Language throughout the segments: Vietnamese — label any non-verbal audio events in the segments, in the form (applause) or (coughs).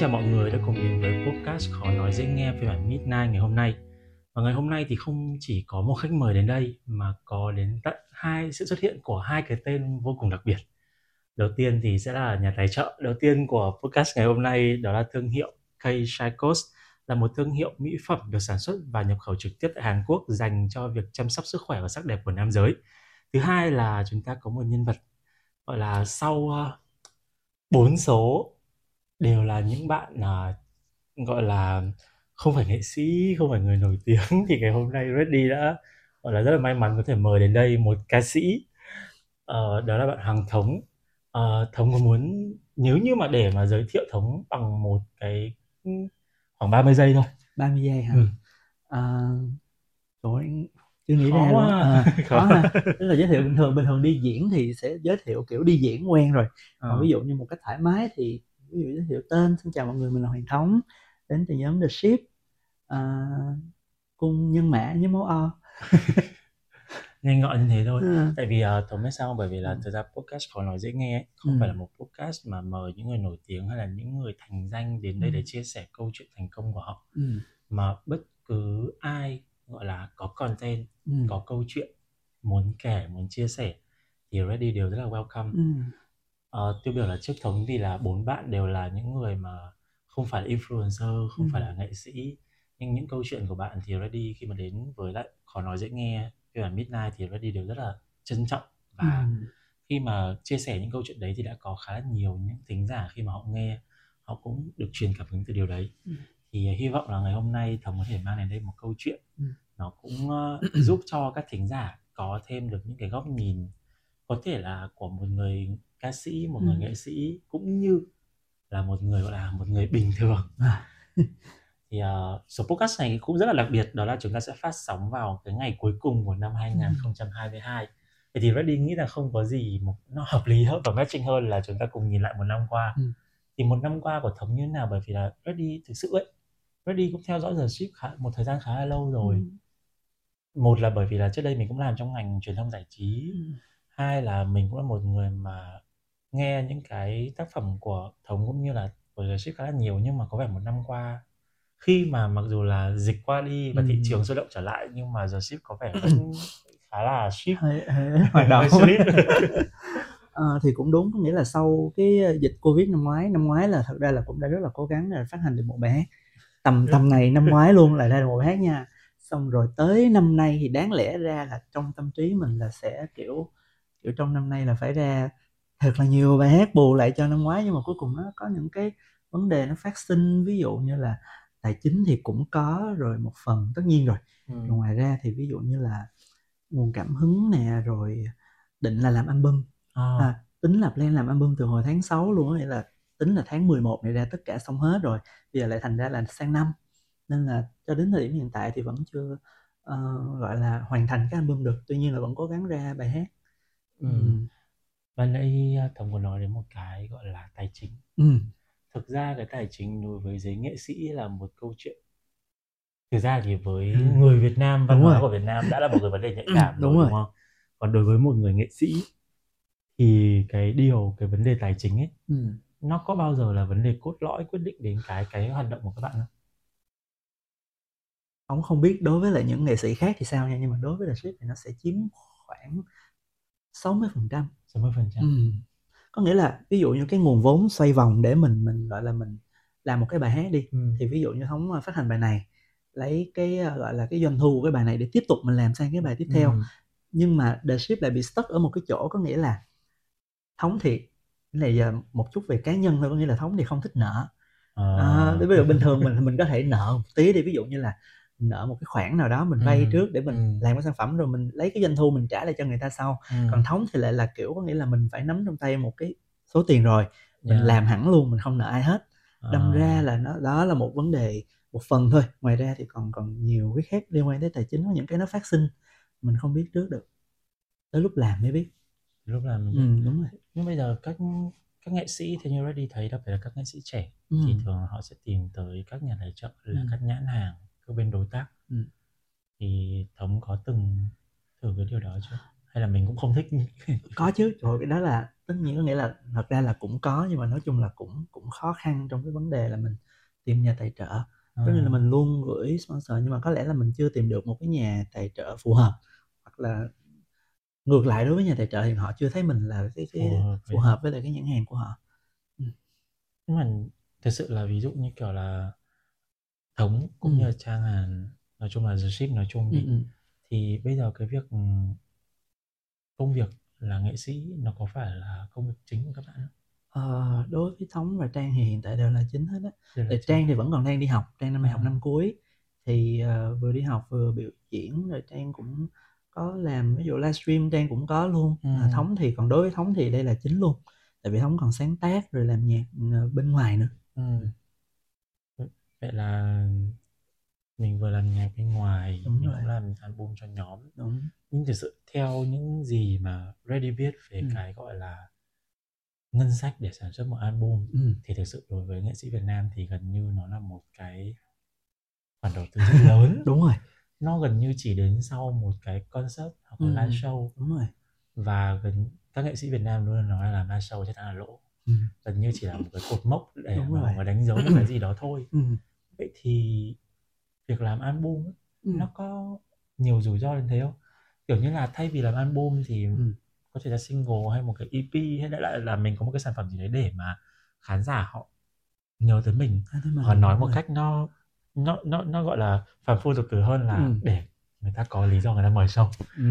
chào mọi người đã cùng đến với podcast khó nói dễ nghe phiên bản Midnight ngày hôm nay. Và ngày hôm nay thì không chỉ có một khách mời đến đây, mà có đến tận hai, sự xuất hiện của hai cái tên vô cùng đặc biệt. Đầu tiên thì sẽ là nhà tài trợ đầu tiên của podcast ngày hôm nay, đó là thương hiệu K Shikos là một thương hiệu mỹ phẩm được sản xuất và nhập khẩu trực tiếp tại Hàn Quốc dành cho việc chăm sóc sức khỏe và sắc đẹp của nam giới. Thứ hai là chúng ta có một nhân vật, gọi là sau ờ, bốn số đều là những bạn uh, gọi là không phải nghệ sĩ không phải người nổi tiếng. (laughs) Thì ngày hôm nay Reddy đã gọi là rất là may mắn có thể mời đến đây một ca sĩ. Uh, đó là bạn Hoàng Thống. Uh, Thống có muốn nếu như mà để mà giới thiệu Thống bằng một cái khoảng 30 giây thôi. 30 giây hả? Ừ. à, trời chưa nghĩ khó ra luôn à, (laughs) khó. ha. Tức là giới thiệu bình thường bình thường đi diễn thì sẽ giới thiệu kiểu đi diễn quen rồi. À. còn ví dụ như một cách thoải mái thì ví dụ giới thiệu tên xin chào mọi người mình là Hoàng Thống đến từ nhóm The Ship à, cung nhân mã nhóm máu o (laughs) nhanh gọn như thế thôi ừ. tại vì uh, thống biết sao bởi vì là ừ. thực ra podcast khó nói dễ nghe ấy. không ừ. phải là một podcast mà mời những người nổi tiếng hay là những người thành danh đến đây ừ. để chia sẻ câu chuyện thành công của họ ừ. mà bất cứ ai gọi là có content ừ. có câu chuyện muốn kể muốn chia sẻ thì ready đều rất là welcome ừ. Uh, tiêu biểu là trước thống thì là bốn bạn đều là những người mà không phải là influencer không ừ. phải là nghệ sĩ nhưng những câu chuyện của bạn thì ready khi mà đến với lại khó nói dễ nghe phiên bản midnight thì ready đều rất là trân trọng và ừ. khi mà chia sẻ những câu chuyện đấy thì đã có khá là nhiều những thính giả khi mà họ nghe họ cũng được truyền cảm hứng từ điều đấy ừ thì hy vọng là ngày hôm nay thống có thể mang đến đây một câu chuyện ừ. nó cũng uh, (clears throat) giúp cho các thính giả có thêm được những cái góc nhìn có thể là của một người ca sĩ một ừ. người nghệ sĩ cũng như là một người gọi là một người bình thường à. (laughs) thì uh, số podcast này cũng rất là đặc biệt đó là chúng ta sẽ phát sóng vào cái ngày cuối cùng của năm 2022 ừ. Vậy thì Reddy nghĩ là không có gì một nó hợp lý hơn và matching hơn là chúng ta cùng nhìn lại một năm qua. Ừ. Thì một năm qua của Thống như thế nào bởi vì là Reddy thực sự ấy Reddy cũng theo dõi The Ship khá, một thời gian khá là lâu rồi ừ. một là bởi vì là trước đây mình cũng làm trong ngành truyền thông giải trí ừ. hai là mình cũng là một người mà nghe những cái tác phẩm của thống cũng như là của Ship khá là nhiều nhưng mà có vẻ một năm qua khi mà mặc dù là dịch qua đi và ừ. thị trường sôi động trở lại nhưng mà The Ship có vẻ vẫn (laughs) khá là ship hoạt động. à, (laughs) thì cũng đúng có nghĩa là sau cái dịch covid năm ngoái năm ngoái là thật ra là cũng đã rất là cố gắng là phát hành được một bài hát. Tầm tầm này năm (laughs) ngoái luôn lại ra một hát nha. Xong rồi tới năm nay thì đáng lẽ ra là trong tâm trí mình là sẽ kiểu kiểu trong năm nay là phải ra thật là nhiều bài hát bù lại cho năm ngoái nhưng mà cuối cùng nó có những cái vấn đề nó phát sinh ví dụ như là tài chính thì cũng có rồi một phần tất nhiên rồi ừ. ngoài ra thì ví dụ như là nguồn cảm hứng nè rồi định là làm album à. À, tính là plan làm album từ hồi tháng 6 luôn á nghĩa là tính là tháng 11 này ra tất cả xong hết rồi bây giờ lại thành ra là sang năm nên là cho đến thời điểm hiện tại thì vẫn chưa uh, gọi là hoàn thành cái album được tuy nhiên là vẫn cố gắng ra bài hát ừ. Ừ. và nãy ờ, tổng có nói đến một cái gọi là tài chính. Ừ. thực ra cái tài chính đối với giới nghệ sĩ là một câu chuyện. Thực ra thì với ừ. người Việt Nam văn hóa của Việt Nam đã là một cái vấn đề nhạy cảm đúng, rồi, đúng không? Còn đối với một người nghệ sĩ thì cái điều cái vấn đề tài chính ấy ừ. nó có bao giờ là vấn đề cốt lõi quyết định đến cái cái hoạt động của các bạn không? Ông không biết đối với lại những nghệ sĩ khác thì sao nha nhưng mà đối với The Ship thì nó sẽ chiếm khoảng 60 phần trăm 60 phần trăm ừ. có nghĩa là ví dụ như cái nguồn vốn xoay vòng để mình mình gọi là mình làm một cái bài hát đi ừ. thì ví dụ như thống phát hành bài này lấy cái ờ, gọi là cái doanh thu của cái bài này để tiếp tục mình làm sang cái bài tiếp theo ừ. nhưng mà The Ship lại bị stuck ở một cái chỗ có nghĩa là thống thì này giờ một chút về cá nhân thôi có nghĩa là thống thì không thích nợ à. À, ví dụ bình thường mình mình có thể nợ một tí đi ví dụ như là nợ một cái khoản nào đó mình vay ừ. trước để mình ừ. làm cái sản phẩm rồi mình lấy cái doanh thu mình trả lại cho người ta sau ừ. còn thống thì lại là kiểu có nghĩa là mình phải nắm trong tay một cái số tiền rồi mình yeah. làm hẳn luôn mình không nợ ai hết đâm à. ra là nó đó là một vấn đề một phần thôi ngoài ra thì còn còn nhiều cái khác liên quan tới tài chính có những cái nó phát sinh mình không biết trước được tới lúc làm mới biết lúc làm mình ừ, đúng rồi nhưng bây giờ các các nghệ sĩ theo như Reddy thấy đặc biệt là các nghệ sĩ trẻ ừ. thì thường họ sẽ tìm tới các nhà tài trợ là ừ. các nhãn hàng các bên đối tác ừ. thì thống có từng thử cái điều đó chưa hay là mình cũng không thích (laughs) có chứ rồi cái đó là tất nhiên có nghĩa là thật ra là cũng có nhưng mà nói chung là cũng cũng khó khăn trong cái vấn đề là mình tìm nhà tài trợ à. nghĩa là mình luôn gửi sponsor nhưng mà có lẽ là mình chưa tìm được một cái nhà tài trợ phù hợp hoặc là ngược lại đối với nhà tài trợ thì họ chưa thấy mình là cái cái phù hợp, phù hợp với lại cái nhãn hàng của họ ừ. nhưng mà thực sự là ví dụ như kiểu là thống cũng ừ. như là trang hàn nói chung là the ship nói chung đi ừ, ừ. thì bây giờ cái việc công việc là nghệ sĩ nó có phải là công việc chính của các bạn không? Ờ, đối với Thống và Trang thì hiện tại đều là chính hết á. Thì Trang thì vẫn còn đang đi học, Trang năm nay học à. năm cuối thì uh, vừa đi học vừa biểu diễn rồi Trang cũng có làm ví dụ livestream Trang cũng có luôn. Ừ. À, Thống thì còn đối với Thống thì đây là chính luôn. Tại vì Thống còn sáng tác rồi làm nhạc uh, bên ngoài nữa. Ừ. Vậy là mình vừa làm nhạc bên ngoài, Đúng mình rồi. cũng làm album cho nhóm. Đúng. Nhưng thực sự theo những gì mà Ready biết về ừ. cái gọi là ngân sách để sản xuất một album ừ. thì thực sự đối với nghệ sĩ Việt Nam thì gần như nó là một cái khoản đầu tư rất lớn (laughs) đúng rồi nó gần như chỉ đến sau một cái concert hoặc là ừ. live show đúng rồi và gần các nghệ sĩ Việt Nam luôn nói là live show chắc chắn là lỗ ừ. gần như chỉ là một cái cột mốc để đúng mà, mà đánh dấu (clears throat) một cái gì đó thôi ừ. vậy thì việc làm album ừ. nó có nhiều rủi ro đến thế không kiểu như là thay vì làm album thì ừ có thể là single hay một cái EP hay lại là mình có một cái sản phẩm gì đấy để mà khán giả họ nhớ tới mình họ nói một rồi. cách nó nó nó nó gọi là phàm phu tục tử hơn là ừ. để người ta có lý do người ta mời show ừ,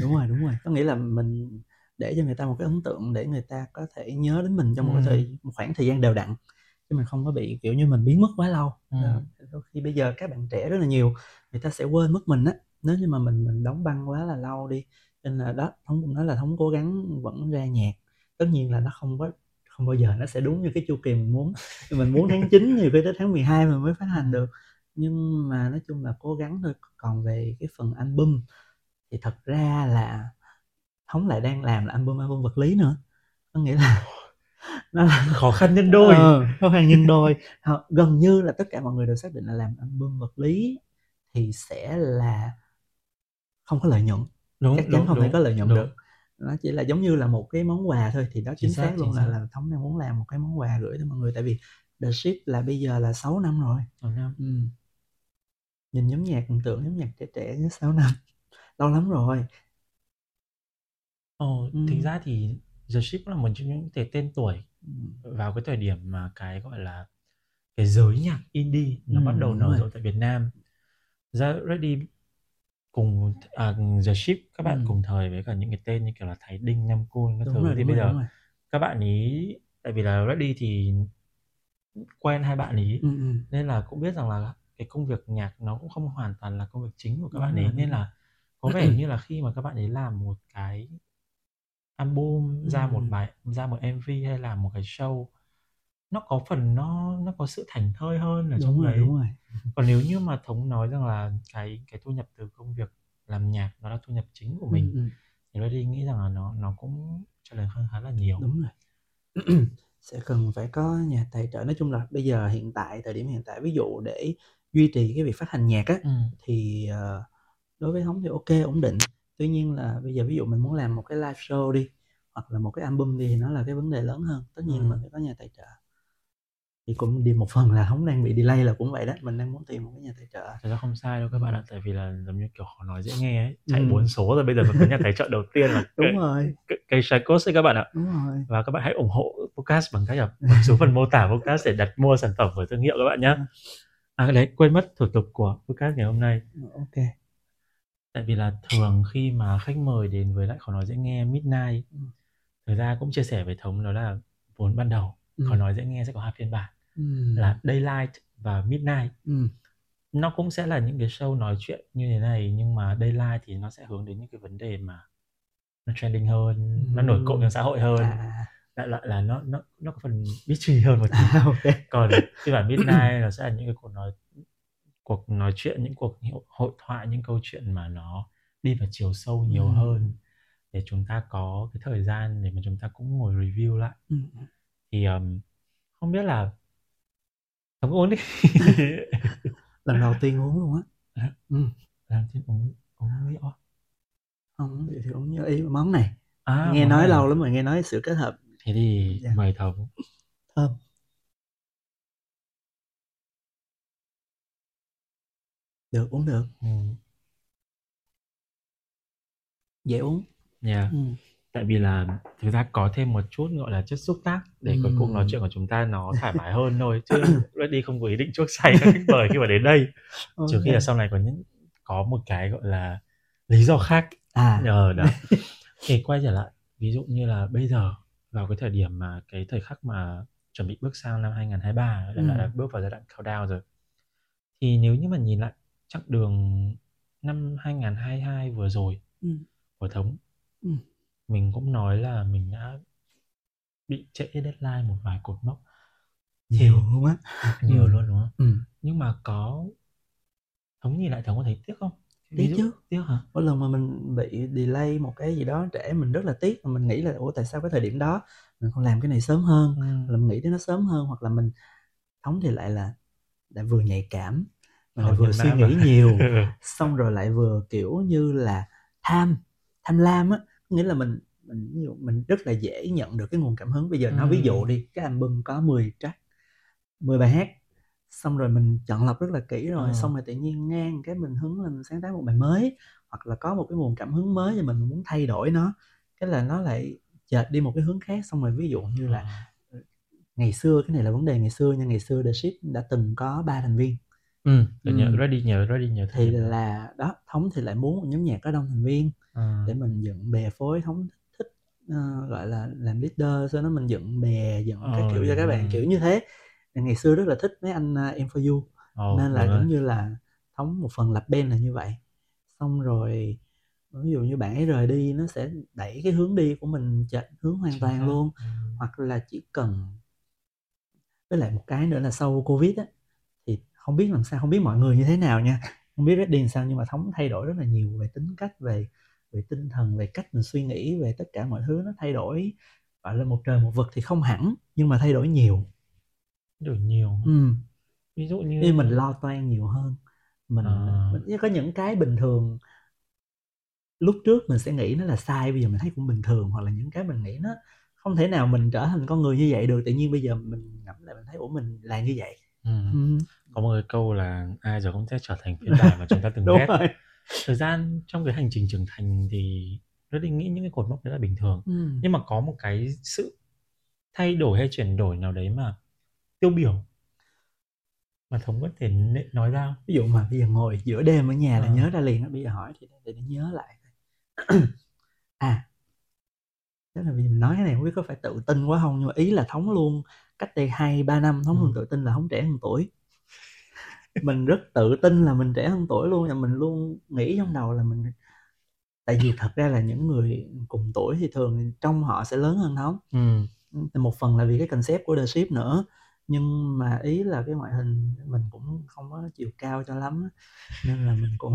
đúng rồi đúng rồi có nghĩa là mình để cho người ta một cái ấn tượng để người ta có thể nhớ đến mình trong một, ừ. thời, một khoảng thời gian đều đặn chứ mình không có bị kiểu như mình biến mất quá lâu. Ừ. đôi khi bây giờ các bạn trẻ rất là nhiều người ta sẽ quên mất mình á. Nếu như mà mình mình đóng băng quá là lâu đi nên là đó thống cũng nói là thống cố gắng vẫn ra nhạc. Tất nhiên là nó không có không bao giờ nó sẽ đúng như cái chu kỳ mình muốn. Mình muốn tháng 9 nhiều khi tới tháng 12 mình mới phát hành được. Nhưng mà nói chung là cố gắng thôi. Còn về cái phần album thì thật ra là thống lại đang làm là album album vật lý nữa. Có nghĩa là (laughs) nó là (laughs) khó khăn nhân đôi. Ờ, khó khăn nhân (laughs) đôi. Gần như là tất cả mọi người đều xác định là làm album vật lý thì sẽ là không có lợi nhuận. Đúng, chắc chắn đúng, không đúng, thể có lợi nhuận đúng. được. Nó chỉ là giống như là một cái món quà thôi thì đó chính, chính xác, xác luôn là là thống đang muốn làm một cái món quà gửi tới mọi người. Tại vì The Ship là bây giờ là 6 năm rồi. 6 năm. Ừ. nhìn nhóm nhạc tưởng nhóm nhạc trẻ trẻ như 6 năm. Lâu lắm rồi Ồ, ừ. thực ra thì The Ship là một trong những cái tên tuổi vào cái thời điểm mà cái gọi là cái giới nhạc indie nó ừ, bắt đầu nở rộ tại Việt Nam. Ra Ready cùng à, The Ship các bạn ừ. cùng thời với cả những cái tên như kiểu là Thái Đinh, Nam Côn các đúng thứ rồi, thì bây rồi, giờ các bạn ý tại vì là Ready thì quen hai bạn ý ừ, ừ. nên là cũng biết rằng là cái công việc nhạc nó cũng không hoàn toàn là công việc chính của các đúng bạn ấy nên là có vẻ như là khi mà các bạn ấy làm một cái album ra một bài ra một MV hay là một cái show nó có phần nó nó có sự thành thơi hơn ở đúng trong rồi, đấy đúng rồi. còn nếu như mà thống nói rằng là cái cái thu nhập từ công việc làm nhạc nó là thu nhập chính của mình ừ, ừ. thì tôi đi nghĩ rằng là nó nó cũng cho lời hơn khá là nhiều đúng rồi (clears throat) sẽ cần phải có nhà tài trợ nói chung là bây giờ hiện tại thời điểm hiện tại ví dụ để duy trì cái việc phát hành nhạc á ừ. thì uh, đối với thống thì ok ổn định tuy nhiên là bây giờ ví dụ mình muốn làm một cái live show đi hoặc là một cái album đi thì nó là cái vấn đề lớn hơn tất nhiên ừ. mình phải có nhà tài trợ. Thì cũng đi một phần là không đang bị delay là cũng vậy đó mình đang muốn tìm một cái nhà tài trợ. Thật ra không sai đâu các bạn ạ tại vì là giống như kiểu họ nói dễ nghe ấy chạy bốn ừ. số rồi bây giờ mình có nhà tài trợ đầu tiên là (laughs) đúng cái, rồi. cái, cái Shacos ấy các bạn ạ. Đúng rồi. Và các bạn hãy ủng hộ podcast bằng cách là bấm số phần mô tả podcast để đặt mua sản phẩm của thương hiệu các bạn nhé à đấy quên mất thủ tục của podcast ngày hôm nay. Ok. Tại vì là thường khi mà khách mời đến với lại khó nói dễ nghe midnight ừ. thời ra cũng chia sẻ với thống đó là vốn ban đầu ừ. khó nói dễ nghe sẽ có hai phiên bản là daylight và midnight ừ. nó cũng sẽ là những cái show nói chuyện như thế này nhưng mà daylight thì nó sẽ hướng đến những cái vấn đề mà nó trending hơn ừ. nó nổi cộng trong xã hội hơn à. lại là nó nó nó có phần bitchy hơn một tí à, (laughs) okay. còn phiên bản midnight nó sẽ là những cái cuộc nói cuộc nói chuyện những cuộc hội thoại những câu chuyện mà nó đi vào chiều sâu nhiều ừ. hơn để chúng ta có cái thời gian để mà chúng ta cũng ngồi review lại. Ừ. thì um, không biết là không uống đi. (laughs) Lần đầu tiên uống luôn á. À, lần đầu tiên uống uống với o không vậy thì uống như ý món này. À, nghe nói này. lâu lắm rồi nghe nói sự kết hợp. Thế thì dạ. mời thơm thơm. Được uống được. Ừ. dễ uống yeah. ừ. tại vì là thực ra có thêm một chút gọi là chất xúc tác để cuối cuộc nói chuyện của chúng ta nó (laughs) thoải mái hơn thôi chứ Reddy không có ý định chuốc say các khi mà đến đây (laughs) trừ khi là sau này có những có một cái gọi là lý do khác à nhờ đó (laughs) thì quay trở lại ví dụ như là bây giờ vào cái thời điểm mà cái thời khắc mà chuẩn bị bước sang năm 2023 là Ừ. đã, đã bước vào giai đoạn countdown rồi thì nếu như mà nhìn lại chặng đường năm 2022 vừa rồi ừ. của thống Ừ. mình cũng nói là mình đã bị trễ deadline một vài cột mốc nhiều luôn á (laughs) nhiều Ừ. luôn đúng không ừ. nhưng mà có thống nhìn lại thống có thấy tiếc không Tiếc Ví dụ- chứ. tiếc hả mỗi lần mà mình bị delay một cái gì đó trễ mình rất là tiếc mà mình nghĩ là ủa tại sao cái thời điểm đó mình không làm cái này sớm hơn ừ. là mình nghĩ đến nó sớm hơn hoặc là mình thống thì lại là lại vừa nhạy cảm mà lại vừa suy nghĩ mà. nhiều (laughs) xong rồi lại vừa kiểu như là tham tham lam á nghĩa là mình mình ví dụ mình rất là dễ nhận được cái nguồn cảm hứng bây giờ nói ví Ừ. dụ đi cái album có 10 track 10 bài hát xong rồi mình chọn lọc rất là kỹ rồi Ờ. xong rồi tự nhiên ngang cái mình hứng lên mình sáng tác một bài mới hoặc là có một cái nguồn cảm hứng mới cho mình muốn thay đổi nó cái là nó lại chệch đi một cái hướng khác xong rồi ví dụ như là Ờ. ngày xưa cái này là vấn đề ngày xưa nhưng ngày xưa The Ship đã từng có ba thành viên ừ Ừ. ready nhớ ready nhớ thì là đó thống thì lại muốn một nhóm nhạc có đông thành viên à, để mình dựng bè phối thống thích ờ, gọi là làm leader sau đó mình dựng bè dựng các Ờ, kiểu cho các bạn kiểu như thế. Ngày xưa rất là thích mấy anh uh, em for you ồ, nên là giống như là thống một phần lập band là như vậy. Xong rồi ví dụ như bạn ấy rời đi nó sẽ đẩy cái hướng đi của mình chệch hướng hoàn Chính toàn luôn. Ừ. hoặc là chỉ cần với lại một cái nữa là sau covid á thì không biết làm sao không biết mọi người như thế nào nha. Không biết Reddy làm sao nhưng mà thống thay đổi rất là nhiều về tính cách về về tinh thần về cách mình suy nghĩ về tất cả mọi thứ nó thay đổi gọi là một trời một vực thì không hẳn nhưng mà thay đổi nhiều đổi nhiều ừ. ví dụ như như mình lo toan nhiều hơn mình, À. mình có những cái bình thường lúc trước mình sẽ nghĩ nó là sai bây giờ mình thấy cũng bình thường hoặc là những cái mình nghĩ nó không thể nào mình trở thành con người như vậy được tự nhiên bây giờ mình ngẫm lại mình thấy ủa mình là như vậy ừ. ừ. có một cái câu là ai rồi cũng sẽ trở thành phiên bản mà chúng ta từng (laughs) ghét thời gian trong cái hành trình trưởng thành thì Reddy nghĩ những cái cột mốc đấy là bình thường ừ. nhưng mà có một cái sự thay đổi hay chuyển đổi nào đấy mà tiêu biểu mà thống có thể nói ra ví dụ mà bây giờ ngồi giữa đêm ở nhà là Ờ. nhớ ra liền bây giờ hỏi thì để, để nhớ lại (clears throat) à chắc là bây giờ mình nói cái này không biết có phải tự tin quá không nhưng mà ý là thống luôn cách đây hai ba năm thống Ừ. luôn tự tin là thống trẻ hơn tuổi mình rất tự tin là mình trẻ hơn tuổi luôn và mình luôn nghĩ trong đầu là mình tại vì thật ra là những người cùng tuổi thì thường trong họ sẽ lớn hơn thống ừ. một phần là vì cái concept của The Ship nữa. Nhưng mà ý là cái ngoại hình mình cũng không có chiều cao cho lắm nên là mình cũng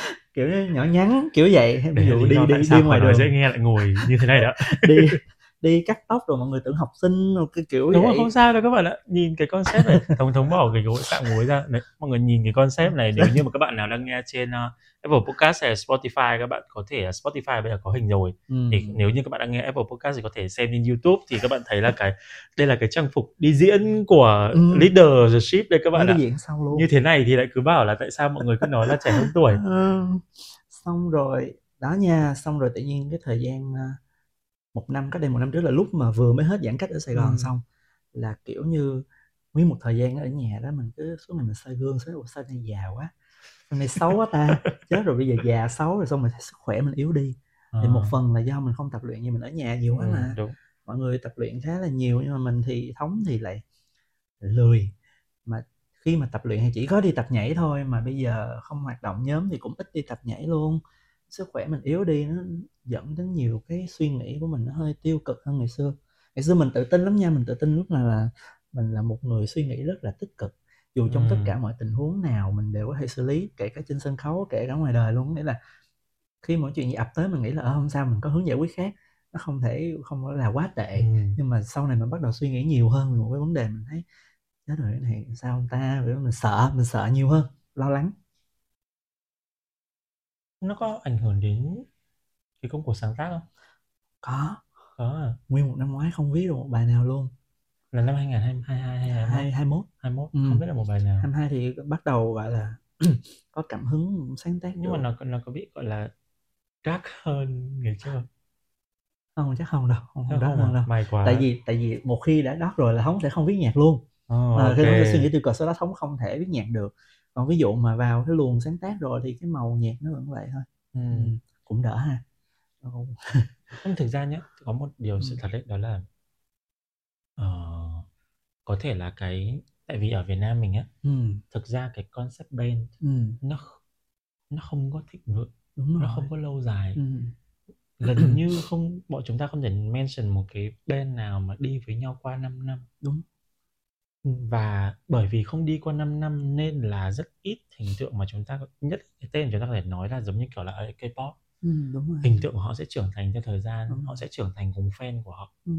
(laughs) kiểu nhỏ nhắn kiểu vậy. Ví dụ đi đi sao đi ngoài đường. dễ nghe lại ngồi như thế này đó. (laughs) Đi đi cắt tóc rồi mọi người tưởng học sinh rồi cái kiểu đúng vậy. không sao đâu các bạn ạ. Nhìn cái concept này (laughs) thống thống bỏ cái gối sạng gối ra. Đấy mọi người nhìn cái concept này nếu như mà các bạn nào đang nghe trên uh, Apple Podcast hay Spotify các bạn có thể là Spotify bây giờ có hình rồi. Ừ. thì nếu như các bạn đang nghe Apple Podcast thì có thể xem trên YouTube thì các bạn thấy là cái đây là cái trang phục đi diễn của Ừ. leader the ship đây các bạn đi ạ. diễn sau luôn. Như thế này thì lại cứ bảo là tại sao mọi người cứ nói là trẻ hơn tuổi. (laughs) Ừ. xong rồi. Đó nha xong rồi tự nhiên cái thời gian à, một năm cách đây một năm trước là lúc mà vừa mới hết giãn cách ở Sài Gòn Ừ. xong là kiểu như nguyên một thời gian ở nhà đó mình cứ suốt ngày mình soi gương suốt sao này già quá? Sao này xấu quá ta (laughs) chết rồi bây giờ già xấu rồi xong rồi thấy sức khỏe mình yếu đi. Thì một Ờ, phần là do mình không tập luyện như mình ở nhà nhiều quá ừ, mà. đúng. Mọi người tập luyện khá là nhiều nhưng mà mình thì thống thì lại lười. Mà khi mà tập luyện thì chỉ có đi tập nhảy thôi mà bây giờ không hoạt động nhóm thì cũng ít đi tập nhảy luôn sức khỏe mình yếu đi nó dẫn đến nhiều cái suy nghĩ của mình nó hơi tiêu cực hơn ngày xưa. Ngày xưa mình tự tin lắm nha mình tự tin lúc nào là mình là một người suy nghĩ rất là tích cực. Dù trong tất Ừ. cả mọi tình huống nào mình đều có thể xử lý kể cả trên sân khấu kể cả ngoài đời luôn. Nghĩa là khi mỗi chuyện gì ập tới mình nghĩ là ờ, không sao mình có hướng giải quyết khác. Nó không thể không là quá tệ. Ừ. nhưng mà sau này mình bắt đầu suy nghĩ nhiều hơn về một cái vấn đề mình thấy chết rồi cái này sao không ta? Rồi mình sợ mình sợ nhiều hơn lo lắng nó có ảnh hưởng đến cái công cuộc sáng tác không? Có. Có à. nguyên một năm ngoái không viết được một bài nào luôn. Là năm 2022 hay 2021 hai hai mốt? 21 Ừ. không biết là một bài nào. 22 thì bắt đầu gọi là (clears throat) có cảm hứng sáng tác nhưng được. mà nó nó có bị gọi là dark hơn ngày trước không? Chắc không đâu. Không, không không hơn à? đâu. May quá. Tại vì tại vì một khi đã đót rồi là thống sẽ không viết nhạc luôn. Ồ, Ờ, khi ok. thống sẽ suy nghĩ tiêu cực sau đó thống không thể viết nhạc được còn ví dụ mà vào cái luồng sáng tác rồi thì cái màu nhạc nó vẫn vậy thôi Ừ. ừ. cũng đỡ ha Nhưng (laughs) thực ra nhé có một điều Ừ. sự thật đấy đó là ờ, có thể là cái tại vì ở Việt Nam mình á ừ. thực ra cái concept band Ừ. nó nó không có thịnh vượng đúng rồi nó không có lâu dài ừ. (clears throat) gần như không bọn chúng ta không thể mention một cái band nào mà đi với nhau qua 5 năm đúng và bởi vì không đi qua 5 năm nên là rất ít hình tượng mà chúng ta nhất cái tên chúng ta có thể nói là giống như kiểu là ở K-pop ừ, đúng rồi hình tượng của họ sẽ trưởng thành theo thời gian Đúng. họ sẽ trưởng thành cùng fan của họ ừ.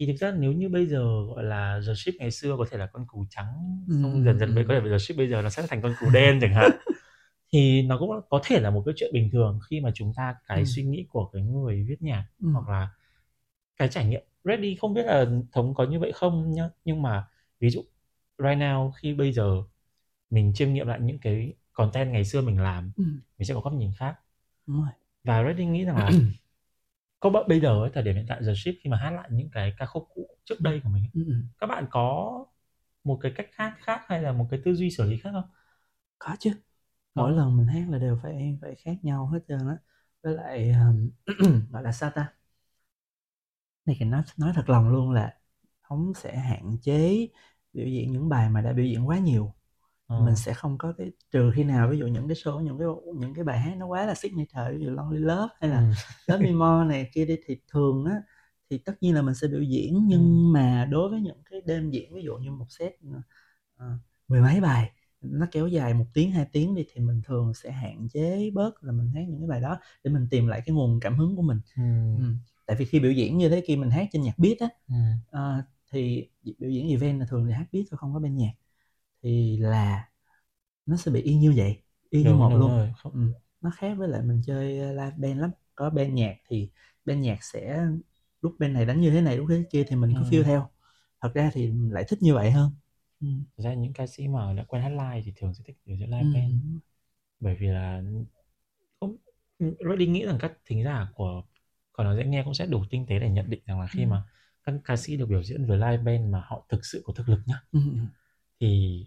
thì thực ra nếu như bây giờ gọi là The Ship ngày xưa có thể là con cừu trắng Ừ, xong dần dần ừ. bây có thể The Ship bây giờ nó sẽ thành con cừu đen chẳng hạn (laughs) thì nó cũng có thể là một cái chuyện bình thường khi mà chúng ta cái Ừ. suy nghĩ của cái người viết nhạc Ừ. hoặc là cái trải nghiệm ready không biết là thống có như vậy không nhá nhưng mà ví dụ right now khi bây giờ mình chiêm nghiệm lại những cái content ngày xưa mình làm Ừ. mình sẽ có góc nhìn khác đúng rồi và Ready nghĩ rằng là (clears throat) các bạn bây giờ ấy, thời điểm hiện tại The Ship khi mà hát lại những cái ca khúc cũ trước đây của mình ấy, ừ. ừ. các bạn có một cái cách hát khác hay là một cái tư duy xử lý khác không? có chứ mỗi Có. lần mình hát là đều phải phải khác nhau hết trơn á với lại um, (clears throat) gọi là sao ta này thì nói nói thật lòng luôn là thống sẽ hạn chế biểu diễn những bài mà đã biểu diễn quá nhiều Ờ. mình sẽ không có cái trừ khi nào ví dụ những cái show những cái những cái bài hát nó quá là signature ví dụ Lonely Love hay là Ừ. (laughs) Love Me More này kia đi thì thường á thì tất nhiên là mình sẽ biểu diễn nhưng Ừ. mà đối với những cái đêm diễn ví dụ như một set ờ, mười mấy bài nó kéo dài một tiếng hai tiếng đi thì mình thường sẽ hạn chế bớt là mình hát những cái bài đó để mình tìm lại cái nguồn cảm hứng của mình Ừ. ừ. tại vì khi biểu diễn như thế kia mình hát trên nhạc beat á Ừ. ờ, thì biểu diễn event là thường là hát beat thôi không có bên nhạc thì là nó sẽ bị y như vậy y như một luôn rồi. Ừ. nó khác với lại mình chơi ờ, live band lắm có band nhạc thì band nhạc sẽ lúc bên này đánh như thế này lúc thế kia thì mình cứ Ừ. feel theo thật ra thì mình lại thích như vậy hơn ừ. Thực ra những ca sĩ mà đã quen hát live thì thường sẽ thích biểu diễn live Ừ. band bởi vì là không Ready nghĩ rằng các thính giả của còn nói dễ nghe cũng sẽ đủ tinh tế để nhận định rằng là khi Ừ. mà các ca sĩ được biểu diễn với live band mà họ thực sự có thực lực nhá Ừ. ừ. thì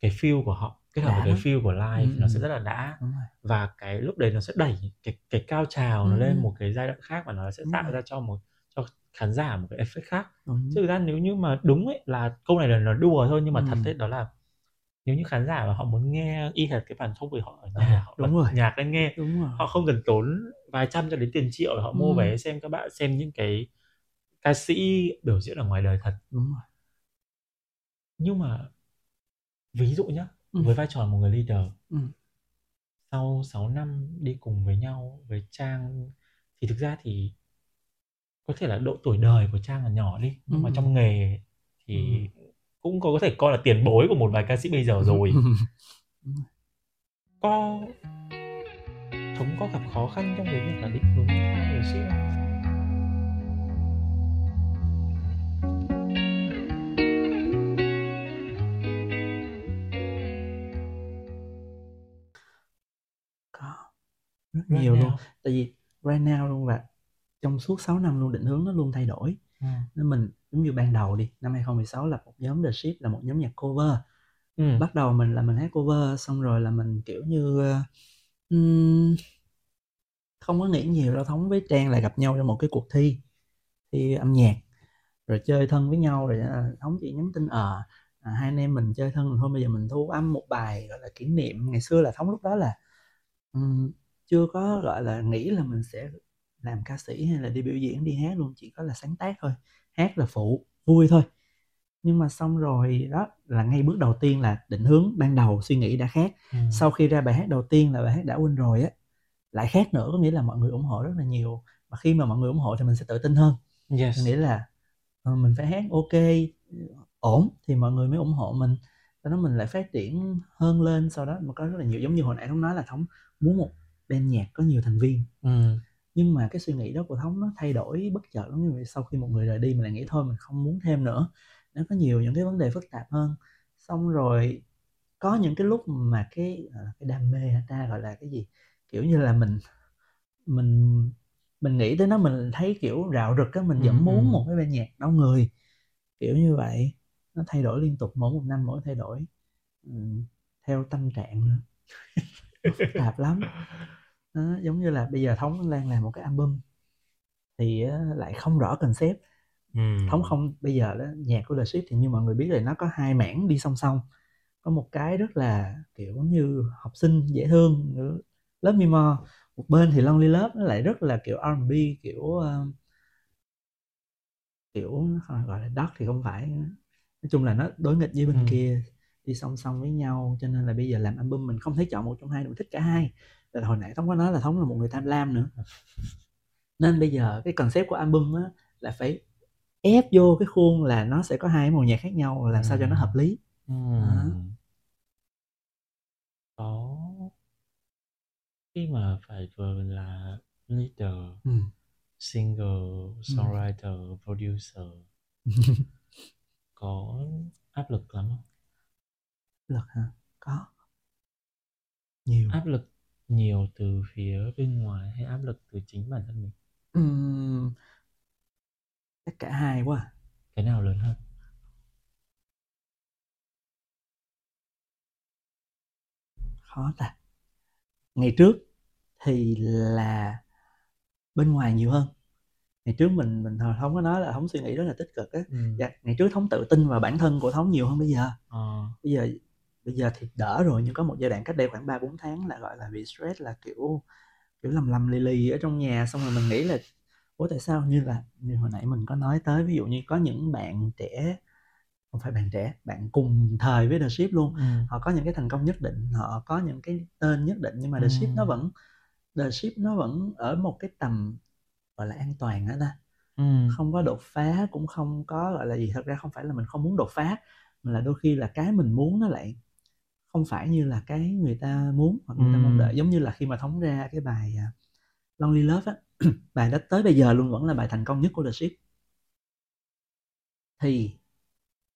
cái feel của họ kết hợp với cái feel của live Ừ, nó ừ. sẽ rất là đã và cái lúc đấy nó sẽ đẩy cái cái cao trào nó Ừ. lên một cái giai đoạn khác và nó sẽ Đúng tạo rồi. ra cho một cho khán giả một cái effect khác đúng. thực ra nếu như mà đúng ấy là câu này là nó đùa thôi nhưng mà Ừ. thật ấy đó là nếu như khán giả mà họ muốn nghe y hệt cái bản thông của họ ở nhà À, họ đúng rồi. nhạc lên nghe đúng rồi họ không cần tốn vài trăm cho đến tiền triệu để họ mua Ừ. vé xem các bạn xem những cái ca sĩ biểu diễn ở ngoài đời thật đúng rồi nhưng mà ví dụ nhá Ừ. với vai trò một người leader Ừ. sau 6 năm đi cùng với nhau với Trang thì thực ra thì có thể là độ tuổi đời của Trang là nhỏ đi nhưng mà Ừ. trong nghề thì cũng có thể coi là tiền bối của một vài ca sĩ bây giờ rồi (laughs) có thống có gặp khó khăn trong cái việc là định hướng người ship Right nhiều luôn now. tại vì right now luôn là trong suốt 6 năm luôn định hướng nó luôn thay đổi Ừ. nên mình giống như ban đầu đi năm 2016 là một nhóm The Ship là một nhóm nhạc cover Ừ. bắt đầu mình là mình hát cover xong rồi là mình kiểu như ờ, ừm, không có nghĩ nhiều đâu thống với trang là gặp nhau trong một cái cuộc thi thi âm nhạc rồi chơi thân với nhau rồi à, thống chị nhắn tin ờ à, hai anh em mình chơi thân thôi bây giờ mình thu âm một bài gọi là kỷ niệm ngày xưa là thống lúc đó là ừm, chưa có gọi là nghĩ là mình sẽ làm ca sĩ hay là đi biểu diễn đi hát luôn chỉ có là sáng tác thôi hát là phụ vui thôi. Nhưng mà xong rồi đó là ngay bước đầu tiên là định hướng ban đầu suy nghĩ đã khác. Ừ. sau khi ra bài hát đầu tiên là bài hát đã quên rồi á lại khác nữa có nghĩa là mọi người ủng hộ rất là nhiều. Mà khi mà mọi người ủng hộ thì mình sẽ tự tin hơn. Yes. nghĩa là ờ, mình phải hát ok ổn thì mọi người mới ủng hộ mình. Sau đó mình lại phát triển hơn lên sau đó mà có rất là nhiều giống như hồi nãy thống nói là thống muốn một band nhạc có nhiều thành viên. Ừ. nhưng mà cái suy nghĩ đó của thống nó thay đổi bất chợt lắm như vậy sau khi một người rời đi mình lại nghĩ thôi mình không muốn thêm nữa. Nó có nhiều những cái vấn đề phức tạp hơn. Xong rồi có những cái lúc mà cái ờ, cái đam mê ta gọi là cái gì kiểu như là mình mình mình nghĩ tới nó mình thấy kiểu rạo rực á mình vẫn muốn một cái ban nhạc đông người kiểu như vậy. Nó thay đổi liên tục mỗi một năm mỗi thay đổi. Ừ, theo tâm trạng nữa. (laughs) Phức tạp lắm đó, giống như là bây giờ thống đang làm một cái album thì lại không rõ concept. Ừ. thống không bây giờ đó nhạc của The Ship thì như mọi người biết là nó có hai mảng đi song song. Có một cái rất là kiểu như học sinh dễ thương lớp Me More. Một bên thì Lonely Love nó lại rất là kiểu R&B kiểu uh, kiểu gọi là dark thì không phải. Nói chung là nó đối nghịch với bên ừ. kia đi song song với nhau cho nên là bây giờ làm album mình không thể chọn một trong hai mình thích cả hai là hồi nãy thống có nói là thống là một người tham lam nữa nên bây giờ cái concept của album á là phải ép vô cái khuôn là nó sẽ có hai màu nhạc khác nhau làm sao cho nó hợp lý ừ. có khi mà phải vừa là leader ừ. singer ừ. songwriter ừ. producer (laughs) có áp lực lắm không áp lực hả có nhiều áp lực nhiều từ phía bên ngoài hay áp lực từ chính bản thân mình? Ừm, chắc cả hai quá à. cái nào lớn hơn? Khó ta. Ngày trước thì là bên ngoài nhiều hơn. Ngày trước mình mình không có nói là thống suy nghĩ rất là tích cực á. Ừ. dạ, ngày trước thống tự tin vào bản thân của thống nhiều hơn bây giờ. À. bây giờ bây giờ thì đỡ rồi nhưng có một giai đoạn cách đây khoảng ba bốn tháng là gọi là bị stress là kiểu kiểu lầm lầm lì lì ở trong nhà xong rồi mình nghĩ là ủa tại sao như là như hồi nãy mình có nói tới ví dụ như có những bạn trẻ không phải bạn trẻ bạn cùng thời với The Ship luôn ừ. họ có những cái thành công nhất định họ có những cái tên nhất định nhưng mà The ừ. Ship nó vẫn The Ship nó vẫn ở một cái tầm gọi là an toàn đó ta ừ. không có đột phá cũng không có gọi là gì thật ra không phải là mình không muốn đột phá mà là đôi khi là cái mình muốn nó lại không phải như là cái người ta muốn hoặc người ta mong đợi. Giống như là khi mà thống ra cái bài uh, Lonely Love á (clears throat) bài đó tới bây giờ luôn vẫn là bài thành công nhất của The Ship thì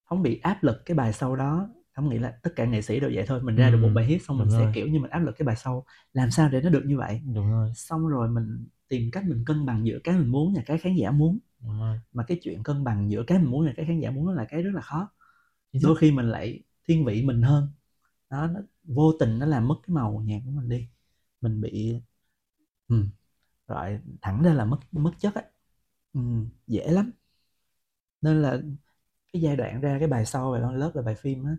không bị áp lực cái bài sau đó không nghĩ là tất cả nghệ sĩ đều vậy thôi mình ra ừ, được một bài hit xong mình rồi. sẽ kiểu như mình áp lực cái bài sau làm sao để nó được như vậy? Đúng rồi. Xong rồi mình tìm cách mình cân bằng giữa cái mình muốn và cái khán giả muốn. Đúng rồi. mà cái chuyện cân bằng giữa cái mình muốn và cái khán giả muốn là cái rất là khó. Đôi khi mình lại thiên vị mình hơn đó nó vô tình nó làm mất cái màu nhạc của mình đi. Mình bị ừ, rồi thẳng ra là mất mất chất ấy ừ, dễ lắm. Nên là cái giai đoạn ra cái bài sau bài lớp là bài phim á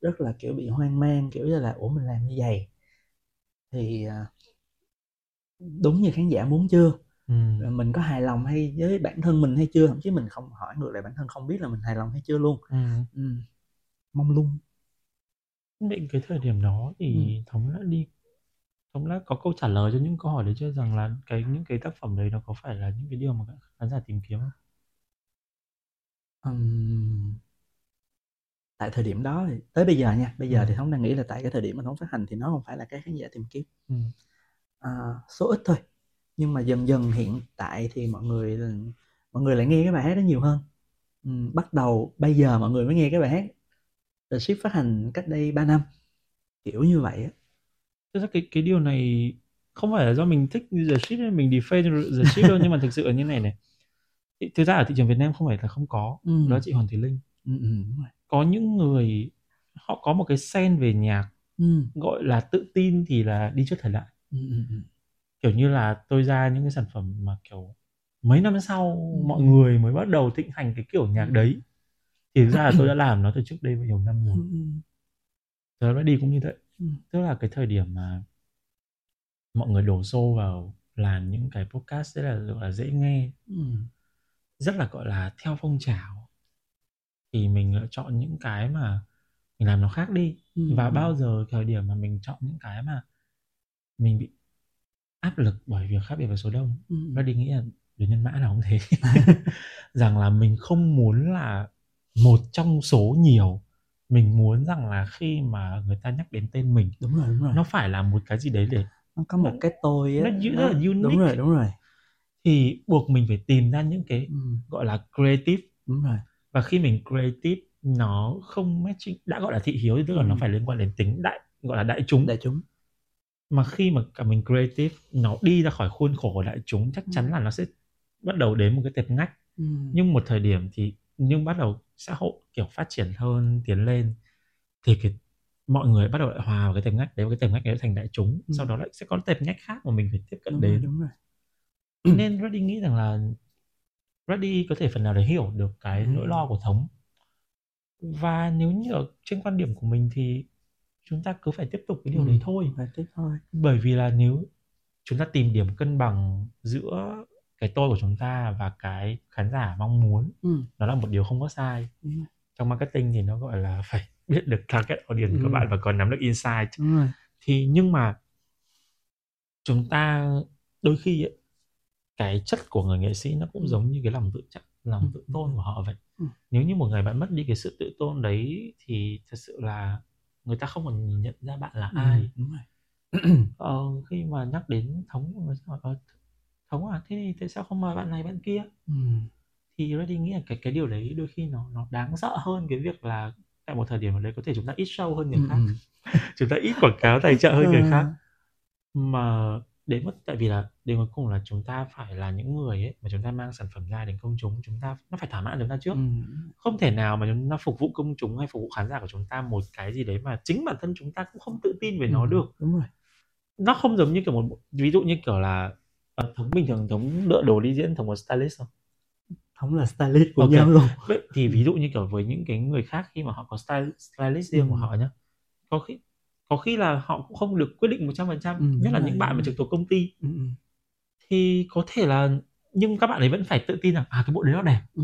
rất là kiểu bị hoang mang kiểu như là ủa mình làm như vậy? Thì à, đúng như khán giả muốn chưa? Ừ. mình có hài lòng hay với bản thân mình hay chưa? Thậm chí mình không hỏi ngược lại bản thân không biết là mình hài lòng hay chưa luôn. Ừ. Ừ. mong lung định cái thời điểm đó thì ừ. thống đã đi thống đã có câu trả lời cho những câu hỏi đấy chưa rằng là cái những cái tác phẩm đấy nó có phải là những cái điều mà khán giả tìm kiếm không um, tại thời điểm đó thì tới bây giờ nha bây giờ ừ. thì thống đang nghĩ là tại cái thời điểm mà thống phát hành thì nó không phải là cái khán giả tìm kiếm ừ. à, số ít thôi nhưng mà dần dần hiện tại thì mọi người mọi người lại nghe cái bài hát đó nhiều hơn ừ, bắt đầu bây giờ mọi người mới nghe cái bài hát The Ship phát hành cách đây 3 năm. Kiểu như vậy á. Thực ra cái cái điều này không phải là do mình thích The Ship nên mình defend The Ship đâu nhưng mà thực sự là như này này. Thực ra ở thị trường Việt Nam không phải là không có. Ừ. đó chị Hoàng Thùy Linh. Ừ, ừ, có những người họ có một cái sen về nhạc ừ. gọi là tự tin thì là đi trước thời đại. Ừ, ừ, ừ. kiểu như là tôi ra những cái sản phẩm mà kiểu mấy năm sau ừ. mọi người mới bắt đầu thịnh hành cái kiểu nhạc đấy thì thực ra là tôi đã (coughs) làm nó từ trước đây nhiều năm rồi. Giờ nó đi cũng như vậy tức là cái thời điểm mà mọi người đổ xô vào làm những cái podcast rất là gọi là dễ nghe rất là gọi là theo phong trào thì mình lựa chọn những cái mà mình làm nó khác đi. Ừ. và bao giờ thời điểm mà mình chọn những cái mà mình bị áp lực bởi việc khác biệt với số đông ừ. nó đi nghĩ là đối nhân mã nào cũng thế. (laughs) (laughs) Rằng là mình không muốn là một trong số nhiều mình muốn rằng là khi mà người ta nhắc đến tên mình đúng rồi đúng rồi. nó phải là một cái gì đấy để nó có một cái tôi á. nó rất là unique. đúng rồi đúng rồi. Thì buộc mình phải tìm ra những cái ừ. gọi là creative. Đúng rồi. Và khi mình creative nó không matching đã gọi là thị hiếu thì tức là Ừ. nó phải liên quan đến tính đại gọi là đại chúng. Đại chúng. Mà khi mà cả mình creative nó đi ra khỏi khuôn khổ của đại chúng chắc chắn Ừ. là nó sẽ bắt đầu đến một cái tệp ngách. Ừ. nhưng một thời điểm thì nhưng bắt đầu xã hội kiểu phát triển hơn tiến lên thì cái mọi người bắt đầu lại hòa vào cái tệp ngách đấy và cái tệp ngách đấy thành đại chúng Ừ. sau đó lại sẽ có tệp ngách khác mà mình phải tiếp cận đúng rồi, đến đúng rồi nên Reddy nghĩ rằng là Reddy có thể phần nào đấy hiểu được cái Ừ. nỗi lo của thống và nếu như ở trên quan điểm của mình thì chúng ta cứ phải tiếp tục cái điều Ừ. đấy thôi phải tiếp thôi bởi vì là nếu chúng ta tìm điểm cân bằng giữa cái tôi của chúng ta và cái khán giả mong muốn ừ. nó là một điều không có sai rồi, trong marketing thì nó gọi là phải biết được target audience của Ừ. bạn và còn nắm được insight rồi thì nhưng mà chúng ta đôi khi ấy, cái chất của người nghệ sĩ nó cũng Ừ. giống như cái lòng tự trọng lòng Ừ. tự tôn của họ vậy Ừ. nếu như một người bạn mất đi cái sự tự tôn đấy thì thật sự là người ta không còn nhìn nhận ra bạn là ai ừ. đúng rồi (clears throat) ờ, khi mà nhắc đến thống thống à thế thì tại sao không mời bạn này bạn kia ừ. thì Reddy nghĩ là cái cái điều đấy đôi khi nó nó đáng sợ hơn cái việc là tại một thời điểm ở đấy có thể chúng ta ít show hơn người Ừ. khác (laughs) chúng ta ít quảng cáo tài trợ hơn người Ờ. khác mà đến mất tại vì là đến cuối cùng là chúng ta phải là những người ấy mà chúng ta mang sản phẩm ra đến công chúng chúng ta nó phải thỏa mãn chúng ta trước Ừ. không thể nào mà chúng ta phục vụ công chúng hay phục vụ khán giả của chúng ta một cái gì đấy mà chính bản thân chúng ta cũng không tự tin về nó Ừ. được đúng rồi nó không giống như kiểu một ví dụ như kiểu là ờ, thống bình thường thống lựa đồ đi diễn thống một stylist không không là stylist của Ok. nhau luôn vậy thì ví dụ như kiểu với những cái người khác khi mà họ có style, stylist riêng của Ừ. họ nhá có khi có khi là họ cũng không được quyết định 100% Ừ, nhất là những bạn mà trực thuộc công ty ừ. ừ. thì có thể là nhưng các bạn ấy vẫn phải tự tin rằng à cái bộ đấy nó đẹp Ừ.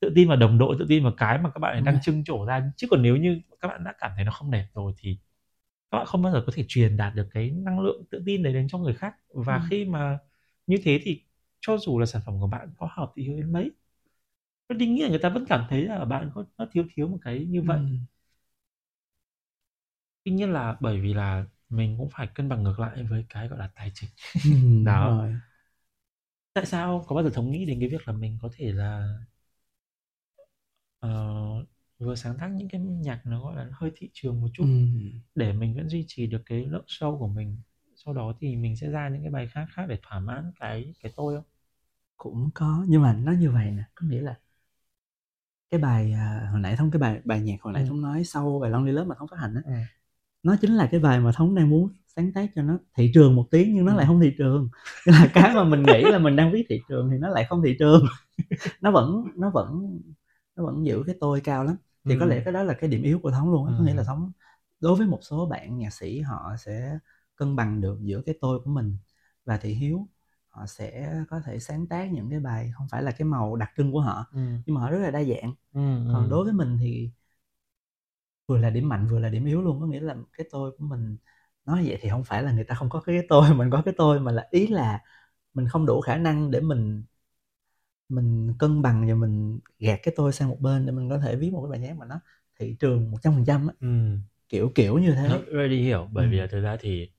tự tin vào đồng đội tự tin vào cái mà các bạn ấy đang trưng trổ ra chứ còn nếu như các bạn đã cảm thấy nó không đẹp rồi thì các bạn không bao giờ có thể truyền đạt được cái năng lượng tự tin đấy đến cho người khác và Ừ. khi mà như thế thì cho dù là sản phẩm của bạn có hợp thì đến mấy tôi định nghĩ là người ta vẫn cảm thấy là bạn có nó thiếu thiếu một cái như vậy Ừ. tuy nhiên là bởi vì là mình cũng phải cân bằng ngược lại với cái gọi là tài chính Ừ. (laughs) Đó. rồi tại sao có bao giờ thống nghĩ đến cái việc là mình có thể là ờ, vừa sáng tác những cái nhạc nó gọi là hơi thị trường một chút ừ. để mình vẫn duy trì được cái lượng show của mình sau đó thì mình sẽ ra những cái bài khác khác để thỏa mãn cái cái tôi không cũng có nhưng mà nó như vậy nè có nghĩa là cái bài à, hồi nãy thống cái bài bài nhạc hồi nãy Ừ. thống nói sau bài Lonely Love mà thống phát hành á Ừ. nó chính là cái bài mà thống đang muốn sáng tác cho nó thị trường một tí nhưng nó Ừ. lại không thị trường (laughs) là cái mà mình nghĩ là mình đang viết thị trường thì nó lại không thị trường (laughs) nó vẫn nó vẫn nó vẫn giữ cái tôi cao lắm thì có Ừ. lẽ cái đó là cái điểm yếu của thống luôn á có Ừ. nghĩa là thống đối với một số bạn nhạc sĩ họ sẽ cân bằng được giữa cái tôi của mình và thị hiếu họ sẽ có thể sáng tác những cái bài không phải là cái màu đặc trưng của họ Ừ. nhưng mà họ rất là đa dạng Ừ. còn ừ. đối với mình thì vừa là điểm mạnh vừa là điểm yếu luôn có nghĩa là cái tôi của mình nói vậy thì không phải là người ta không có cái tôi (laughs) mình có cái tôi mà là ý là mình không đủ khả năng để mình mình cân bằng và mình gạt cái tôi sang một bên để mình có thể viết một cái bài nhạc mà nó thị trường một trăm phần trăm Ừ. kiểu kiểu như thế Nó ready hiểu bởi Ừ. vì là thực ra thì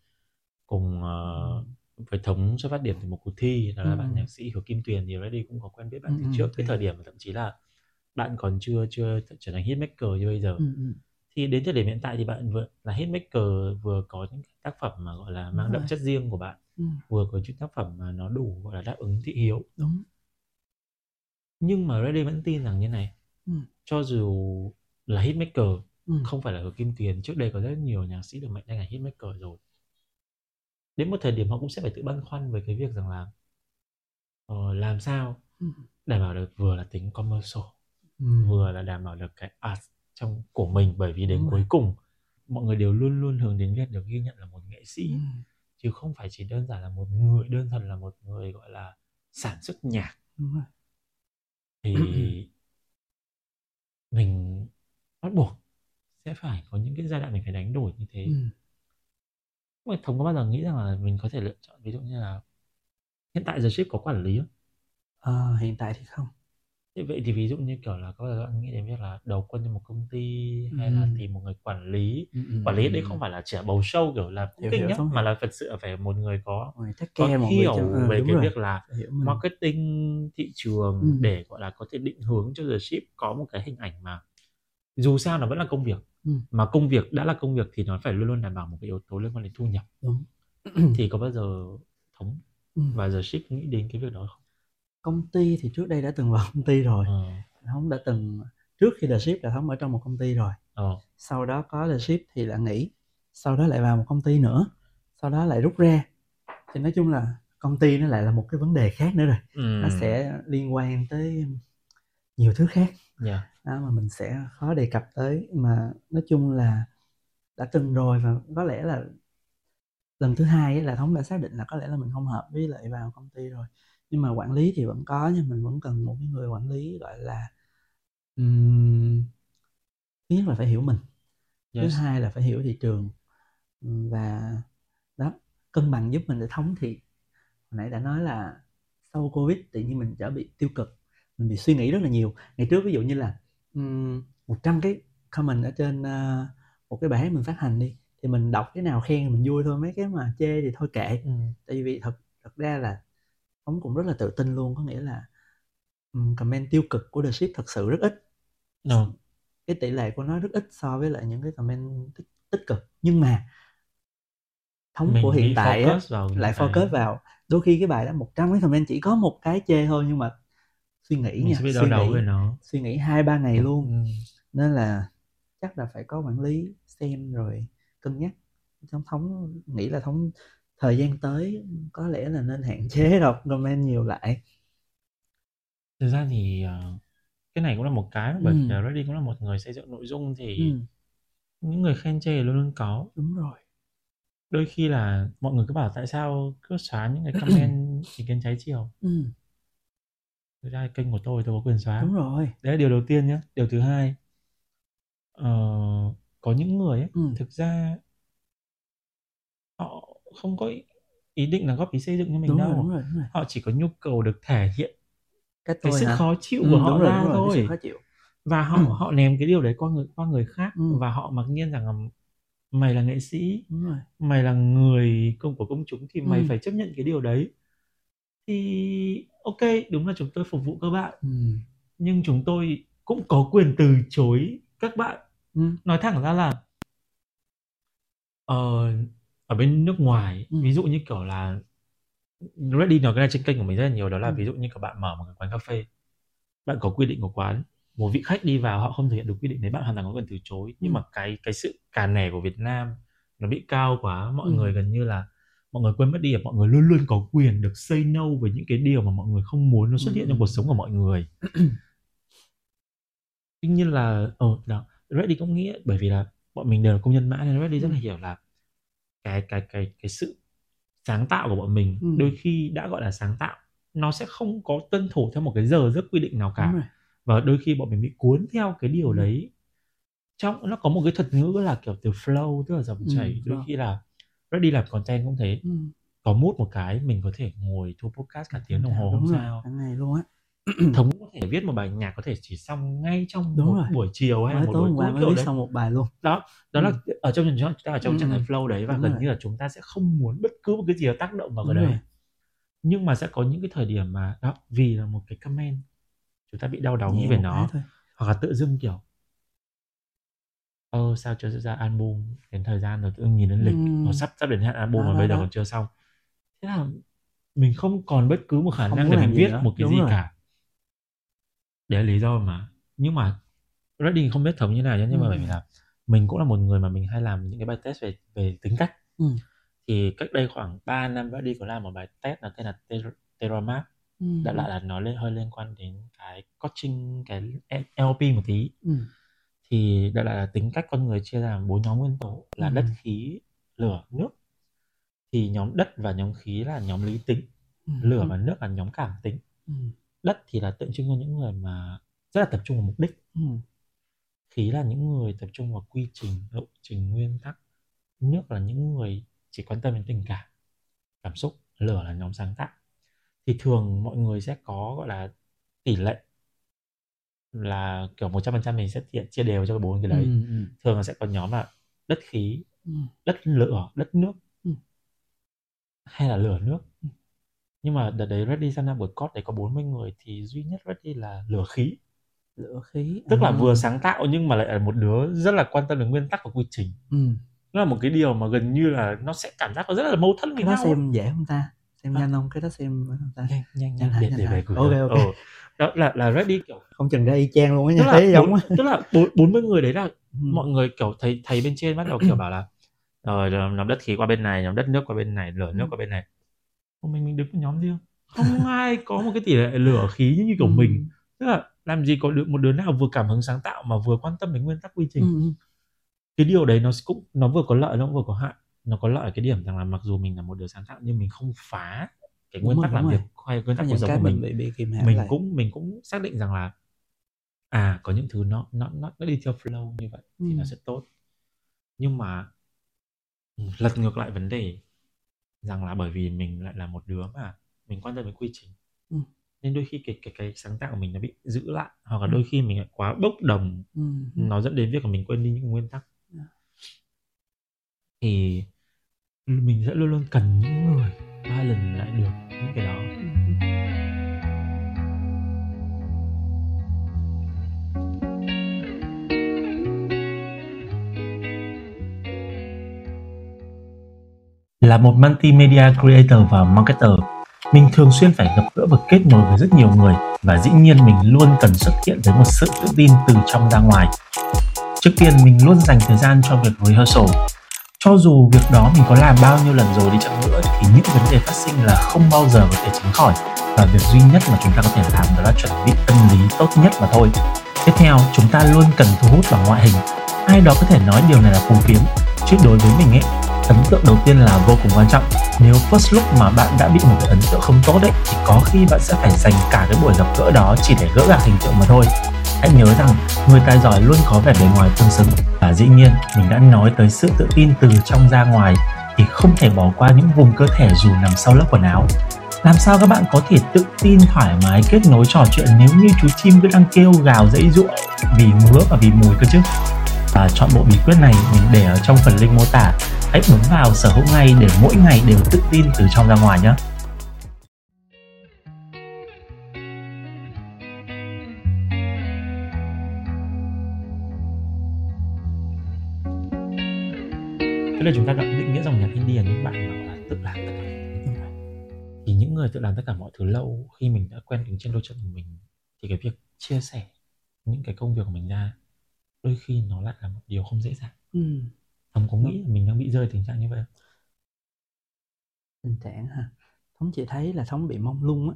cùng ờ, với thống xuất phát điểm từ một cuộc thi là Ừ. bạn nhạc sĩ Hứa Kim Tuyền thì ready cũng có quen biết bạn từ ừ, trước cái thời điểm mà thậm chí là bạn còn chưa chưa trở thành hitmaker như bây giờ. Ừ, thì đến thời điểm hiện tại thì bạn vừa là hitmaker vừa có những tác phẩm mà gọi là mang đậm chất riêng của bạn Ừ, vừa có những tác phẩm mà nó đủ gọi là đáp ứng thị hiếu. Đúng. Nhưng mà Ready vẫn tin rằng như này Ừ. cho dù là hitmaker ừ. không phải là Hứa Kim Tuyền trước đây có rất nhiều nhạc sĩ được mệnh danh là hitmaker rồi đến một thời điểm họ cũng sẽ phải tự băn khoăn về cái việc rằng là ờ, làm sao Ừ. đảm bảo được vừa là tính commercial Ừ. vừa là đảm bảo được cái art trong của mình bởi vì đến Đúng cuối cùng mọi người đều luôn luôn hướng đến việc được ghi nhận là một nghệ sĩ Ừ. chứ không phải chỉ đơn giản là một người đơn thuần là một người gọi là sản xuất nhạc Đúng rồi. thì (clears throat) mình bắt buộc sẽ phải có những cái giai đoạn mình phải đánh đổi như thế Ừ. mà thống có bao giờ nghĩ rằng là mình có thể lựa chọn ví dụ như là hiện tại giờ ship có quản lý không? Ờ, hiện tại thì không Thế vậy thì ví dụ như kiểu là có bao giờ bạn nghĩ đến việc là đầu quân cho một công ty hay là Ừ. tìm một người quản lý ừ, ừ, quản lý ừ. đấy không phải là chỉ là bầu show kiểu là Hiểu, hiểu, nhá mà là thật sự là phải một người có take có hiểu ờ, về cái rồi. việc là marketing thị trường Ừ. để gọi là có thể định hướng cho The Ship có một cái hình ảnh mà dù sao nó vẫn là công việc Ừ. mà công việc đã là công việc thì nó phải luôn luôn đảm bảo một cái yếu tố liên quan đến thu nhập. Đúng. (clears throat) Thì có bao giờ thống Ừ. và giờ ship nghĩ đến cái việc đó không? Công ty thì trước đây đã từng vào công ty rồi. Ờ. Thống đã từng trước khi The Ship là thống ở trong một công ty rồi. Ờ. Sau đó có The Ship thì là nghỉ. Sau đó lại vào một công ty nữa. Sau đó lại rút ra. Thì nói chung là công ty nó lại là một cái vấn đề khác nữa rồi. Ừ. nó sẽ liên quan tới nhiều thứ khác yeah. đó mà mình sẽ khó đề cập tới. Mà nói chung là đã từng rồi và có lẽ là lần thứ hai là thống đã xác định là có lẽ là mình không hợp với lại vào công ty rồi. Nhưng mà quản lý thì vẫn có nhưng mình vẫn cần một cái người quản lý gọi là ừm, thứ nhất là phải hiểu mình thứ yes. hai là phải hiểu thị trường. Và đó cân bằng giúp mình để thống thì hồi nãy đã nói là sau covid tự nhiên mình trở bị tiêu cực mình bị suy nghĩ rất là nhiều ngày trước ví dụ như là um, 100 cái comment ở trên ờ, một cái bài hát mình phát hành đi thì mình đọc cái nào khen thì mình vui thôi mấy cái mà chê thì thôi kệ ừ. tại vì thật thật ra là ông cũng rất là tự tin luôn có nghĩa là um, comment tiêu cực của The Ship thật sự rất ít no. cái tỷ lệ của nó rất ít so với lại những cái comment tích, tích cực nhưng mà thống mình của hiện tại á, lại focus vào đôi khi cái bài đó 100 cái comment chỉ có một cái chê thôi nhưng mà suy nghĩ mình nha suy đầu nghĩ về nó. suy nghĩ hai ba ngày luôn. Ừ. nên là chắc là phải có quản lý xem rồi cân nhắc. Thống thống nghĩ là thống thời gian tới có lẽ là nên hạn chế (laughs) đọc comment nhiều lại. Thực ra thì ờ, cái này cũng là một cái bởi Ừ. Reddy cũng là một người xây dựng nội dung thì ừ, những người khen chê luôn luôn có. Đúng rồi. Đôi khi là mọi người cứ bảo tại sao cứ xóa những cái (clears throat) comment ý kiến trái chiều. Ừ, thực ra kênh của tôi tôi có quyền xóa đúng rồi đấy là điều đầu tiên nhé điều thứ hai ờ, có những người ấy, Ừ. thực ra họ không có ý, ý định là góp ý xây dựng cho mình đúng đâu rồi đúng rồi đúng rồi họ chỉ có nhu cầu được thể hiện cái cái sự hả? khó chịu Ừ, của họ rồi, ra đúng rồi, cái thôi khó chịu và họ Ừ. họ ném cái điều đấy qua người qua người khác Ừ. và họ mặc nhiên rằng là mày là nghệ sĩ mày là người công của công chúng thì mày Ừ. phải chấp nhận cái điều đấy thì ok đúng là chúng tôi phục vụ các bạn ừ. nhưng chúng tôi cũng có quyền từ chối các bạn Ừ. nói thẳng ra là ờ, ở bên nước ngoài Ừ. ví dụ như kiểu là Reddy nói cái này trên kênh của mình rất là nhiều đó là Ừ. ví dụ như các bạn mở một cái quán cà phê bạn có quy định của quán một vị khách đi vào họ không thực hiện đúng quy định đấy bạn hoàn toàn có quyền từ chối nhưng Ừ. mà cái cái sự cà nẻ của Việt Nam nó bị cao quá mọi Ừ. người gần như là mọi người quên mất đi là mọi người luôn luôn có quyền được say no với những cái điều mà mọi người không muốn nó xuất hiện Ừ. trong cuộc sống của mọi người (clears throat) tuy nhiên là ờ đó Reddy cũng nghĩ bởi vì là bọn mình đều là công nhân mã nên Reddy rất là Ừ. hiểu là cái cái cái cái sự sáng tạo của bọn mình Ừ. đôi khi đã gọi là sáng tạo nó sẽ không có tuân thủ theo một cái giờ giấc quy định nào cả và đôi khi bọn mình bị cuốn theo cái điều Ừ. đấy trong nó có một cái thuật ngữ là kiểu từ flow tức là dòng Ừ, chảy đôi flow. khi là Reddy làm content cũng thế. Ừ. có mút một cái mình có thể ngồi thu podcast cả tiếng đồng hồ đúng không sao. cả ngày luôn á. Thống có thể viết một bài nhạc có thể chỉ xong ngay trong Đúng một rồi. buổi chiều hay là mới một tối buổi tối mới xong một bài luôn. Đó đó là Ừ. ở trong chúng ta ở trong Ừ, trạng thái flow đấy và Đúng gần rồi. như là chúng ta sẽ không muốn bất cứ một cái gì tác động vào Đúng cái đấy nhưng mà sẽ có những cái thời điểm mà đó vì là một cái comment chúng ta bị đau Nhẹ về nó cái hoặc là tự dưng kiểu ơ sao chưa ra album đến thời gian rồi tự nhìn đến lịch Ừ. nó sắp sắp đến hạn album Đó, mà bây giờ còn chưa xong thế là mình không còn bất cứ một khả Không năng để mình viết nữa. một cái Đúng gì rồi. cả đấy là lý do mà nhưng mà Redding không biết thống như nào nhưng mà Ừ. bởi vì là mình cũng là một người mà mình hay làm những cái bài test về về tính cách Ừ. thì cách đây khoảng 3 năm Redding có làm một bài test là tên là Ter- Terramap Ừ. đã lại là nó lên hơi liên quan đến cái coaching cái LP một tí Ừ. thì đại là tính cách con người chia ra bốn nhóm nguyên tố là Ừ. đất khí lửa nước thì nhóm đất và nhóm khí là nhóm lý tính Ừ. lửa và nước là nhóm cảm tính Ừ. đất thì là tượng trưng cho những người mà rất là tập trung vào mục đích Ừ. khí là những người tập trung vào quy trình lộ trình nguyên tắc nước là những người chỉ quan tâm đến tình cảm cảm xúc lửa là nhóm sáng tạo thì thường mọi người sẽ có gọi là tỷ lệ là kiểu 100% mình sẽ chia- chia đều cho bốn cái đấy Ừ. Ừ. thường là sẽ có nhóm là đất khí Ừ. đất lửa đất nước Ừ. hay là lửa nước nhưng mà đợt đấy Reddy sang năm buổi cốt đấy có 40 người thì duy nhất Reddy là lửa khí lửa khí tức là à. vừa sáng tạo nhưng mà lại là một đứa rất là quan tâm đến nguyên tắc và quy trình ừ. nó là một cái điều mà gần như là nó sẽ cảm giác nó rất là mâu thuẫn với đó nhau xem dễ không ta xem À. nhanh không cái đó xem ta nhanh nhanh Nhanh nhanh để nhanh để gửi Ok, ok. Ờ. đó là là ready kiểu không chừng ra y chang luôn á tức thấy giống tức là bốn- 40 người đấy là Ừ. mọi người kiểu thầy thầy bên trên bắt đầu kiểu bảo là rồi nhóm đất khí qua bên này nhóm đất nước qua bên này lửa nước Ừ. qua bên này mình mình đứng một nhóm riêng không ai có một cái tỷ lệ lửa khí như kiểu Ừ. mình tức là làm gì có được một đứa nào vừa cảm hứng sáng tạo mà vừa quan tâm đến nguyên tắc quy trình Ừ, ừ. cái điều đấy nó cũng nó vừa có lợi nó cũng vừa có hại nó có lợi ở cái điểm rằng là mặc dù mình là một đứa sáng tạo nhưng mình không phá cái nguyên tắc làm việc hay nguyên tắc cuộc sống của mình bị bị kìm mình lại cũng mình cũng xác định rằng là à có những thứ nó nó nó, nó đi theo flow như vậy thì Ừ. nó sẽ tốt nhưng mà ừ, lật ngược lại vấn đề rằng là bởi vì mình lại là một đứa mà mình quan tâm đến quy trình Ừ. nên đôi khi cái cái cái sáng tạo của mình nó bị giữ lại hoặc là Ừ. đôi khi mình lại quá bốc đồng ừ. ừ. nó dẫn đến việc là mình quên đi những nguyên tắc Dạ. thì mình sẽ luôn luôn cần những người balance lại được những cái đó Là một multimedia creator và marketer, mình thường xuyên phải gặp gỡ và kết nối với rất nhiều người và dĩ nhiên mình luôn cần xuất hiện với một sự tự tin từ trong ra ngoài. Trước tiên mình luôn dành thời gian cho việc rehearsal. Cho dù việc đó mình có làm bao nhiêu lần rồi đi chăng nữa thì những vấn đề phát sinh là không bao giờ có thể tránh khỏi và việc duy nhất mà chúng ta có thể làm đó là chuẩn bị tâm lý tốt nhất mà thôi. Tiếp theo, chúng ta luôn cần thu hút bằng ngoại hình. Ai đó có thể nói điều này là phù phiếm, chứ đối với mình ấy, ấn tượng đầu tiên là vô cùng quan trọng. Nếu first look mà bạn đã bị một cái ấn tượng không tốt đấy, thì có khi bạn sẽ phải dành cả cái buổi gặp gỡ đó chỉ để gỡ gạc hình tượng mà thôi. Hãy nhớ rằng người tài giỏi luôn có vẻ bề ngoài tương xứng và dĩ nhiên, mình đã nói tới sự tự tin từ trong ra ngoài thì không thể bỏ qua những vùng cơ thể dù nằm sau lớp quần áo. Làm sao các bạn có thể tự tin thoải mái kết nối trò chuyện nếu như chú chim cứ đang kêu gào dãy giụa vì ngứa và vì mùi cơ chứ? Và chọn bộ bí quyết này mình để ở trong phần link mô tả. Hãy bấm vào sở hữu ngay để mỗi ngày đều tự tin từ trong ra ngoài nhé. Thế là chúng ta định nghĩa dòng nhạc indie là những bạn là tự làm tất cả thì những người tự làm tất cả mọi thứ lâu khi mình đã quen đứng trên đôi chân của mình thì cái việc chia sẻ những cái công việc của mình ra đôi khi nó lại là một điều không dễ dàng. Ừ. Thống có nghĩ là mình đang bị rơi tình trạng như vậy không? tình trạng ha. Thống chỉ thấy là thống bị mông lung á.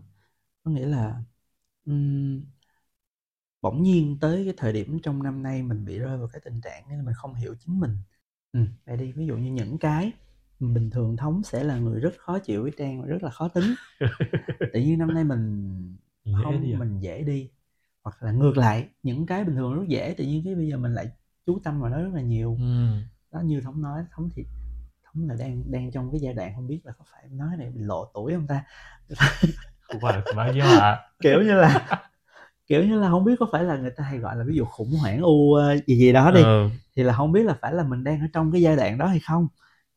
Có nghĩa là ừm, bỗng nhiên tới cái thời điểm trong năm nay mình bị rơi vào cái tình trạng nên mình không hiểu chính mình ừ, vậy đi ví dụ như những cái bình thường thống sẽ là người rất khó chịu với trang và rất là khó tính. (laughs) Tự nhiên năm nay mình dễ không đi à? mình dễ đi. Hoặc là ngược lại những cái bình thường rất dễ tự nhiên cái bây giờ mình lại chú tâm vào nó rất là nhiều. Ừ. đó như thống nói thống thì thống là đang đang trong cái giai đoạn không biết là có phải nói này bị lộ tuổi không ta? Không phải (laughs) kiểu như là kiểu như là không biết có phải là người ta hay gọi là ví dụ khủng hoảng u ờ, gì gì đó đi Ờ, thì là không biết là phải là mình đang ở trong cái giai đoạn đó hay không.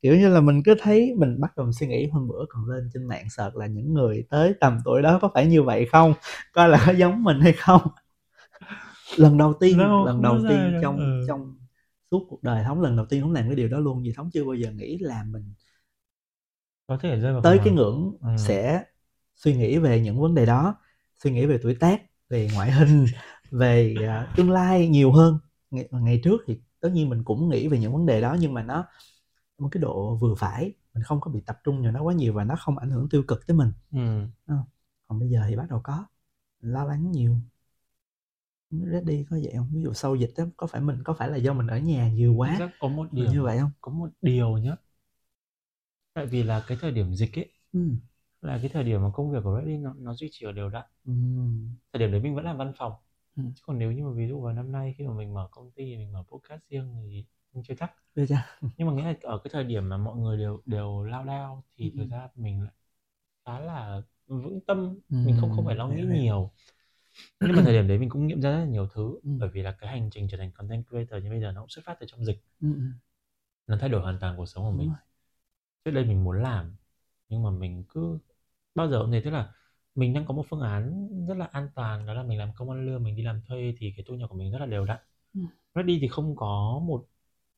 Kiểu như là mình cứ thấy mình bắt đầu suy nghĩ hôm bữa còn lên trên mạng search là những người tới tầm tuổi đó có phải như vậy không? Coi là có giống mình hay không? Lần đầu tiên Đâu, lần đầu tiên trong Ừ. trong suốt cuộc đời thống lần đầu tiên thống làm cái điều đó luôn vì thống chưa bao giờ nghĩ là mình có thể rơi vào tới cái ngưỡng Ừ. sẽ suy nghĩ về những vấn đề đó suy nghĩ về tuổi tác về ngoại hình về à, tương lai nhiều hơn. Ngày, ngày trước thì tất nhiên mình cũng nghĩ về những vấn đề đó nhưng mà nó một cái độ vừa phải mình không có bị tập trung vào nó quá nhiều và nó không ảnh hưởng tiêu cực tới mình. Ừ. còn bây giờ thì bắt đầu có lo lắng nhiều. Ready có vậy không? Ví dụ sau dịch đó, có phải mình có phải là do mình ở nhà nhiều quá? Có một như điều vậy không? có một điều nhá. Tại vì là cái thời điểm dịch ấy ừ. Là cái thời điểm mà công việc của Reddy nó, nó duy trì ở đều đặn Ừ. thời điểm đấy mình vẫn làm văn phòng Ừ. chứ còn nếu như mà ví dụ vào năm nay khi mà mình mở công ty mình mở podcast riêng thì mình chưa chắc Đưa cho. (laughs) nhưng mà nghĩa là ở cái thời điểm mà mọi người đều đều lao đao thì Ừ. thực ra mình lại khá là vững tâm mình không không phải lo Ừ, nghĩ nhiều nhưng mà thời điểm đấy mình cũng nghiệm ra rất là nhiều thứ Ừ. bởi vì là cái hành trình trở thành content creator như bây giờ nó cũng xuất phát từ trong dịch Ừ. ừ. nó thay đổi hoàn toàn cuộc sống của mình trước đây mình muốn làm nhưng mà mình cứ bao giờ cũng thế tức là mình đang có một phương án rất là an toàn đó là mình làm công ăn lương mình đi làm thuê thì cái thu nhập của mình rất là đều đặn Ừ. Reddy thì không có một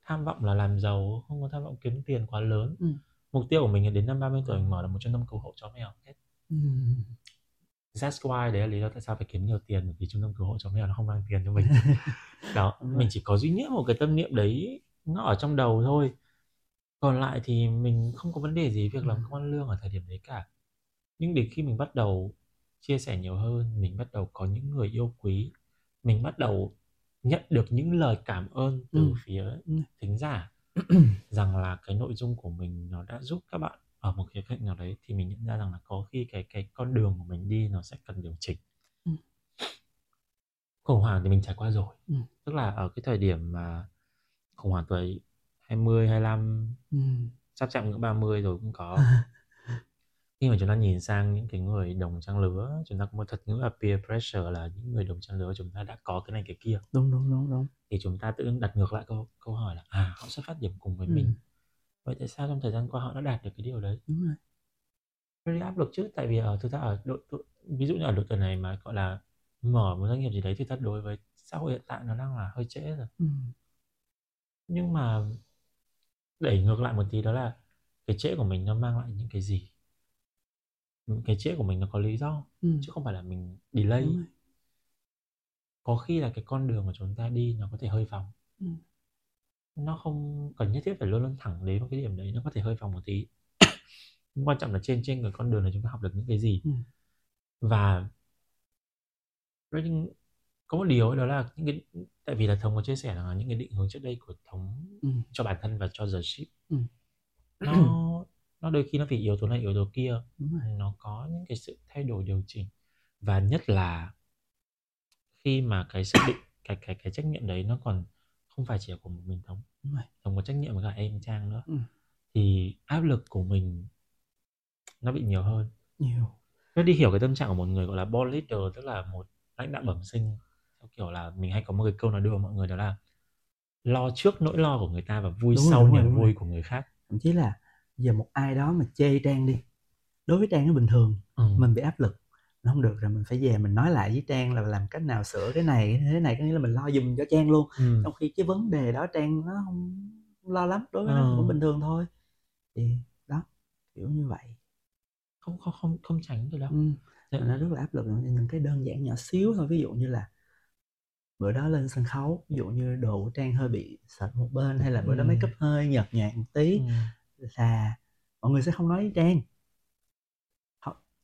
tham vọng là làm giàu không có tham vọng kiếm tiền quá lớn Ừ. mục tiêu của mình là đến năm 30 tuổi mình mở được một trung tâm cứu hộ chó mèo hết Ừ. That's why đấy là lý do tại sao phải kiếm nhiều tiền vì trung tâm cứu hộ chó mèo nó không mang tiền cho mình (laughs) đó rồi. mình chỉ có duy nhất một cái tâm niệm đấy nó ở trong đầu thôi còn lại thì mình không có vấn đề gì việc làm Ừ. công ăn lương ở thời điểm đấy cả nhưng đến khi mình bắt đầu chia sẻ nhiều hơn mình bắt đầu có những người yêu quý mình bắt đầu nhận được những lời cảm ơn từ Ừ. phía Ừ. thính giả (clears throat) rằng là cái nội dung của mình nó đã giúp các bạn ở một khía cạnh nào đấy thì mình nhận ra rằng là có khi cái cái con đường của mình đi nó sẽ cần điều chỉnh Ừ. khủng hoảng thì mình trải qua rồi Ừ. tức là ở cái thời điểm mà khủng hoảng tuổi 20, 25 Ừ. sắp chạm ngưỡng 30 rồi cũng có (laughs) khi mà chúng ta nhìn sang những cái người đồng trang lứa chúng ta có một thuật ngữ là peer pressure là những người đồng trang lứa chúng ta đã có cái này cái kia. Đúng đúng đúng đúng. Thì chúng ta tự đặt ngược lại câu câu hỏi là à họ xuất phát điểm cùng với Ừ. mình. Vậy tại sao trong thời gian qua họ đã đạt được cái điều đấy? Đúng rồi. Really áp lực chứ tại vì ở thực ra ở độ, độ ví dụ như ở độ tuổi này mà gọi là mở một doanh nghiệp gì đấy thì thật đối với xã hội hiện tại nó đang là hơi trễ rồi. Ừ. nhưng mà đẩy ngược lại một tí đó là cái trễ của mình nó mang lại những cái gì cái trễ của mình nó có lý do Ừ. chứ không phải là mình delay có khi là cái con đường mà chúng ta đi nó có thể hơi vòng Ừ. nó không cần nhất thiết phải luôn luôn thẳng đến một cái điểm đấy nó có thể hơi vòng một tí (coughs) quan trọng là trên trên cái con đường này chúng ta học được những cái gì Ừ. và có một điều đó là những cái tại vì là thống có chia sẻ là những cái định hướng trước đây của thống Ừ. cho bản thân và cho the ship Ừ. nó (coughs) nó đôi khi nó vì yếu tố này yếu tố kia nó có những cái sự thay đổi điều chỉnh. Và nhất là khi mà cái xác định cái cái cái trách nhiệm đấy nó còn không phải chỉ là của một mình thống. Thống có trách nhiệm với cả em trang nữa. Ừ. thì áp lực của mình nó bị nhiều hơn. Nhiều. Nó đi hiểu cái tâm trạng của một người gọi là board leader tức là một lãnh đạo bẩm sinh. Theo kiểu là mình hay có một cái câu nói đưa vào mọi người đó là lo trước nỗi lo của người ta và vui Đúng sau niềm vui của người khác. Thậm chí là giờ một ai đó mà chê trang đi đối với trang nó bình thường ừ. mình bị áp lực nó không được rồi mình phải về mình nói lại với trang là làm cách nào sửa cái này thế này có nghĩa là mình lo giùm cho trang luôn Ừ. trong khi cái vấn đề đó trang nó không lo lắm đối với nó Ờ. cũng bình thường thôi thì đó kiểu như vậy không không không không tránh được đâu ừ. Nó rất là áp lực những cái đơn giản nhỏ xíu thôi ví dụ như là bữa đó lên sân khấu ví dụ như đồ của trang hơi bị sệt một bên hay là bữa đó Ừ. make up hơi nhợt nhạt một tí ừ. Là mọi người sẽ không nói trang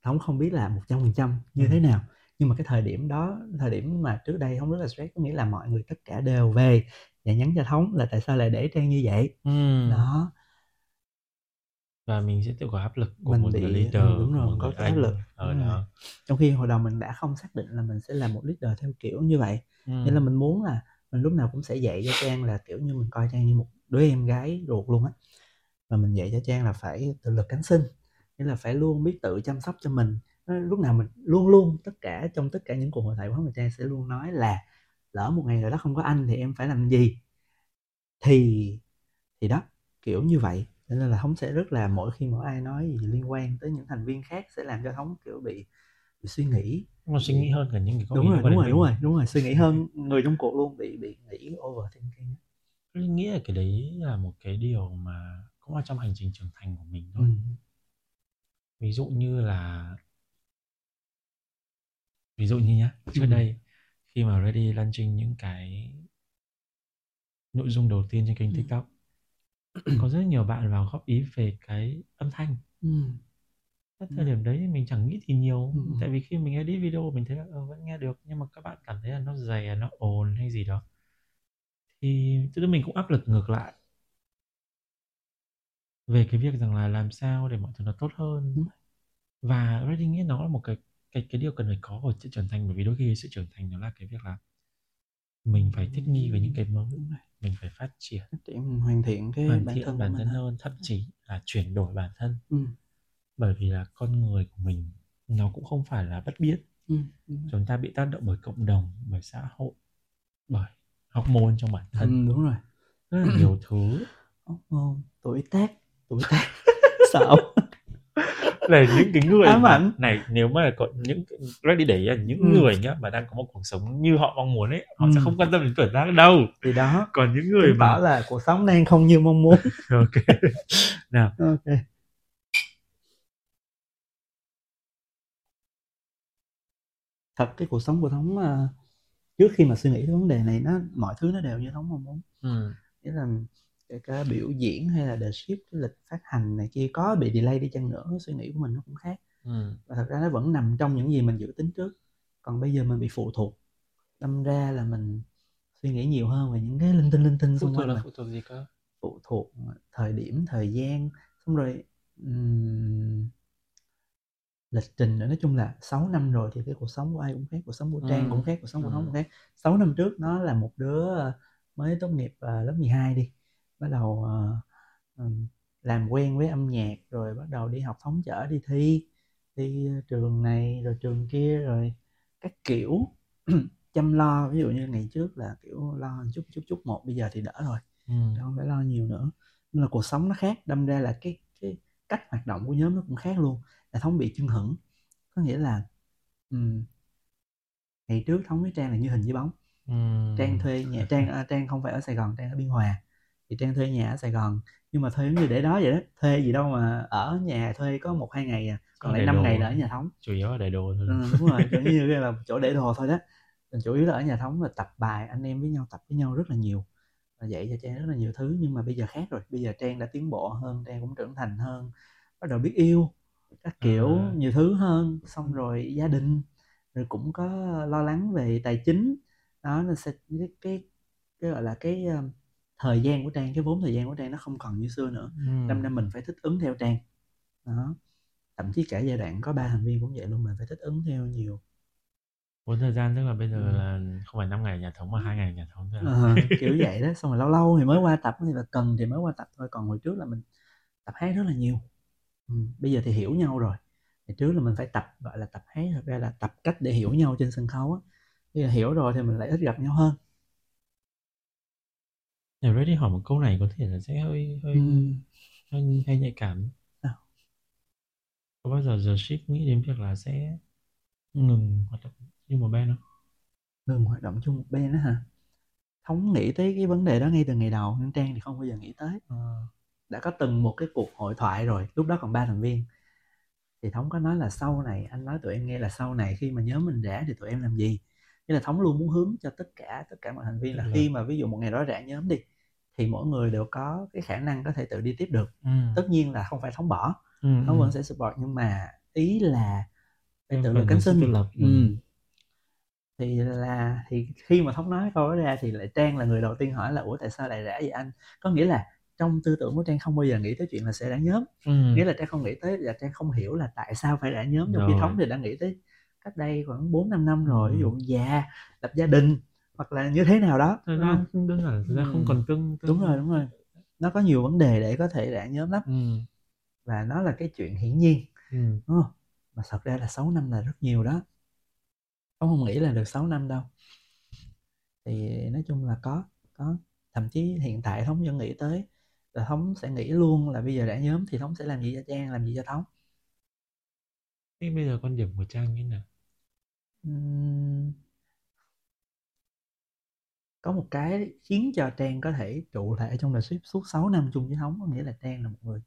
không không biết là một trăm phần trăm như Ừ. thế nào nhưng mà cái thời điểm đó thời điểm mà trước đây không rất là stress có nghĩa là mọi người tất cả đều về và nhắn cho thống là tại sao lại để trang như vậy Ừ. đó và mình sẽ tự có áp lực của Mình một bị- leader ừ, đúng rồi, một có áp lực. ở rồi. đó trong khi hồi đầu mình đã không xác định là mình sẽ là một leader theo kiểu như vậy ừ. nên là mình muốn là mình lúc nào cũng sẽ dạy cho trang là kiểu như mình coi trang như một đứa em gái ruột luôn á và mình dạy cho trang là phải tự lực cánh sinh nghĩa là phải luôn biết tự chăm sóc cho mình. Lúc nào mình luôn luôn tất cả trong tất cả những cuộc hội thoại của mình trang sẽ luôn nói là lỡ một ngày nào đó không có anh thì em phải làm gì? Thì thì đó kiểu như vậy. Cho nên là thống sẽ rất là mỗi khi mỗi ai nói gì liên quan tới những thành viên khác sẽ làm cho thống kiểu bị, bị suy nghĩ nó suy nghĩ hơn cả những cái đúng rồi đúng rồi đúng rồi đúng rồi suy nghĩ hơn người trong cuộc luôn bị bị nghĩ overthinking Tôi nghĩ là cái đấy là một cái điều mà cũng là trong hành trình trưởng thành của mình thôi ừ. ví dụ như là ví dụ như nhá trước Ừ. đây khi mà ready launching những cái nội dung đầu tiên trên kênh Ừ. tiktok có rất nhiều bạn vào góp ý về cái âm thanh Ừ. Ở thời điểm đấy thì mình chẳng nghĩ gì nhiều Ừ. tại vì khi mình edit video mình thấy là ờ, vẫn nghe được nhưng mà các bạn cảm thấy là nó dày nó ồn hay gì đó thì tự mình cũng áp lực ngược lại về cái việc rằng là làm sao để mọi thứ nó tốt hơn. Và Ready nghĩ nó là một cái cái cái điều cần phải có của sự trưởng thành bởi vì đôi khi sự trưởng thành nó là cái việc là mình phải thích nghi với những cái mới mình phải phát triển. Phát triển hoàn thiện cái hoàn bản thiện thân bản thân mình hơn thậm chí là chuyển đổi bản thân. Ừ. bởi vì là con người của mình nó cũng không phải là bất biết Ừ. chúng ta bị tác động bởi cộng đồng bởi xã hội bởi hormone trong bản thân. Ừ, đúng rồi. Rất là nhiều thứ. Hormone tuổi tác tác (laughs) sợ là những cái người ám mà, ảnh. này nếu mà có những Greg đi để ý là những Ừ. người nhá mà đang có một cuộc sống như họ mong muốn ấy họ sẽ Ừ. không quan tâm đến tuổi tác đâu. Thì đó. Còn những người tỏ mà là cuộc sống đang không như mong muốn. (laughs) Ok. Nào. Ok. Thật cái cuộc sống của thống à, trước khi mà suy nghĩ cái vấn đề này nó mọi thứ nó đều như thống mong muốn. Ừ. nghĩa là kể cả biểu diễn hay là the ship cái lịch phát hành này kia có bị delay đi chăng nữa suy nghĩ của mình nó cũng khác. Ừ. và thật ra nó vẫn nằm trong những gì mình dự tính trước. Còn bây giờ mình bị phụ thuộc. Đâm ra là mình suy nghĩ nhiều hơn về những cái linh tinh linh tinh xung quanh là phụ thuộc gì cơ? Phụ thuộc thời điểm thời gian. Xong rồi ừm, lịch trình nữa. Nói chung là 6 năm rồi thì cái cuộc sống của ai cũng khác cuộc sống của Trang Ừ. cũng khác cuộc sống của Ừ. Thống cũng khác. 6 năm trước nó là một đứa ờ, mới tốt nghiệp ờ, lớp 12 đi bắt đầu ừm, làm quen với âm nhạc rồi bắt đầu đi học thống chở đi thi đi trường này rồi trường kia rồi các kiểu (clears throat) chăm lo. Ví dụ như ngày trước là kiểu lo chút chút chút một bây giờ thì đỡ rồi ừ. không phải lo nhiều nữa. Nên là cuộc sống nó khác đâm ra là cái cái cách hoạt động của nhóm nó cũng khác luôn là thống bị chưng hửng. Có nghĩa là ừm, ngày trước thống với trang là như hình với bóng. Ừ. trang thuê nhà trang à, trang không phải ở sài gòn trang ở biên hòa thì trang thuê nhà ở sài gòn. Nhưng mà thuê giống như để đó vậy đó thuê gì đâu mà ở nhà thuê có một hai ngày à còn lại năm ngày là ở nhà thống. Chủ yếu là để đồ thôi. Ừ, đúng rồi kiểu như là chỗ để đồ thôi đó. Chủ yếu là ở nhà thống là tập bài anh em với nhau tập với nhau rất là nhiều. Và dạy cho trang rất là nhiều thứ nhưng mà bây giờ khác rồi. Bây giờ trang đã tiến bộ hơn trang cũng trưởng thành hơn bắt đầu biết yêu các kiểu À. nhiều thứ hơn. Xong rồi gia đình rồi cũng có lo lắng về tài chính. Đó sẽ cái cái, cái gọi là cái um, thời gian của trang cái vốn thời gian của trang nó không còn như xưa nữa. Ừ. đâm ra mình phải thích ứng theo trang. Đó. Thậm chí cả giai đoạn có ba thành viên cũng vậy luôn mình phải thích ứng theo nhiều. Vốn thời gian tức là bây giờ Ừ. là không phải 5 ngày nhà thống mà hai ngày nhà thống thôi. À? Kiểu vậy đó. Xong rồi lâu lâu thì mới qua tập thì là cần thì mới qua tập thôi. Còn hồi trước là mình tập hát rất là nhiều. Ừ. bây giờ thì hiểu nhau rồi. Hồi trước là mình phải tập gọi là tập hát thật ra là tập cách để hiểu nhau trên sân khấu á. Bây giờ hiểu rồi thì mình lại ít gặp nhau hơn Nếu Reddy hỏi một câu này có thể là sẽ hơi hơi ừ. hơi, hơi nhạy cảm. Sao? Có bao giờ The Ship nghĩ đến việc là sẽ ngừng hoạt động như một band không? ngừng hoạt động chung một bên đó hả thống nghĩ tới cái vấn đề đó ngay từ ngày đầu nhưng trang thì không bao giờ nghĩ tới đã có từng một cái cuộc hội thoại rồi lúc đó còn ba thành viên thì thống có nói là sau này anh nói tụi em nghe là sau này khi mà nhóm mình rã thì tụi em làm gì nghĩa là thống luôn muốn hướng cho tất cả tất cả mọi thành viên là khi mà ví dụ một ngày đó rã nhóm đi thì mỗi người đều có cái khả năng có thể tự đi tiếp được Ừ. tất nhiên là không phải thống bỏ ừ. thống ừ. vẫn sẽ support nhưng mà ý là phải tự lực cánh sinh lập. Ừ. ừ. thì là thì khi mà thống nói câu đó ra thì lại trang là người đầu tiên hỏi là ủa tại sao lại rã vậy anh có nghĩa là trong tư tưởng của trang không bao giờ nghĩ tới chuyện là sẽ rã nhóm Ừ. nghĩa là trang không nghĩ tới là trang không hiểu là tại sao phải rã nhóm trong khi thống thì đã nghĩ tới cách đây khoảng 4 5 năm rồi ví dụ già lập gia đình hoặc là như thế nào đó Thời gian không? đơn giản, thời gian không còn tương, tương đúng rồi đúng rồi. Nó có nhiều vấn đề để có thể rã nhóm lắm. Ừ. và nó là cái chuyện hiển nhiên Ừ. đúng không? mà thật ra là 6 năm là rất nhiều đó. Không không nghĩ là được 6 năm đâu. Thì nói chung là có có. Thậm chí hiện tại thống vẫn nghĩ tới là thống sẽ nghĩ luôn là bây giờ đã nhóm thì thống sẽ làm gì cho trang làm gì cho thống. Thế bây giờ quan điểm của Trang như thế nào? Ừm, có một cái khiến cho Trang có thể trụ lại trong đời ship suốt 6 năm chung với Thống có nghĩa là Trang là một người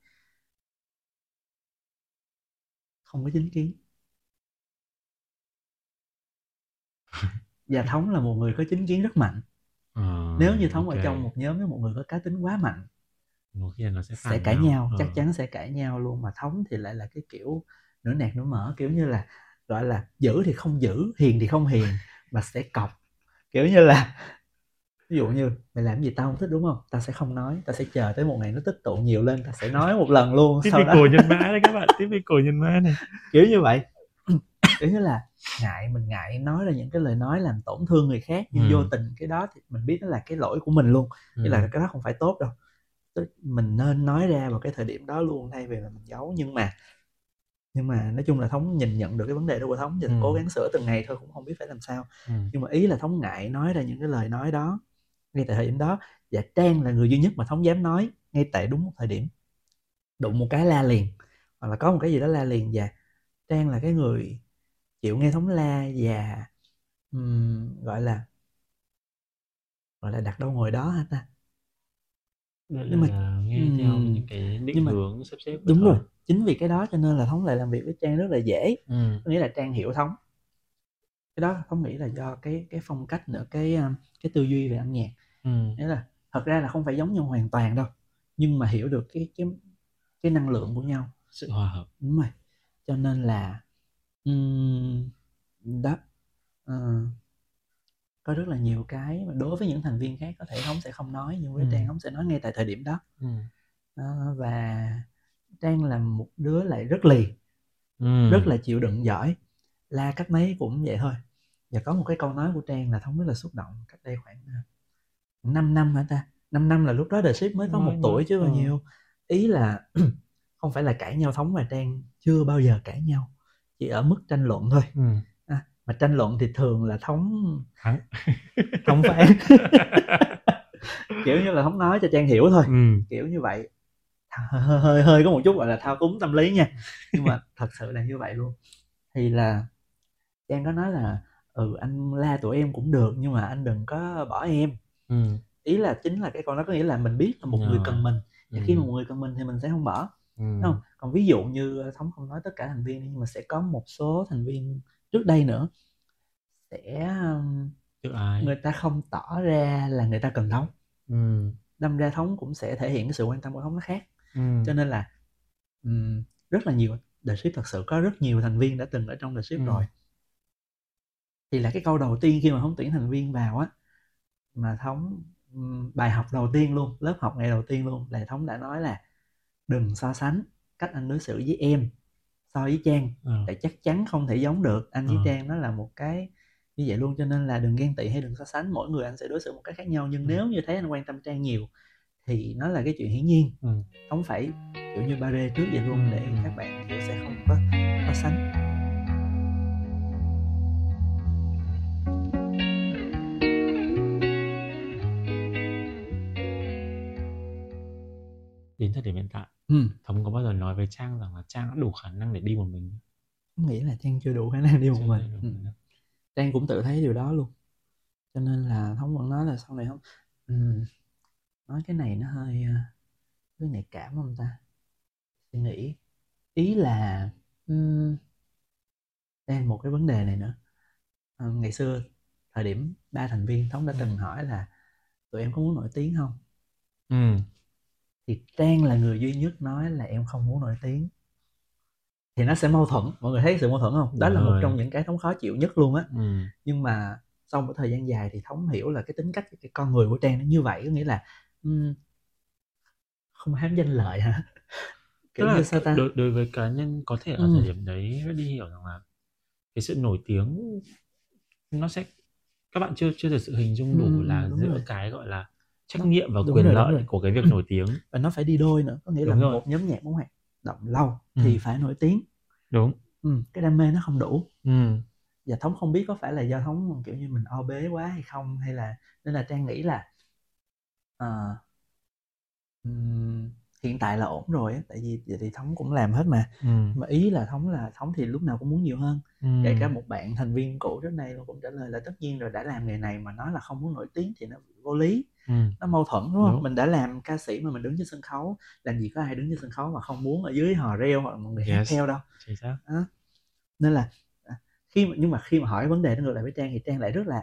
không có chính kiến. (laughs) Và Thống là một người có chính kiến rất mạnh. Ờ, nếu như Thống ok. ở trong một nhóm với một người có cá tính quá mạnh một khi nó sẽ sẽ phản cãi nhau Ờ. chắc chắn sẽ cãi nhau luôn. Mà thống thì lại là cái kiểu nửa nạt nửa mở kiểu như là gọi là giữ thì không giữ hiền thì không hiền mà sẽ cọc. Kiểu như là ví dụ như mày làm gì tao không thích đúng không? Tao sẽ không nói tao sẽ chờ tới một ngày nó tích tụ nhiều lên tao sẽ nói một lần luôn. Sau đó Typical nhân (laughs) mã đấy các bạn, typical nhân mã này. kiểu như vậy. (clears throat) Kiểu như là ngại mình ngại nói ra những cái lời nói làm tổn thương người khác nhưng Ừ. vô tình cái đó thì mình biết nó là cái lỗi của mình luôn. Ừ. Là cái đó không phải tốt đâu. Mình nên nói ra vào cái thời điểm đó luôn thay vì là mình giấu. Nhưng mà nhưng mà nói chung là thống nhìn nhận được cái vấn đề đó của thống và Ừ. cố gắng sửa từng ngày thôi cũng không biết phải làm sao. Ừ. nhưng mà ý là thống ngại nói ra những cái lời nói đó ngay tại thời điểm đó và trang là người duy nhất mà thống dám nói ngay tại đúng một thời điểm. Đụng một cái la liền hoặc là có một cái gì đó la liền và trang là cái người chịu nghe thống la và um, gọi là gọi là đặt đâu ngồi đó hả ta? Nhưng mà nghe um, theo những cái định hướng sắp xếp đúng rồi chính vì cái đó cho nên là thống lại làm việc với trang rất là dễ ừ. có nghĩa là trang hiểu thống cái đó thống nghĩ là do cái cái phong cách nữa cái um, cái tư duy về âm nhạc ừ. nghĩa là thật ra là không phải giống nhau hoàn toàn đâu nhưng mà hiểu được cái cái cái năng lượng của nhau sự hòa hợp đúng rồi cho nên là um, đó uh, có rất là nhiều cái mà đối với những thành viên khác có thể thống sẽ không nói nhưng với ừ. trang thống sẽ nói ngay tại thời điểm đó ừ. đó và trang là một đứa lại rất lì ừ. rất là chịu đựng giỏi. La cách mấy cũng vậy thôi. Và có một cái câu nói của trang là thống rất là xúc động cách đây khoảng 5 năm hả ta? 5 năm là lúc đó The Ship mới có một tuổi chứ bao ừ. nhiêu. Ý là (clears throat) không phải là cãi nhau thống và trang chưa bao giờ cãi nhau chỉ ở mức tranh luận thôi. Ừ. à, mà tranh luận thì thường là thống (laughs) không phải. (laughs) (laughs) Kiểu như là thống nói cho trang hiểu thôi. Ừ. kiểu như vậy hơi, hơi hơi có một chút gọi là thao túng tâm lý nha (laughs) nhưng mà thật sự là như vậy luôn thì là trang có nói là ừ anh la tụi em cũng được nhưng mà anh đừng có bỏ em ừ. ý là chính là cái con đó có nghĩa là mình biết là một Rồi. người cần mình và ừ. khi mà một người cần mình thì mình sẽ không bỏ ừ. không còn ví dụ như thống không nói tất cả thành viên nhưng mà sẽ có một số thành viên trước đây nữa sẽ người ta không tỏ ra là người ta cần thống ừ. đâm ra thống cũng sẽ thể hiện cái sự quan tâm của thống nó khác ừ. cho nên là um, rất là nhiều The Ship thật sự có rất nhiều thành viên đã từng ở trong The Ship ừ. rồi thì là cái câu đầu tiên khi mà thống tuyển thành viên vào á mà thống bài học đầu tiên luôn lớp học ngày đầu tiên luôn là thống đã nói là đừng so sánh cách anh đối xử với em so với trang ừ. tại chắc chắn không thể giống được anh với ừ. trang nó là một cái như vậy luôn cho nên là đừng ghen tị hay đừng so sánh mỗi người anh sẽ đối xử một cách khác nhau nhưng ừ. nếu như thấy anh quan tâm trang nhiều thì nó là cái chuyện hiển nhiên ừ. không phải kiểu như ba rê trước vậy luôn để ừ. các bạn kiểu sẽ không có so sánh đến thời điểm hiện tại ừ. thống có bao giờ nói với trang rằng là trang đã đủ khả năng để đi một mình không nghĩ là trang chưa đủ khả năng đi một mình ừ. trang cũng tự thấy điều đó luôn cho nên là thống vẫn nói là sau này không ừ, nói cái này nó hơi ờ, hơi nhạy cảm không ta? Suy nghĩ. Ý là um, đây một cái vấn đề này nữa. À, ngày xưa thời điểm ba thành viên thống đã từng hỏi là tụi em có muốn nổi tiếng không? Ừ thì trang là người duy nhất nói là em không muốn nổi tiếng. Thì nó sẽ mâu thuẫn. Mọi người thấy sự mâu thuẫn không? Đó Đúng là một trong những cái thống khó chịu nhất luôn á. Ừ. nhưng mà sau một thời gian dài thì thống hiểu là cái tính cách cái con người của trang nó như vậy. Có nghĩa là um, không hám danh lợi hả kiểu như sao ta đối, đối với cá nhân có thể ở ừ. thời điểm đấy đi hiểu rằng là cái sự nổi tiếng nó sẽ các bạn chưa chưa thực sự hình dung đủ ừ, là giữa rồi. cái gọi là trách nhiệm và quyền rồi, lợi của cái việc nổi tiếng và nó phải đi đôi nữa có nghĩa đúng là rồi. một nhóm nhạc muốn hoạt động lâu ừ. thì phải nổi tiếng đúng ừ, cái đam mê nó không đủ ừ. và thống không biết có phải là do thống kiểu như mình o bế quá hay không hay là nên là trang nghĩ là um, hiện tại là ổn rồi á tại vì vậy thì thống cũng làm hết mà ừ. mà ý là thống là thống thì lúc nào cũng muốn nhiều hơn kể cả một bạn thành viên cũ trước đây cũng trả lời là tất nhiên rồi đã làm nghề này mà nói là không muốn nổi tiếng thì nó vô lý ừ. nó mâu thuẫn đúng không đúng. mình đã làm ca sĩ mà mình đứng trên sân khấu làm gì có ai đứng trên sân khấu mà không muốn ở dưới hò reo hoặc mọi người yes. hát theo đâu Chính xác. Đó. nên là à, khi mà nhưng mà khi mà hỏi vấn đề nó ngược lại với trang thì trang lại rất là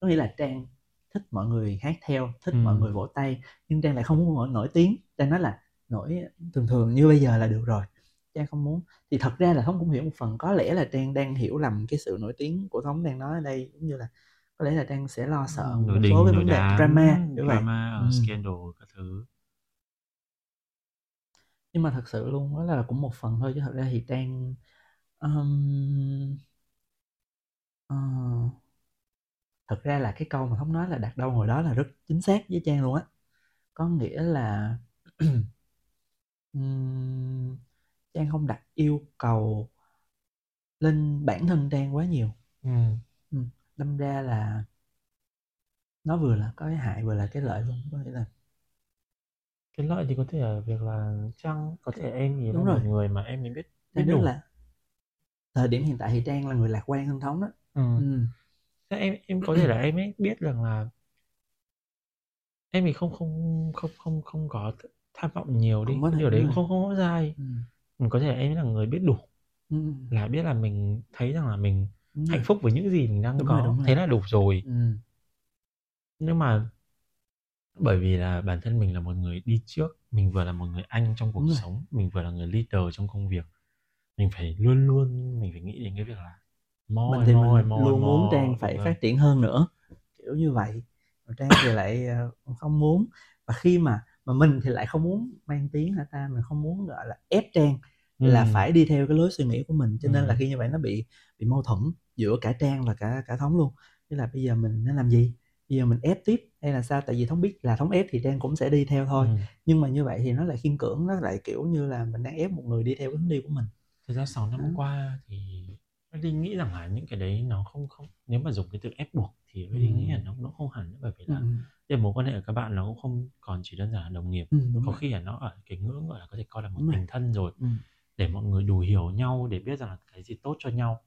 có nghĩa là trang thích mọi người hát theo thích ừ. mọi người vỗ tay nhưng trang lại không muốn nổi, nổi tiếng trang nói là nổi thường thường như bây giờ là được rồi trang không muốn thì thật ra là thống cũng hiểu một phần có lẽ là trang đang hiểu lầm cái sự nổi tiếng của thống đang nói ở đây cũng như là có lẽ là trang sẽ lo sợ một số cái vấn đề drama như drama vậy. Ừ. scandal các thứ nhưng mà thật sự luôn đó là cũng một phần thôi chứ thật ra thì trang um, uh, thật ra là cái câu mà thống nói là đặt đâu ngồi đó là rất chính xác với trang luôn á có nghĩa là (clears throat) um, trang không đặt yêu cầu lên bản thân trang quá nhiều ừ. Ừ. đâm ra là nó vừa là có cái hại vừa là cái lợi luôn có nghĩa là cái lợi thì có thể là việc là Trang có thể em là Đúng một rồi. người mà em mình biết biết rất đủ là thời điểm hiện tại thì Trang là người lạc quan hơn Thống đó ừ. ừ. Em em có thể là em ấy biết rằng là em thì không không không không không có tham vọng nhiều đi điều đấy rồi. không không có dai Ừ. mình có thể là em là người biết đủ Ừ. là biết là mình thấy rằng là mình Đúng rồi. hạnh phúc với những gì mình đang Đúng có rồi, đúng rồi. thế là đủ rồi Ừ. nhưng mà bởi vì là bản thân mình là một người đi trước mình vừa là một người anh trong cuộc Đúng rồi. sống mình vừa là người leader trong công việc mình phải luôn luôn mình phải nghĩ đến cái việc là moi mình thì moi mình moi luôn muốn moi, Trang phải phát triển hơn nữa kiểu như vậy. Còn Trang thì lại ờ, không muốn. Và khi mà mà mình thì lại không muốn mang tiếng hả ta? Mình không muốn gọi là ép Trang là Ừ. phải đi theo cái lối suy nghĩ của mình. Cho nên Ừ. là khi như vậy nó bị bị mâu thuẫn giữa cả Trang và cả cả Thống luôn. Tức là bây giờ mình nên làm gì? Bây giờ mình ép tiếp hay là sao? Tại vì Thống biết là Thống ép thì Trang cũng sẽ đi theo thôi. Ừ. nhưng mà như vậy thì nó lại khiên cưỡng nó lại kiểu như là mình đang ép một người đi theo cái hướng đi của mình. Thực ra 6 năm Ừ. qua thì Reddy nghĩ rằng là những cái đấy nó không không nếu mà dùng cái từ ép buộc thì Ừ. nghĩ là nó nó không hẳn bởi vì là ừ. mối quan hệ của các bạn nó cũng không còn chỉ đơn giản là đồng nghiệp Ừ, có rồi. khi là nó ở cái ngưỡng gọi là có thể coi là một Đúng rồi. tình thân rồi Ừ. để mọi người đủ hiểu nhau để biết rằng là cái gì tốt cho nhau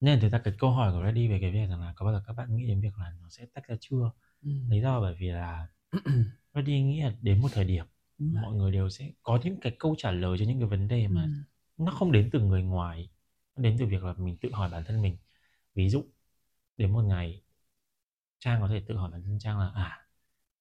nên thực ra cái câu hỏi của Reddy về cái việc rằng là có bao giờ các bạn nghĩ đến việc là nó sẽ tách ra chưa Ừ. lý do bởi vì là (clears throat) Reddy nghĩ là đến một thời điểm Đúng rồi. mọi người đều sẽ có những cái câu trả lời cho những cái vấn đề mà Ừ. nó không đến từ người ngoài đến từ việc là mình tự hỏi bản thân mình ví dụ đến một ngày trang có thể tự hỏi bản thân trang là à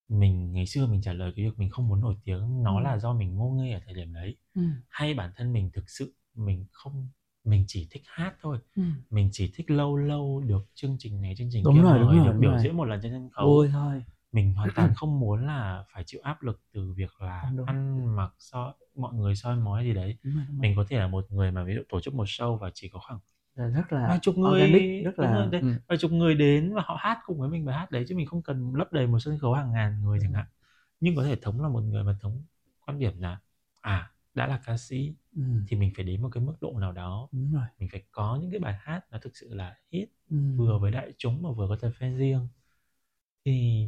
mình ngày xưa mình trả lời cái việc mình không muốn nổi tiếng nó Ừ. là do mình ngô nghê ở thời điểm đấy Ừ. hay bản thân mình thực sự mình không mình chỉ thích hát thôi Ừ. mình chỉ thích lâu lâu được chương trình này chương trình Đúng kia rồi, đúng rồi, được đúng biểu rồi. diễn một lần trên sân khấu thôi mình hoàn toàn (clears throat) không muốn là phải chịu áp lực từ việc là Đúng, ăn mặc so mọi người soi mói gì đấy đúng rồi, đúng rồi. mình có thể là một người mà ví dụ tổ chức một show và chỉ có khoảng rất là vài chục người organic rất là đấy, ừ. vài chục người đến và họ hát cùng với mình bài hát đấy chứ mình không cần lấp đầy một sân khấu hàng ngàn người chẳng hạn nhưng có thể thống là một người mà thống quan điểm là à đã là ca sĩ Ừ. thì mình phải đến một cái mức độ nào đó đúng rồi mình phải có những cái bài hát nó thực sự là hit ừ. vừa với đại chúng mà vừa có tập fan riêng thì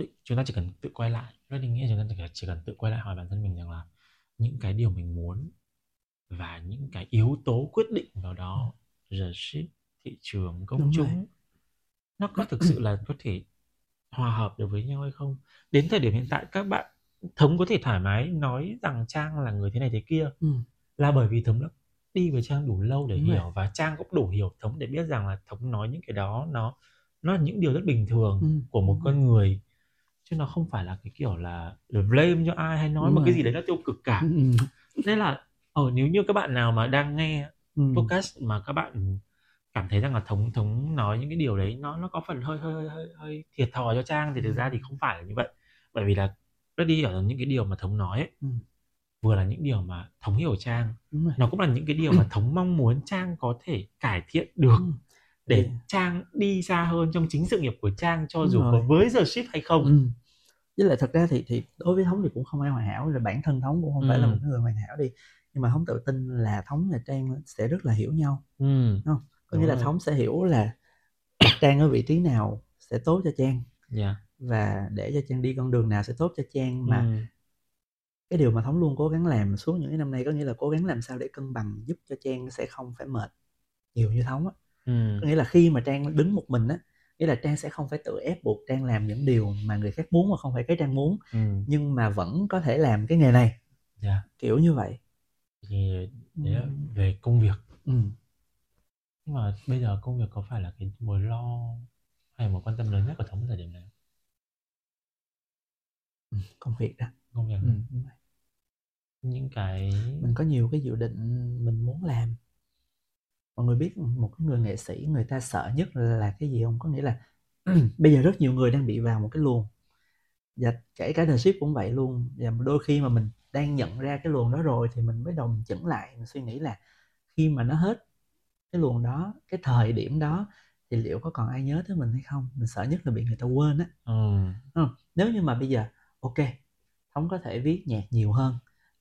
tự- chúng ta chỉ cần tự quay lại rất định nghĩa chúng ta chỉ cần- chỉ cần tự quay lại hỏi bản thân mình rằng là những cái điều mình muốn và những cái yếu tố quyết định vào đó giờ ship thị trường công Đúng rồi. chúng nó có thực sự là có thể hòa hợp được với nhau hay không đến thời điểm hiện tại các bạn thống có thể thoải mái nói rằng trang là người thế này thế kia Ừ. là bởi vì thống đã đi với trang đủ lâu để Đúng rồi. hiểu và trang cũng đủ hiểu thống để biết rằng là thống nói những cái đó nó nó là những điều rất bình thường Ừ. của một Đúng con người chứ nó không phải là cái kiểu là blame cho ai hay nói Đúng một cái gì đấy nó tiêu cực cả Ừ. nên là ở nếu như các bạn nào mà đang nghe Ừ. podcast mà các bạn cảm thấy rằng là thống thống nói những cái điều đấy nó nó có phần hơi hơi hơi hơi, thiệt thòi cho trang thì thực ra thì không phải là như vậy bởi vì là rất đi ở những cái điều mà thống nói ấy, Ừ. vừa là những điều mà thống hiểu trang nó cũng là những cái điều mà thống mong muốn trang có thể cải thiện được Ừ. để Thì- trang đi xa hơn trong chính sự nghiệp của trang cho dù có với giờ ship hay không Ừ. với lại thật ra thì thì đối với thống thì cũng không ai hoàn hảo rồi bản thân thống cũng không phải là Ừ. một cái người hoàn hảo đi nhưng mà thống tự tin là thống và trang sẽ rất là hiểu nhau ừ không có Đúng nghĩa là thống sẽ hiểu là (coughs) trang ở vị trí nào sẽ tốt cho trang dạ và để cho trang đi con đường nào sẽ tốt cho trang mà ừ. cái điều mà thống luôn cố gắng làm suốt những năm nay có nghĩa là cố gắng làm sao để cân bằng giúp cho trang sẽ không phải mệt nhiều như thống á Ừ. có nghĩa là khi mà trang đứng một mình á nghĩa là trang sẽ không phải tự ép buộc trang làm những điều mà người khác muốn mà không phải cái trang muốn ừ. nhưng mà vẫn có thể làm cái nghề này. Dạ. Kiểu như vậy. Thì đấy là Ừ. về công việc. Ừ. nhưng mà bây giờ công việc có phải là cái mối lo hay mối quan tâm lớn nhất của thống thời điểm này ừ, công việc đó. Công việc ừ. những cái mình có nhiều cái dự định mình muốn làm mọi người biết một cái người nghệ sĩ người ta sợ nhất là cái gì không? Có nghĩa là (clears throat) bây giờ rất nhiều người đang bị vào một cái luồng. Và kể cả The Ship cũng vậy luôn. Và đôi khi mà mình đang nhận ra cái luồng đó rồi thì mình mới đầu mình chững lại mình suy nghĩ là khi mà nó hết cái luồng đó cái thời điểm đó thì liệu có còn ai nhớ tới mình hay không? Mình sợ nhất là bị người ta quên á. Ừ. Không? nếu như mà bây giờ ok thống có thể viết nhạc nhiều hơn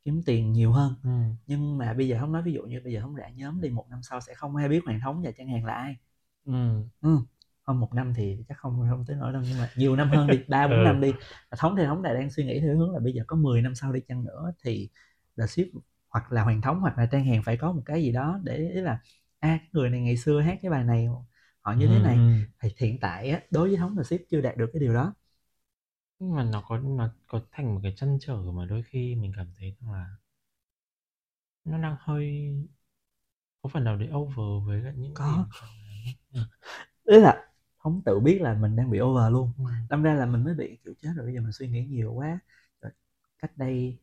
kiếm tiền nhiều hơn Ừ. nhưng mà bây giờ không nói ví dụ như bây giờ không rã nhóm đi một năm sau sẽ không ai biết hoàng thống và chẳng hạn là ai Ừ. ừ. hơn một năm thì chắc không không tới nỗi đâu nhưng mà nhiều năm hơn đi (laughs) ba bốn ừ. năm đi thống thì thống lại đang suy nghĩ theo hướng là bây giờ có 10 năm sau đi chăng nữa thì The Ship hoặc là Hoàng Thống hoặc là Trang Hèn phải có một cái gì đó để ý là a à, người này ngày xưa hát cái bài này họ như thế này ừ. thì hiện tại á, đối với thống The Ship chưa đạt được cái điều đó nhưng mà nó có nó có thành một cái chân trở mà đôi khi mình cảm thấy là nó đang hơi có phần nào đấy over với lại những có. ý là không tự biết là mình đang bị over luôn. Ừ. đâm ra là mình mới bị kiểu chết rồi bây giờ mình suy nghĩ nhiều quá. Rồi cách đây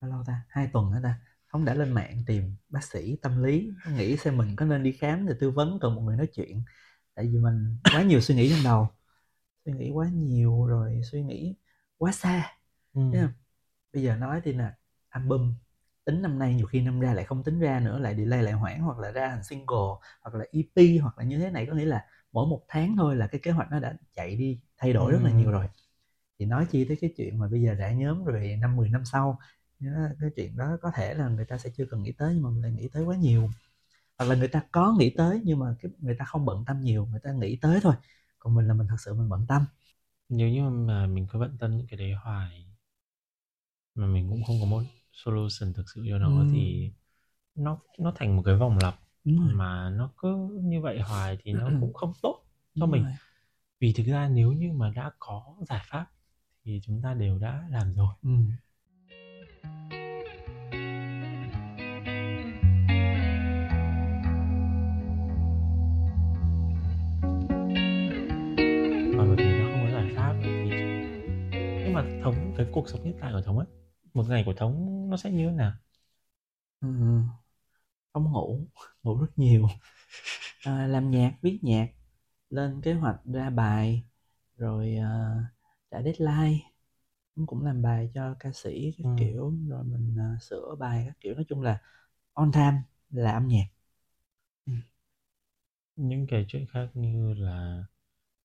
bao lâu ta? Hai tuần hả ta? Không đã lên mạng tìm bác sĩ tâm lý nghĩ xem mình có nên đi khám để tư vấn cần một người nói chuyện. Tại vì mình quá nhiều suy nghĩ trong đầu suy nghĩ quá nhiều rồi suy nghĩ quá xa ừ. bây giờ nói thì là album tính năm nay nhiều khi năm ra lại không tính ra nữa lại delay lại hoãn hoặc là ra thành single hoặc là EP hoặc là như thế này có nghĩa là mỗi một tháng thôi là cái kế hoạch nó đã chạy đi thay đổi rất là nhiều rồi. Thì nói chi tới cái chuyện mà bây giờ đã nhóm rồi năm 10 năm sau cái chuyện đó có thể là người ta sẽ chưa cần nghĩ tới nhưng mà mình lại nghĩ tới quá nhiều. Hoặc là người ta có nghĩ tới nhưng mà cái người ta không bận tâm nhiều người ta nghĩ tới thôi còn mình là mình thật sự mình bận tâm nếu như mà mình cứ bận tâm những cái đấy hoài mà mình cũng không có một solution thực sự cho nó ừ. thì nó nó thành một cái vòng lặp mà nó cứ như vậy hoài thì nó cũng không tốt cho Đúng mình rồi. vì thực ra nếu như mà đã có giải pháp thì chúng ta đều đã làm rồi ừ. Mà thống cái cuộc sống hiện tại của thống ấy một ngày của thống nó sẽ như thế nào ừ. thống ngủ (laughs) ngủ rất nhiều à, làm nhạc viết nhạc lên kế hoạch ra bài rồi uh, trả deadline cũng làm bài cho ca sĩ các ừ. kiểu rồi mình uh, sửa bài các kiểu nói chung là on time là âm nhạc ừ. những cái chuyện khác như là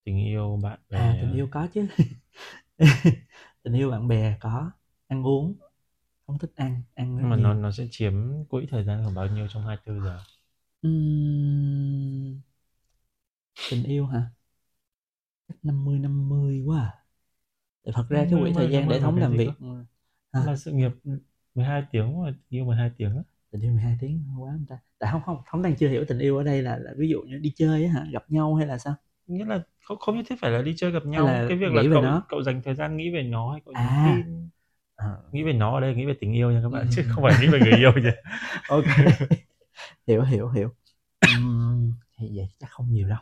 tình yêu bạn bè à tình yêu có chứ (laughs) (laughs) tình yêu bạn bè có ăn uống không thích ăn ăn nhưng mà nó nó sẽ chiếm quỹ thời gian khoảng bao nhiêu trong 24 giờ? Uhm, tình yêu hả? Chắc 50 50 quá à. Tại thật ra cái quỹ thời gian để thống làm việc hả? là sự nghiệp 12 tiếng mà yêu 12 tiếng á. Tình yêu 12 tiếng quá không ta. Tại không không thống đang chưa hiểu tình yêu ở đây là, là ví dụ như đi chơi á hả gặp nhau hay là sao nghĩa là không không nhất thiết phải là đi chơi gặp nhau. Cái việc là cậu nó. cậu dành thời gian nghĩ về nó hay cậu à. tin. À. nghĩ về nó ở đây nghĩ về tình yêu nha các bạn chứ không phải nghĩ về người yêu nha. (laughs) Ok. (laughs) Hiểu hiểu hiểu. Uhm, thì vậy chắc không nhiều đâu.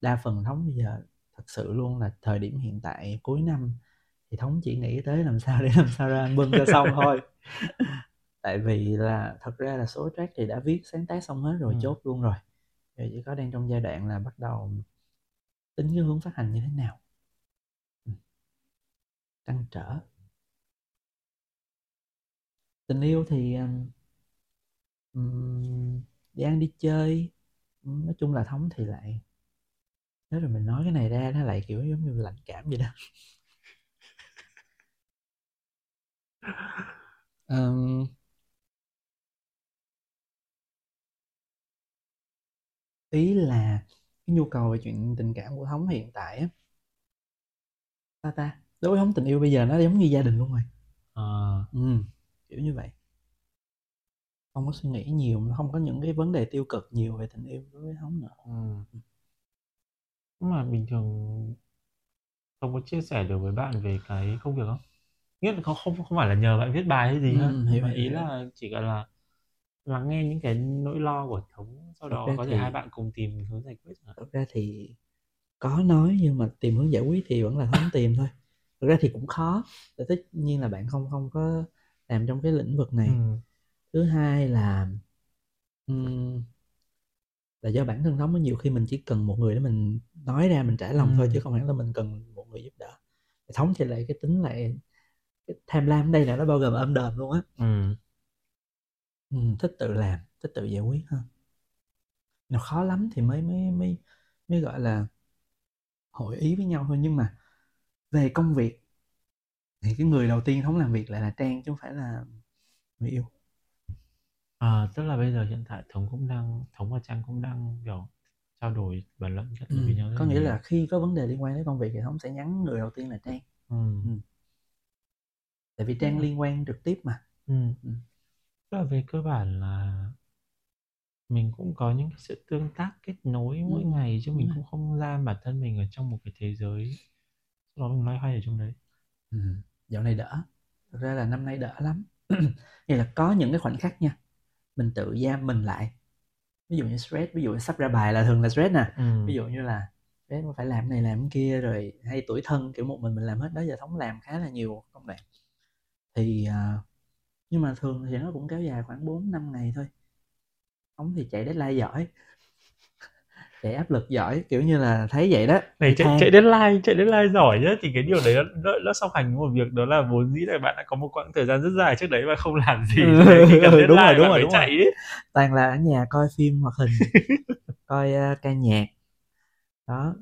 Đa phần thống bây giờ thật sự luôn là thời điểm hiện tại cuối năm thì thống chỉ nghĩ tới làm sao để làm sao ra album cho xong thôi. (laughs) Tại vì là thật ra là số track thì đã viết sáng tác xong hết rồi ừ. chốt luôn rồi. Giờ chỉ có đang trong giai đoạn là bắt đầu tính cái hướng phát hành như thế nào? Ừ. Trăn trở. Tình yêu thì um, đi ăn đi chơi nói chung là thống thì lại nếu rồi mình nói cái này ra nó lại kiểu giống như lạnh cảm vậy đó. (laughs) Um, ý là cái nhu cầu về chuyện tình cảm của thống hiện tại á. Ta ta? Đối với thống tình yêu bây giờ nó giống như gia đình luôn rồi. À. ừ, kiểu như vậy. Không có suy nghĩ nhiều không có những cái vấn đề tiêu cực nhiều về tình yêu đối với thống nữa. Ừ. nhưng mà bình thường không có chia sẻ được với bạn về cái công việc không? Nghĩa là không không không phải là nhờ bạn viết bài hay gì ừ, hơn hiểu, mà ý hiểu. là chỉ cần là lắng nghe những cái nỗi lo của thống sau đó có thể thì... hai bạn cùng tìm hướng giải quyết thực ra thì có nói nhưng mà tìm hướng giải quyết thì vẫn là thống tìm thôi thực ra thì cũng khó tất nhiên là bạn không không có làm trong cái lĩnh vực này ừ. thứ hai là um, là do bản thân thống nhiều khi mình chỉ cần một người để mình nói ra mình trả lòng ừ. thôi chứ không hẳn là mình cần một người giúp đỡ thống thì lại cái tính lại cái tham lam đây là nó bao gồm âm đờm luôn á ừ. Ừ, thích tự làm thích tự giải quyết hơn nào khó lắm thì mới mới mới mới gọi là hội ý với nhau thôi nhưng mà về công việc thì cái người đầu tiên thống làm việc lại là trang chứ không phải là người yêu à, tức là bây giờ hiện tại thống cũng đang thống và trang cũng đang kiểu trao đổi bàn luận ừ. với nhau có nghĩa nhiều. là khi có vấn đề liên quan đến công việc thì thống sẽ nhắn người đầu tiên là trang ừ. Ừ. tại vì trang Ừ. liên quan trực tiếp mà Ừ. Ừ. Tức là về cơ bản là mình cũng có những cái sự tương tác kết nối mỗi Ừ, ngày chứ đúng mình rồi. cũng không giam bản thân mình ở trong một cái thế giới sau đó mình loay hoay ở trong đấy ừ. dạo này đỡ thực ra là năm nay đỡ lắm (clears throat) nghĩa là có những cái khoảnh khắc nha mình tự giam mình lại ví dụ như stress ví dụ như sắp ra bài là thường là stress nè ừ. ví dụ như là stress mà phải làm cái này làm cái kia rồi hay tuổi thân kiểu một mình mình làm hết đó giờ thống làm khá là nhiều công đoạn thì à, nhưng mà thường thì nó cũng kéo dài khoảng 4 năm ngày thôi. Thống thì chạy deadline giỏi. (laughs) Chạy áp lực giỏi kiểu như là thấy vậy đó. Này thì chạy, than. chạy deadline chạy deadline giỏi nhá. Thì cái điều đấy nó, nó, nó song hành với một việc đó là vốn dĩ là bạn đã có một quãng thời gian rất dài trước đấy và không làm gì. Ừ, khi (laughs) cần đúng rồi, đúng rồi, đúng chạy ấy. toàn là ở nhà coi phim hoạt hình (laughs) coi uh, ca nhạc. Đó.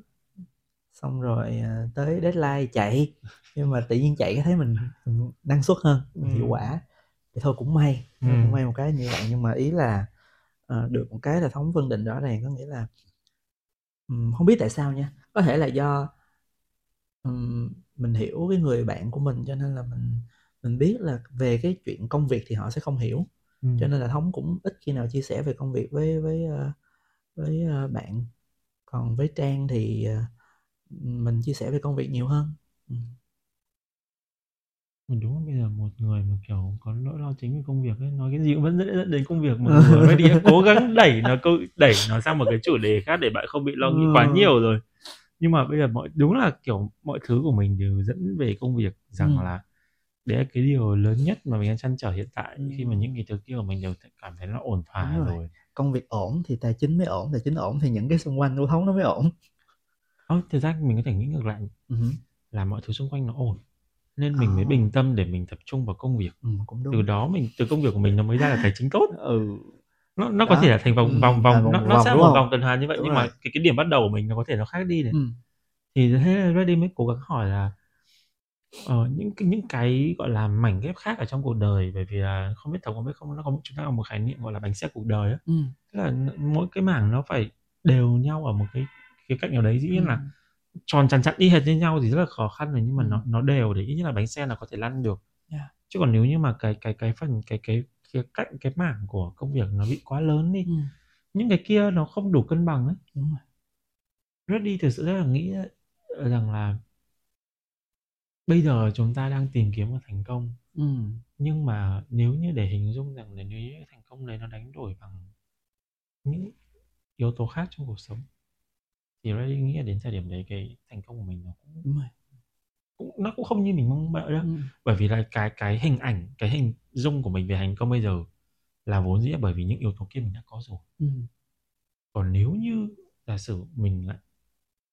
Xong rồi uh, tới deadline chạy. Nhưng mà tự nhiên chạy cái thấy mình, mình năng suất hơn mình hiệu Ừ. quả thì thôi cũng may. Ừ. cũng may một cái như vậy. Nhưng mà ý là ờ, được một cái là thống phân định rõ ràng. Có nghĩa là ừm, không biết tại sao nha. Có thể là do ừm, mình hiểu cái người bạn của mình cho nên là mình mình biết là về cái chuyện công việc thì họ sẽ không hiểu. Ừ. cho nên là thống cũng ít khi nào chia sẻ về công việc với với ờ, với ờ, bạn. Còn với trang thì mình chia sẻ về công việc nhiều hơn. Ừ. Mình đúng là bây giờ một người mà kiểu có nỗi lo chính về công việc ấy nói cái gì cũng vẫn dẫn dẫn đến công việc một người ready cố gắng đẩy nó câu đẩy nó sang một cái chủ đề khác để bạn không bị lo nghĩ quá Ừ. nhiều rồi nhưng mà bây giờ mọi đúng là kiểu mọi thứ của mình đều dẫn về công việc rằng Ừ. là đấy là cái điều lớn nhất mà mình đang chăn trở hiện tại Ừ. khi mà những cái thứ kia của mình đều cảm thấy nó ổn thỏa rồi. rồi công việc ổn thì tài chính mới ổn tài chính ổn thì những cái xung quanh của thống nó mới ổn Ơ, thực ra mình có thể nghĩ ngược lại ừ. là mọi thứ xung quanh nó ổn nên mình mới Ờ. bình tâm để mình tập trung vào công việc Ừ, cũng đúng từ đó mình từ công việc của mình nó mới ra là tài chính tốt ừ nó nó có Đó. thể là thành vòng Ừ, vòng à, vòng vòng nó, nó vòng, sẽ một vòng tuần hoàn như vậy Đúng nhưng rồi. mà cái cái điểm bắt đầu của mình nó có thể nó khác đi này ừ. thì thế là Ready mới cố gắng hỏi là ờ, những cái những cái gọi là mảnh ghép khác ở trong cuộc đời bởi vì là không biết thống có biết không nó có một chúng ta có một khái niệm gọi là bánh xe cuộc đời á Ừ. tức là mỗi cái mảng nó phải đều nhau ở một cái cái cạnh nào đấy dĩ nhiên Ừ. là tròn chắn chắn y hệt như nhau thì rất là khó khăn rồi nhưng mà Ừ. nó nó đều để ít nhất là bánh xe nó có thể lăn được Yeah. chứ còn nếu như mà cái cái cái phần cái cái cái cạnh cái mảng của công việc nó bị quá lớn đi Ừ. những cái kia nó không đủ cân bằng ấy đúng rồi Reddy thực sự rất là nghĩ rằng là bây giờ chúng ta đang tìm kiếm một thành công ừ. nhưng mà nếu như để hình dung rằng là nếu như thành công đấy nó đánh đổi bằng những yếu tố khác trong cuộc sống thì Reddy nghĩ là đến thời điểm đấy cái thành công của mình nó cũng, đúng rồi cũng nó cũng không như mình mong đợi đâu ừ. bởi vì là cái cái hình ảnh cái hình dung của mình về thành công bây giờ là vốn dĩ bởi vì những yếu tố kia mình đã có rồi Ừ. còn nếu như giả sử mình lại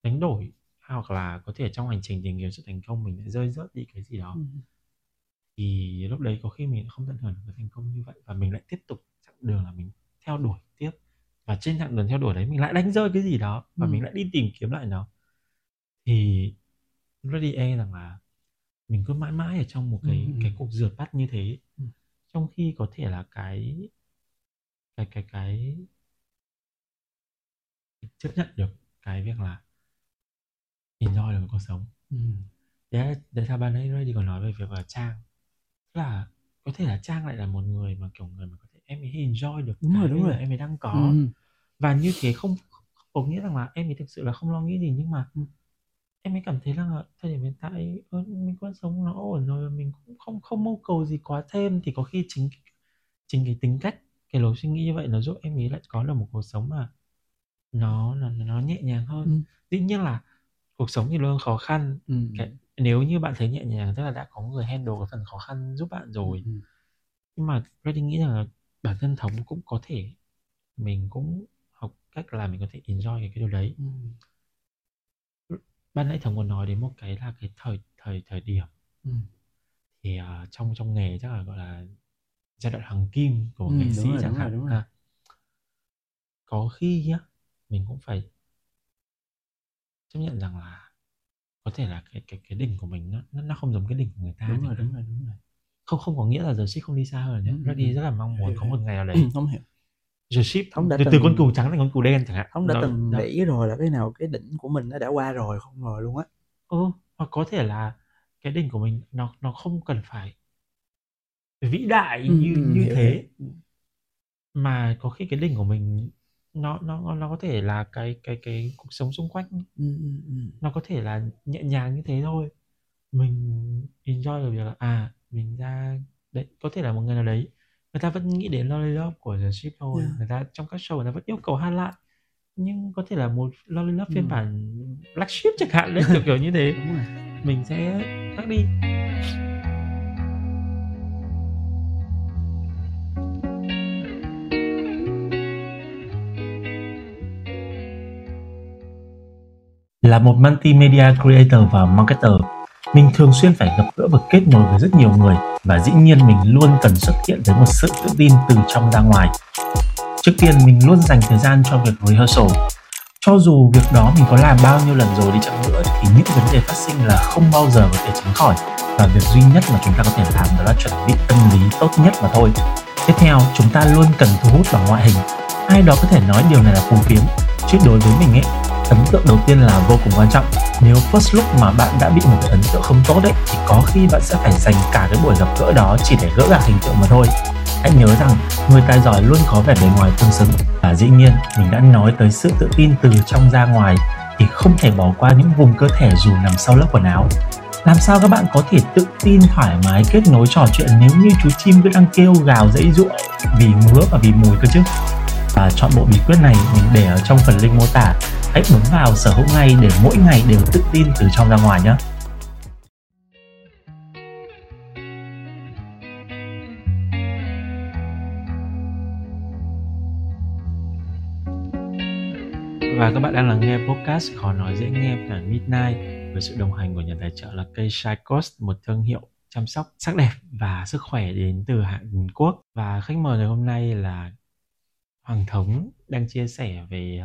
đánh đổi hoặc là có thể trong hành trình tìm kiếm sự thành công mình lại rơi rớt đi cái gì đó Ừ. thì lúc đấy có khi mình không tận hưởng được cái thành công như vậy và mình lại tiếp tục chặng đường là mình theo đuổi tiếp và trên chặng đường theo đuổi đấy mình lại đánh rơi cái gì đó và Ừ. mình lại đi tìm kiếm lại nó thì Ready e rằng là mình cứ mãi mãi ở trong một cái Ừ, ừ. cái cuộc rượt bắt như thế Ừ. trong khi có thể là cái cái cái cái chấp nhận được cái việc là enjoy được cuộc sống Ừ. đấy đấy sao ban nãy Ready còn nói về việc là Trang Tức là có thể là Trang lại là một người mà kiểu người mà có em ấy enjoy được Đúng cái rồi, đúng rồi. em ấy đang có Ừ. và như thế không có nghĩa rằng là em ấy thực sự là không lo nghĩ gì nhưng mà Ừ. em ấy cảm thấy rằng là thời điểm hiện tại mình vẫn sống nó ổn rồi mình cũng không không mưu cầu gì quá thêm thì có khi chính chính cái tính cách cái lối suy nghĩ như vậy nó giúp em ấy lại có được một cuộc sống mà nó nó nó nhẹ nhàng hơn Ừ. dĩ nhiên là cuộc sống thì luôn khó khăn Ừ. cái, nếu như bạn thấy nhẹ nhàng tức là đã có người handle cái phần khó khăn giúp bạn rồi Ừ. nhưng mà Reddy nghĩ rằng là bản thân thống cũng có thể mình cũng học cách là mình có thể enjoy cái, cái điều đấy Ừ. ban nãy thống còn nói đến một cái là cái thời thời thời điểm Ừ. thì uh, trong trong nghề chắc là gọi là giai đoạn hoàng kim của Ừ, nghệ sĩ rồi, chẳng đúng rồi, hạn. À, có khi nhá mình cũng phải chấp nhận rằng là có thể là cái cái cái đỉnh của mình nó nó, không giống cái đỉnh của người ta đúng rồi đúng rồi đúng rồi không không có nghĩa là giờ xích không đi xa hơn nhé. Ừ, ừ, Reddy ừ. rất là mong muốn có một ngày nào đấy. Không hiểu. The ship Thống đã từ, từng- từ con cừu trắng thành con cừu đen chẳng hạn. Thống đã Đó- từng đó. nghĩ rồi là cái nào cái đỉnh của mình nó đã qua rồi không rồi luôn á. Ừ hoặc có thể là cái đỉnh của mình nó nó không cần phải vĩ đại Ừ, như ừ, như hiểu, thế. mà có khi cái đỉnh của mình nó nó nó có thể là cái cái cái cuộc sống xung quanh. Ừ, ừ, ừ. nó có thể là nhẹ nhàng như thế thôi. Mình enjoy được việc là à mình ra đấy có thể là một người nào đấy người ta vẫn nghĩ đến Lollipop của The Ship thôi Yeah. người ta trong các show người ta vẫn yêu cầu hát lại. Nhưng có thể là một Lollipop phiên Ừ. bản Black Sheep chẳng hạn đấy kiểu kiểu như thế. Đúng rồi. Mình sẽ khác đi. Là một multimedia creator và marketer, mình thường xuyên phải gặp gỡ và kết nối với rất nhiều người và dĩ nhiên mình luôn cần xuất hiện với một sự tự tin từ trong ra ngoài. Trước tiên mình luôn dành thời gian cho việc rehearsal. Cho dù việc đó mình có làm bao nhiêu lần rồi đi chăng nữa thì những vấn đề phát sinh là không bao giờ có thể tránh khỏi và việc duy nhất mà chúng ta có thể làm đó là chuẩn bị tâm lý tốt nhất mà thôi. Tiếp theo, chúng ta luôn cần thu hút bằng ngoại hình. Ai đó có thể nói điều này là phù phiếm, chứ đối với mình ấy, ấn tượng đầu tiên là vô cùng quan trọng. Nếu first look mà bạn đã bị một cái ấn tượng không tốt đấy thì có khi bạn sẽ phải dành cả cái buổi gặp gỡ đó chỉ để gỡ gạc hình tượng mà thôi. Hãy nhớ rằng, người tài giỏi luôn có vẻ bề ngoài tương xứng và dĩ nhiên, mình đã nói tới sự tự tin từ trong ra ngoài, thì không thể bỏ qua những vùng cơ thể dù nằm sau lớp quần áo làm sao các bạn có thể tự tin, thoải mái kết nối trò chuyện nếu như chú chim cứ đang kêu gào dãy ruộng vì ngứa và vì mùi cơ chứ và chọn bộ bí quyết này mình để ở trong phần link mô tả hãy bấm vào sở hữu ngay để mỗi ngày đều tự tin từ trong ra ngoài nhé Và các bạn đang lắng nghe podcast Khó nói dễ nghe của Midnight với sự đồng hành của nhà tài trợ là cây Shy Cost, một thương hiệu chăm sóc sắc đẹp và sức khỏe đến từ Hàn Quốc. Và khách mời ngày hôm nay là Hoàng Thống đang chia sẻ về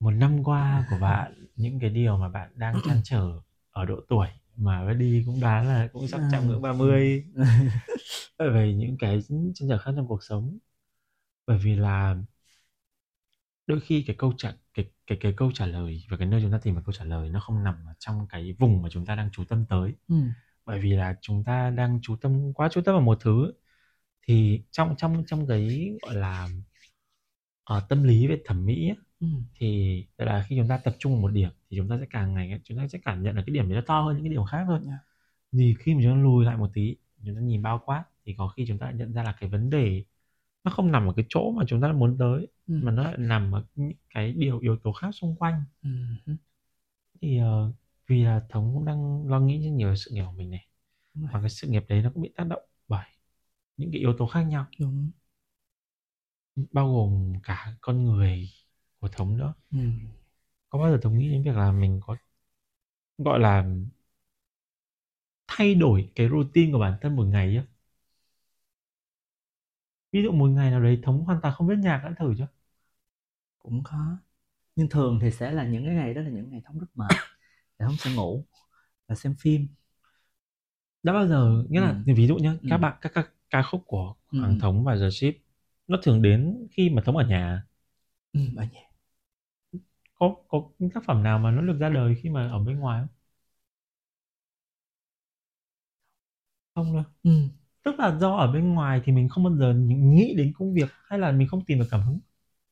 một năm qua của bạn, những cái điều mà bạn đang chăn (coughs) trở ở độ tuổi mà đi cũng đoán là cũng sắp chạm ngưỡng 30 (laughs) (laughs) về những cái chăn trở khác trong cuộc sống. Bởi vì là đôi khi cái câu trả cái cái cái câu trả lời và cái nơi chúng ta tìm được câu trả lời nó không nằm ở trong cái vùng mà chúng ta đang chú tâm tới ừ. bởi vì là chúng ta đang chú tâm quá chú tâm vào một thứ thì trong trong trong cái gọi là ở tâm lý về thẩm mỹ á, Ừ. thì là khi chúng ta tập trung vào một điểm thì chúng ta sẽ càng ngày chúng ta sẽ cảm nhận là cái điểm đấy nó to hơn những cái điểm khác thôi Yeah. thì khi mà chúng ta lùi lại một tí chúng ta nhìn bao quát thì có khi chúng ta nhận ra là cái vấn đề nó không nằm ở cái chỗ mà chúng ta muốn tới Ừ. mà nó lại nằm ở những cái điều yếu tố khác xung quanh Ừ. thì ờ, vì là thống cũng đang lo nghĩ rất nhiều về sự nghiệp của mình này và cái sự nghiệp đấy nó cũng bị tác động những cái yếu tố khác nhau. Đúng. bao gồm cả con người của thống nữa. Ừ. có bao giờ thống nghĩ đến việc là mình có gọi là thay đổi cái routine của bản thân một ngày chưa? Ví dụ một ngày nào đấy thống hoàn toàn không biết nhạc đã thử chưa? Cũng có nhưng thường thì sẽ là những cái ngày đó là những ngày thống rất mệt. (coughs) Để thống sẽ ngủ và xem phim. Đã bao giờ nghĩa là ví dụ nhá các Ừ. bạn các, các ca khúc của Ừ. Hoàng Thống và The Ship nó thường đến khi mà Thống ở nhà. Ừ, ở nhà. Có có tác phẩm nào mà nó được ra đời khi mà ở bên ngoài không? Không đâu. Ừ. tức là do ở bên ngoài thì mình không bao giờ nghĩ đến công việc hay là mình không tìm được cảm hứng?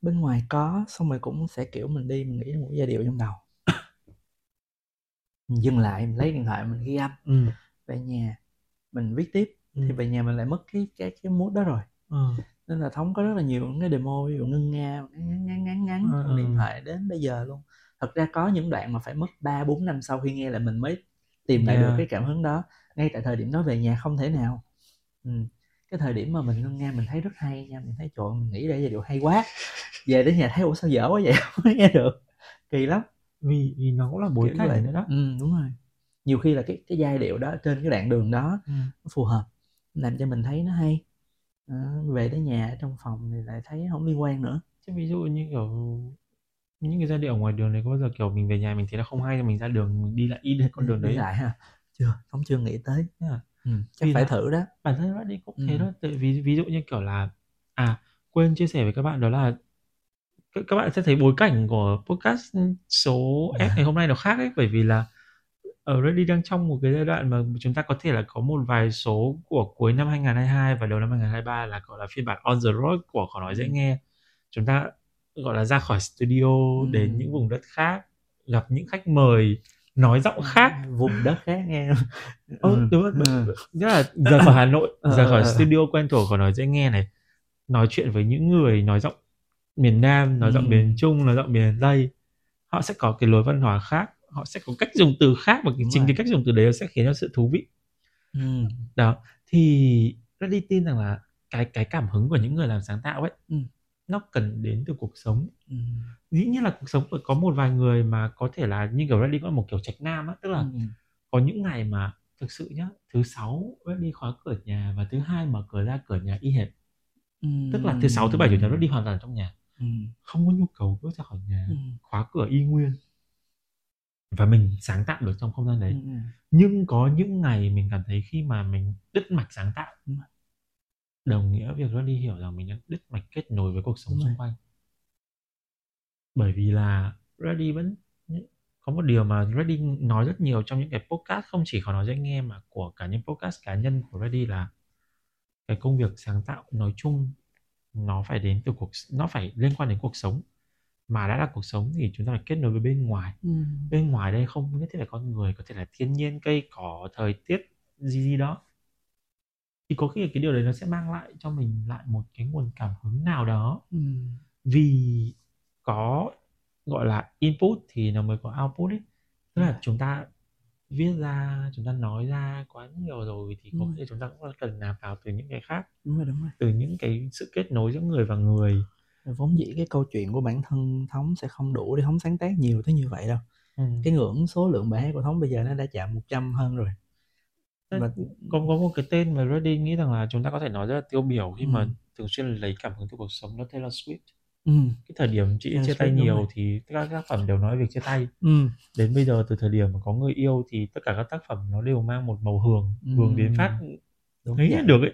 Bên ngoài có xong rồi cũng sẽ kiểu mình đi mình nghĩ một giai điệu trong đầu. (coughs) Mình dừng lại mình lấy điện thoại mình ghi âm ừ. về nhà mình viết tiếp Ừ. thì về nhà mình lại mất cái cái cái mood đó rồi Ừ. nên là thống có rất là nhiều những cái demo ví dụ ngân nga ngắn ngắn ngắn ngắn Ừ, trong điện ừ. thoại đến bây giờ luôn thật ra có những đoạn mà phải mất 3 4 năm sau khi nghe lại mình mới tìm lại được Yeah. cái cảm hứng đó ngay tại thời điểm đó về nhà không thể nào ừ. cái thời điểm mà mình ngân nga mình thấy rất hay nha mình thấy trời mình nghĩ ra giai điệu hay quá về đến nhà thấy ủa sao dở quá vậy (laughs) không nghe được kỳ lắm vì vì nó cũng là bối cảnh nữa đó ừ đúng rồi nhiều khi là cái cái giai điệu đó trên cái đoạn đường đó ừ. nó phù hợp làm cho mình thấy nó hay. Đó, về đến nhà trong phòng thì lại thấy không liên quan nữa. Chứ ví dụ như kiểu những cái giai điệu ngoài đường này có bao giờ kiểu mình về nhà mình thấy nó không hay thì mình ra đường mình đi lại in con đường đi đấy? lại ha? Chưa không chưa nghĩ tới. Thế à? ừ, chắc Vì phải là- thử đó. bản thân bạn đi cũng thế Ừ. đó tại vì ví dụ như kiểu là à quên chia sẻ với các bạn đó là các bạn sẽ thấy bối cảnh của podcast số F ngày hôm nay nó khác ấy. Bởi vì là ở Ready đang trong một cái giai đoạn mà chúng ta có thể là có một vài số của cuối năm 2022 và đầu năm 2023 là gọi là phiên bản on the road của khó nói dễ nghe. Chúng ta gọi là ra khỏi studio ừ. đến những vùng đất khác gặp những khách mời nói giọng khác. vùng đất khác nghe. Ừ, đúng rồi ừ. nghĩa là giờ khỏi Hà Nội giờ khỏi studio quen thuộc của nói dễ nghe này nói chuyện với những người nói giọng miền Nam nói giọng miền Trung nói giọng miền Tây họ sẽ có cái lối văn hóa khác họ sẽ có cách dùng từ khác và chính cái cách dùng từ đấy sẽ khiến cho sự thú vị ừ. đó thì đi tin rằng là cái cái cảm hứng của những người làm sáng tạo ấy ừ. nó cần đến từ cuộc sống ừ. dĩ nhiên là cuộc sống có một vài người mà có thể là như kiểu Reddy có một kiểu trạch nam á tức là ừ. có những ngày mà thực sự nhá thứ sáu Reddy khóa cửa nhà và thứ hai mở cửa ra cửa nhà y hệt ừ. tức là thứ sáu thứ bảy chủ nhật Reddy hoàn toàn trong nhà ừ. không có nhu cầu bước ra khỏi nhà ừ. khóa cửa y nguyên và mình sáng tạo được trong không gian đấy ừ. nhưng có những ngày mình cảm thấy khi mà mình đứt mạch sáng tạo ừ. đồng nghĩa việc đi hiểu rằng mình đã đứt mạch kết nối với cuộc sống ừ. xung quanh bởi vì là Ready vẫn có một điều mà Ready nói rất nhiều trong những cái podcast không chỉ có nói dễ nghe mà của cả những podcast cá nhân của Ready là cái công việc sáng tạo nói chung nó phải đến từ cuộc nó phải liên quan đến cuộc sống mà đã là cuộc sống thì chúng ta phải kết nối với bên ngoài. Ừ. bên ngoài đây không nhất thiết là con người có thể là thiên nhiên cây cỏ thời tiết gì gì đó. Thì có khi cái điều đấy nó sẽ mang lại cho mình lại một cái nguồn cảm hứng nào đó. Ừ. vì có gọi là input thì nó mới có output ấy tức là chúng ta viết ra chúng ta nói ra quá nhiều rồi thì có ừ. thể chúng ta cũng cần nạp vào từ những cái khác. Đúng rồi đúng rồi. Từ những cái sự kết nối giữa người và người vốn dĩ cái câu chuyện của bản thân thống sẽ không đủ để thống sáng tác nhiều tới như vậy đâu ừ. cái ngưỡng số lượng bài hát của thống bây giờ nó đã chạm 100 hơn rồi mà có có một cái tên mà Ready nghĩ rằng là chúng ta có thể nói rất là tiêu biểu khi ừ. mà thường xuyên lấy cảm hứng từ cuộc sống đó Taylor Swift ừ. cái thời điểm chị Taylor chia tay nhiều thì các tác phẩm đều nói về chia tay ừ. đến bây giờ từ thời điểm mà có người yêu thì tất cả các tác phẩm nó đều mang một màu hường ừ. hường đến phát thấy được ấy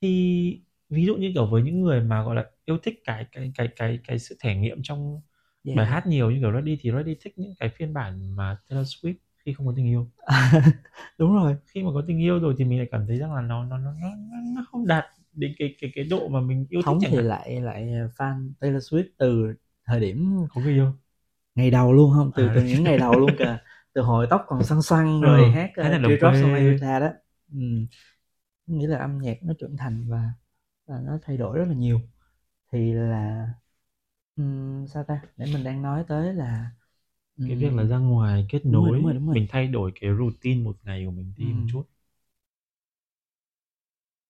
thì ví dụ như kiểu với những người mà gọi là yêu thích cái cái cái cái cái sự thể nghiệm trong yeah. bài hát nhiều như kiểu Reddy thì Reddy thích những cái phiên bản mà Taylor Swift khi không có tình yêu. (laughs) Đúng rồi. Khi mà có tình yêu rồi thì mình lại cảm thấy rằng là nó nó nó nó, nó không đạt đến cái cái cái độ mà mình yêu Thống thì lại lại fan Taylor Swift từ thời điểm có người yêu. ngày đầu luôn không? Từ à, từ những ngày đầu luôn kìa. (laughs) Từ hồi tóc còn xoăn xoăn rồi ừ, hát uh, Teardrops on My Guitar đó. Ừ. nghĩa là âm nhạc nó trưởng thành và và nó thay đổi rất là nhiều. Thì là um, sao ta? Để mình đang nói tới là um, cái việc là ra ngoài kết nối đúng rồi, đúng rồi, đúng rồi. mình thay đổi cái routine một ngày của mình đi um. một chút.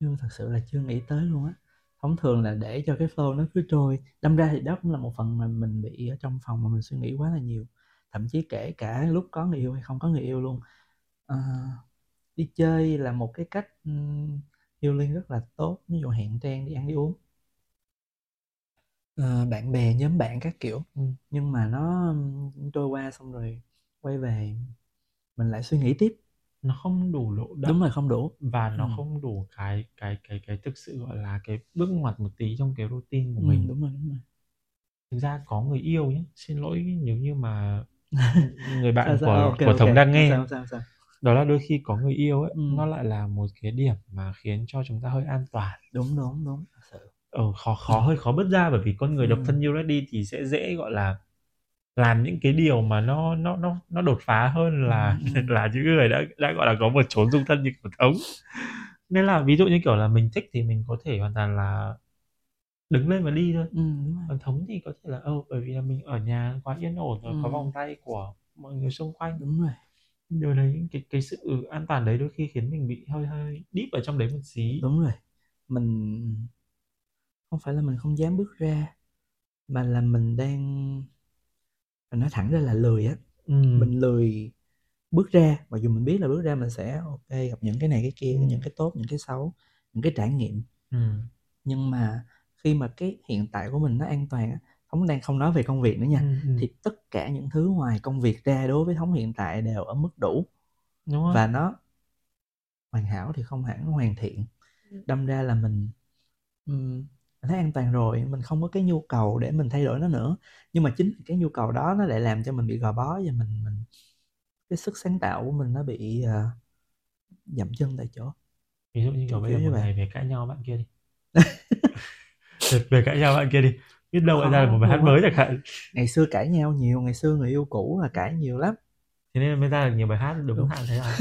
Chưa thật sự là chưa nghĩ tới luôn á. Thông thường là để cho cái flow nó cứ trôi đâm ra thì đó cũng là một phần mà mình bị ở trong phòng mà mình suy nghĩ quá là nhiều. Thậm chí kể cả lúc có người yêu hay không có người yêu luôn. À, đi chơi là một cái cách healing rất là tốt ví dụ hẹn trang đi ăn đi uống ờ, bạn bè nhóm bạn các kiểu ừ. nhưng mà nó trôi qua xong rồi quay về mình lại suy nghĩ tiếp nó không đủ lộ đậm đúng rồi không đủ và nó ừ. không đủ cái cái cái cái thực sự gọi là cái bước ngoặt một tí trong cái routine của ừ, mình đúng rồi đúng rồi thực ra có người yêu nhé xin lỗi nếu như mà (laughs) người bạn sao, sao? của okay, của okay. thống đang nghe sao, sao, sao? Đó là đôi khi có người yêu ấy ừ. nó lại là một cái điểm mà khiến cho chúng ta hơi an toàn. Đúng đúng đúng ờ khó khó hơi khó bứt ra bởi vì con người độc thân như Reddy thì sẽ dễ gọi là làm những cái điều mà nó nó nó nó đột phá hơn là (laughs) là những người đã đã gọi là có một chốn dung thân như của thống nên là ví dụ như kiểu là mình thích thì mình có thể hoàn toàn là đứng lên và đi thôi. Ừ, còn thống thì có thể là ơ bởi vì là mình ở nhà quá yên ổn rồi ừ. có vòng tay của mọi người xung quanh. Đúng rồi điều đấy cái cái sự an toàn đấy đôi khi khiến mình bị hơi hơi deep ở trong đấy một xí đúng rồi mình không phải là mình không dám bước ra mà là mình đang mình nói thẳng ra là lười á ừ. mình lười bước ra mặc dù mình biết là bước ra mình sẽ ok gặp những cái này cái kia ừ. những cái tốt những cái xấu những cái trải nghiệm ừ. nhưng mà khi mà cái hiện tại của mình nó an toàn á thống đang không nói về công việc nữa nha. Ừ, ừ. thì tất cả những thứ ngoài công việc ra đối với thống hiện tại đều ở mức đủ. Đúng và nó hoàn hảo thì không hẳn hoàn thiện. Ừ. đâm ra là mình um, thấy an toàn rồi mình không có cái nhu cầu để mình thay đổi nó nữa. Nhưng mà chính cái nhu cầu đó nó lại làm cho mình bị gò bó và mình mình cái sức sáng tạo của mình nó bị uh, dậm chân tại chỗ. Ví dụ như kiểu bây giờ một ngày về cãi nhau bạn kia đi. Về, (laughs) về cãi nhau bạn kia đi biết đâu lại ra được một bài hát mới chẳng hạn. Ngày xưa cãi nhau nhiều ngày xưa người yêu cũ là cãi nhiều lắm. Thế nên mới ra được nhiều bài hát đúng, Đúng. hạn thế nào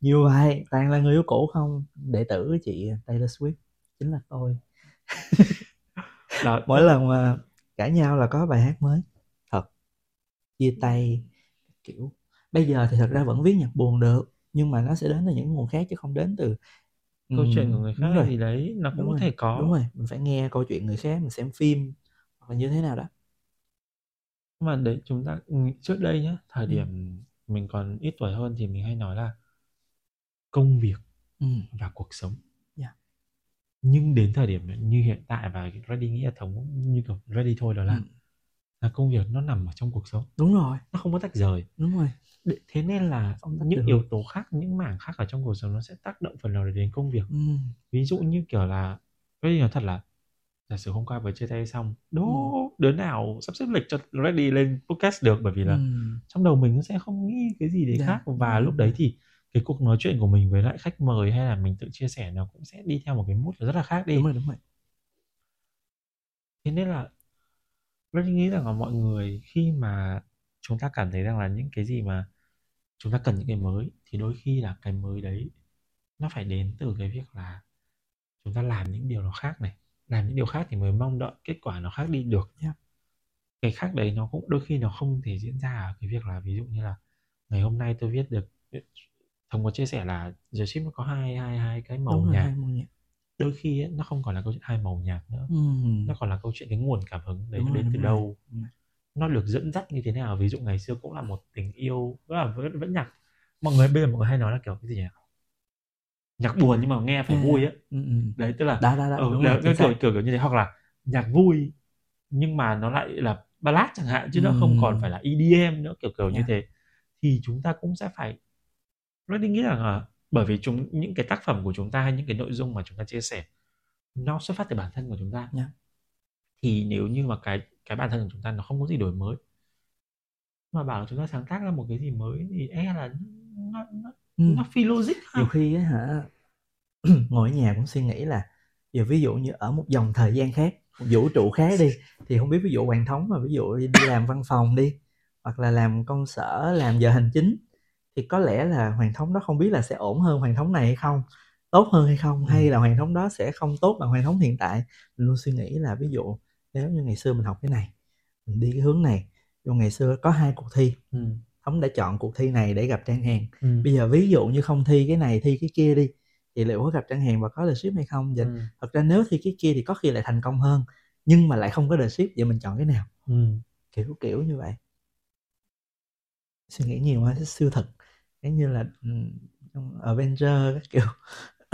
nhiều bài toàn là người yêu cũ không? Đệ tử của chị Taylor Swift chính là tôi. (laughs) Đó. Mỗi lần mà cãi nhau là có bài hát mới. Thật. Chia tay kiểu bây giờ thì thật ra vẫn viết nhạc buồn được nhưng mà nó sẽ đến từ những nguồn khác chứ không đến từ câu Ừm, chuyện của người khác gì đấy nó cũng đúng có rồi, thể có đúng rồi mình phải nghe câu chuyện người khác mình xem phim hoặc là như thế nào đó Nhưng mà đấy chúng ta ừ, trước đây nhá thời Ừ. điểm mình còn ít tuổi hơn thì mình hay nói là công việc ừ. và cuộc sống Dạ. nhưng đến thời điểm như hiện tại và ready nghĩ là thống như kiểu ready thôi đó là Ừ. là công việc nó nằm ở trong cuộc sống. Đúng rồi. Nó không có tách rời. Đúng rồi. Thế nên là những yếu tố khác những mảng khác ở trong cuộc sống nó sẽ tác động phần nào đến công việc. Ừ. ví dụ như kiểu là ready nói thật là giả sử hôm qua vừa chia tay xong đố Ừ. đứa nào sắp xếp lịch cho ready lên podcast được bởi vì là Ừ. trong đầu mình nó sẽ không nghĩ cái gì đấy Dạ, khác. Và dạ, lúc đấy thì cái cuộc nói chuyện của mình với lại khách mời hay là mình tự chia sẻ nó cũng sẽ đi theo một cái mood rất là khác đi. Đúng rồi đúng rồi. Thế nên là rất nghĩ rằng là mọi người khi mà chúng ta cảm thấy rằng là những cái gì mà chúng ta cần những cái mới thì đôi khi là cái mới đấy nó phải đến từ cái việc là chúng ta làm những điều nó khác này. Làm những điều khác thì mới mong đợi kết quả nó khác đi được Yeah. cái khác đấy nó cũng đôi khi nó không thể diễn ra ở cái việc là ví dụ như là ngày hôm nay tôi viết được thông có chia sẻ là The Ship nó có hai hai hai cái màu nhạc đôi khi ấy, nó không còn là câu chuyện hai màu nhạc nữa. Ừ. nó còn là câu chuyện cái nguồn cảm hứng đấy nó đến từ đâu. Rồi. nó được dẫn dắt như thế nào? Ví dụ ngày xưa cũng là một tình yêu rất là vẫn, vẫn nhạc. Mọi người bây giờ mọi người hay nói là kiểu cái gì nhỉ? Nhạc buồn nhưng mà nghe phải À, vui á ừ, ừ. đấy tức là đó đó đó ừ, đúng là, rồi, kiểu, kiểu, kiểu như thế. Hoặc là nhạc vui nhưng mà nó lại là ballad chẳng hạn chứ nó không còn phải là EDM nữa kiểu kiểu như Yeah. thế. Thì chúng ta cũng sẽ phải Reading nghĩ rằng là bởi vì chúng những cái tác phẩm của chúng ta hay những cái nội dung mà chúng ta chia sẻ nó xuất phát từ bản thân của chúng ta Yeah. thì nếu như mà cái cái bản thân của chúng ta nó không có gì đổi mới mà bảo chúng ta sáng tác ra một cái gì mới thì e là nó nó, Ừ. nó phi logic ha. nhiều khi á hả (clears throat) ngồi ở nhà cũng suy nghĩ là giờ ví dụ như ở một dòng thời gian khác một vũ trụ khác đi thì không biết ví dụ hoàng thống mà ví dụ đi làm văn phòng đi hoặc là làm công sở làm giờ hành chính thì có lẽ là hoàng thống đó không biết là sẽ ổn hơn hoàng thống này hay không tốt hơn hay không Ừ. hay là hoàng thống đó sẽ không tốt bằng hoàng thống hiện tại mình luôn suy nghĩ là ví dụ nếu như ngày xưa mình học cái này mình đi cái hướng này dù ngày xưa có hai cuộc thi ừ. thống đã chọn cuộc thi này để gặp trang hàng Ừ. bây giờ ví dụ như không thi cái này thi cái kia đi thì liệu có gặp trang hàng và có the ship hay không vậy Ừ. thật ra nếu thi cái kia thì có khi lại thành công hơn nhưng mà lại không có the ship vậy mình chọn cái nào Ừ. kiểu kiểu như vậy suy nghĩ nhiều quá siêu thực giống như là trong Avenger các kiểu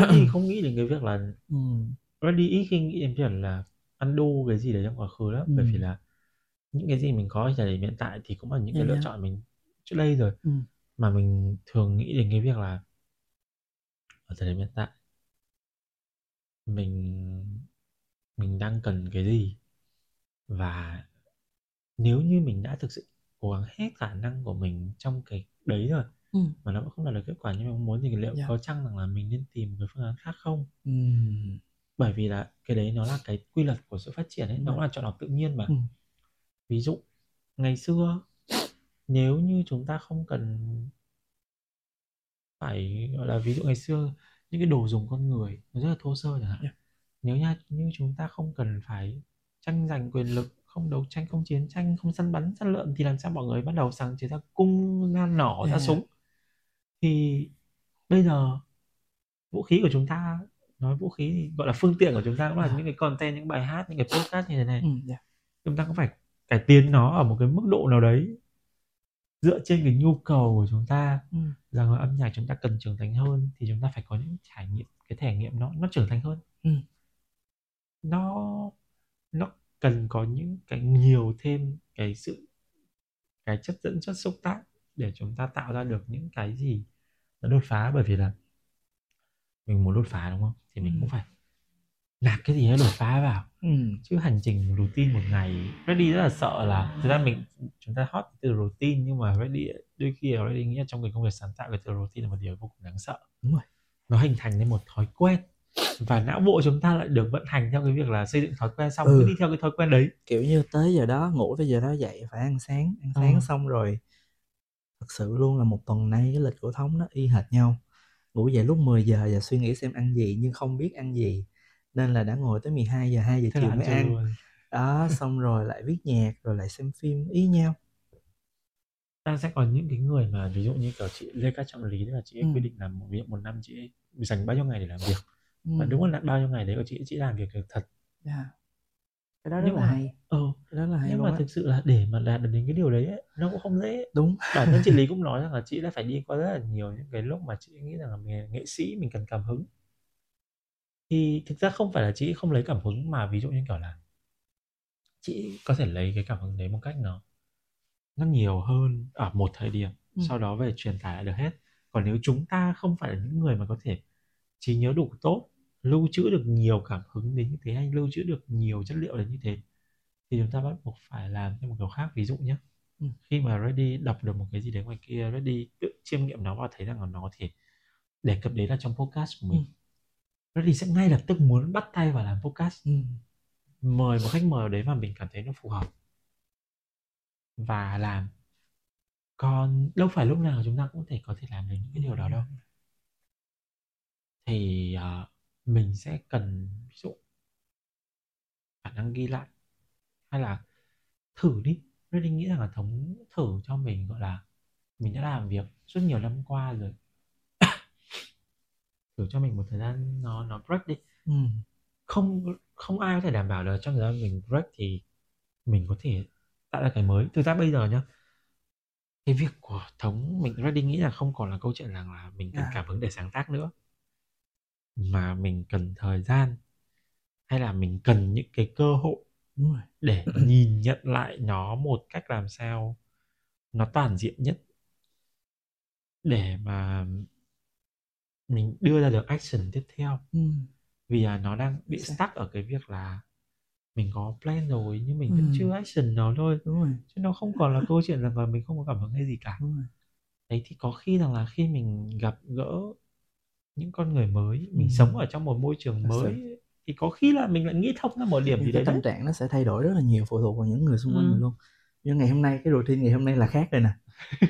thì (clears throat) không nghĩ đến cái việc là Ừm, Ready ít khi nghĩ đến việc là undo cái gì đấy trong quá khứ lắm bởi Ừ. vì là những cái gì mình có ở thời điểm hiện tại thì cũng là những cái Yeah, lựa yeah. chọn mình trước đây rồi Ừ. mà mình thường nghĩ đến cái việc là ở thời điểm hiện tại mình mình đang cần cái gì và nếu như mình đã thực sự cố gắng hết khả năng của mình trong cái đấy rồi Ừ. mà nó vẫn không đạt được kết quả như mình mong muốn thì liệu Yeah. có chăng rằng là mình nên tìm một cái phương án khác không Ừm, bởi vì là cái đấy nó là cái quy luật của sự phát triển ấy Đúng nó rồi. cũng là chọn lọc tự nhiên mà Ừ. ví dụ ngày xưa nếu như chúng ta không cần phải gọi là ví dụ ngày xưa những cái đồ dùng con người nó rất là thô sơ chẳng hạn Yeah. nếu nha như chúng ta không cần phải tranh giành quyền lực không đấu tranh không chiến tranh không săn bắn săn lợn thì làm sao mọi người bắt đầu sáng chế ra cung ra nỏ ra Yeah. súng thì bây giờ vũ khí của chúng ta nói vũ khí thì gọi là phương tiện của chúng ta cũng là Yeah. những cái content những bài hát những cái podcast như thế này Ừ, dạ. chúng ta cũng phải cải tiến nó ở một cái mức độ nào đấy dựa trên cái nhu cầu của chúng ta Ừ. rằng là âm nhạc chúng ta cần trưởng thành hơn thì chúng ta phải có những trải nghiệm cái trải nghiệm nó nó trưởng thành hơn Ừ. nó nó cần có những cái nhiều thêm cái sự cái chất dẫn chất xúc tác để chúng ta tạo ra được những cái gì nó đột phá bởi vì là mình muốn đột phá đúng không thì mình Ừ. cũng phải nạp cái gì đó đột phá vào ừ. chứ hành trình routine một ngày ready rất là sợ là thực ra mình chúng ta hot từ routine nhưng mà ready đôi khi là ready nghĩ là trong cái công việc sáng tạo cái từ routine là một điều vô cùng đáng sợ đúng rồi nó hình thành nên một thói quen và não bộ chúng ta lại được vận hành theo cái việc là xây dựng thói quen xong Ừ. cứ đi theo cái thói quen đấy kiểu như tới giờ đó ngủ tới giờ đó dậy phải ăn sáng ăn sáng Ờ. xong rồi thật sự luôn là một tuần nay cái lịch của thống nó y hệt nhau. Ngủ dậy lúc 10 giờ và suy nghĩ xem ăn gì nhưng không biết ăn gì. Nên là đã ngồi tới 12 giờ 2 giờ thế chiều mới ăn. luôn. Đó (laughs) xong rồi lại viết nhạc rồi lại xem phim ý nhau. Ta sẽ có những cái người mà ví dụ như kiểu chị Lê Cát Trọng Lý là chị ấy Ừ. quy định là một ví dụ một năm chị ấy dành bao nhiêu ngày để làm việc. Ừ. và đúng là bao nhiêu ngày đấy của chị chị làm việc được thật. Yeah. Cái đó rất Nhưng là mà- hay. ừ đó là hay nhưng mà á. thực sự là để mà đạt được đến cái điều đấy ấy, nó cũng không dễ đúng. Bản thân chị Lý (laughs) cũng nói rằng là chị đã phải đi qua rất là nhiều những cái lúc mà chị nghĩ rằng là mình nghệ sĩ mình cần cảm hứng. Thì thực ra không phải là chị không lấy cảm hứng mà ví dụ như kiểu là chị có thể lấy cái cảm hứng đấy một cách nó nó nhiều hơn ở một thời điểm Ừ. sau đó về truyền tải lại được hết. Còn nếu chúng ta không phải là những người mà có thể trí nhớ đủ tốt lưu trữ được nhiều cảm hứng đến như thế hay lưu trữ được nhiều chất liệu đến như thế thì chúng ta bắt buộc phải làm theo một kiểu khác. Ví dụ nhé Ừ. khi mà ready đọc được một cái gì đấy ngoài kia ready tự chiêm nghiệm nó và thấy rằng là nó có thể đề cập đến là trong podcast của mình ready sẽ ngay lập tức muốn bắt tay vào làm podcast. Ừ. mời một khách mời đấy mà mình cảm thấy nó phù hợp và làm. Còn đâu phải lúc nào chúng ta cũng thể có thể làm được những cái điều đó đâu. Thì ờ, mình sẽ cần ví dụ khả năng ghi lại hay là thử đi. Ready nghĩ rằng là thống thử cho mình gọi là mình đã làm việc suốt nhiều năm qua rồi. (coughs) Thử cho mình một thời gian nó nó break đi. Ừ. không không ai có thể đảm bảo được trong thời gian mình break thì mình có thể tạo ra cái mới. Thực ra bây giờ nhá cái việc của thống mình ready nghĩ là không còn là câu chuyện rằng là mình cần À. cảm hứng để sáng tác nữa mà mình cần thời gian hay là mình cần những cái cơ hội để (clears throat) nhìn nhận lại nó một cách làm sao nó toàn diện nhất. Để mà mình đưa ra được action tiếp theo. Ừ. vì là nó đang bị stuck ở cái việc là mình có plan rồi nhưng mình vẫn Ừ. chưa action nó thôi. Đúng rồi. Chứ nó không còn là câu chuyện rằng là mình không có cảm hứng hay gì cả. Đúng rồi. Đấy thì có khi rằng là khi mình gặp gỡ những con người mới mình Ừ. sống ở trong một môi trường Thật sự. mới thì có khi là mình lại nghĩ thông ra một điểm thì gì cái đấy tâm đấy trạng nó sẽ thay đổi rất là nhiều phụ thuộc vào những người xung quanh Ừ. mình luôn như ngày hôm nay cái routine ngày hôm nay là khác rồi nè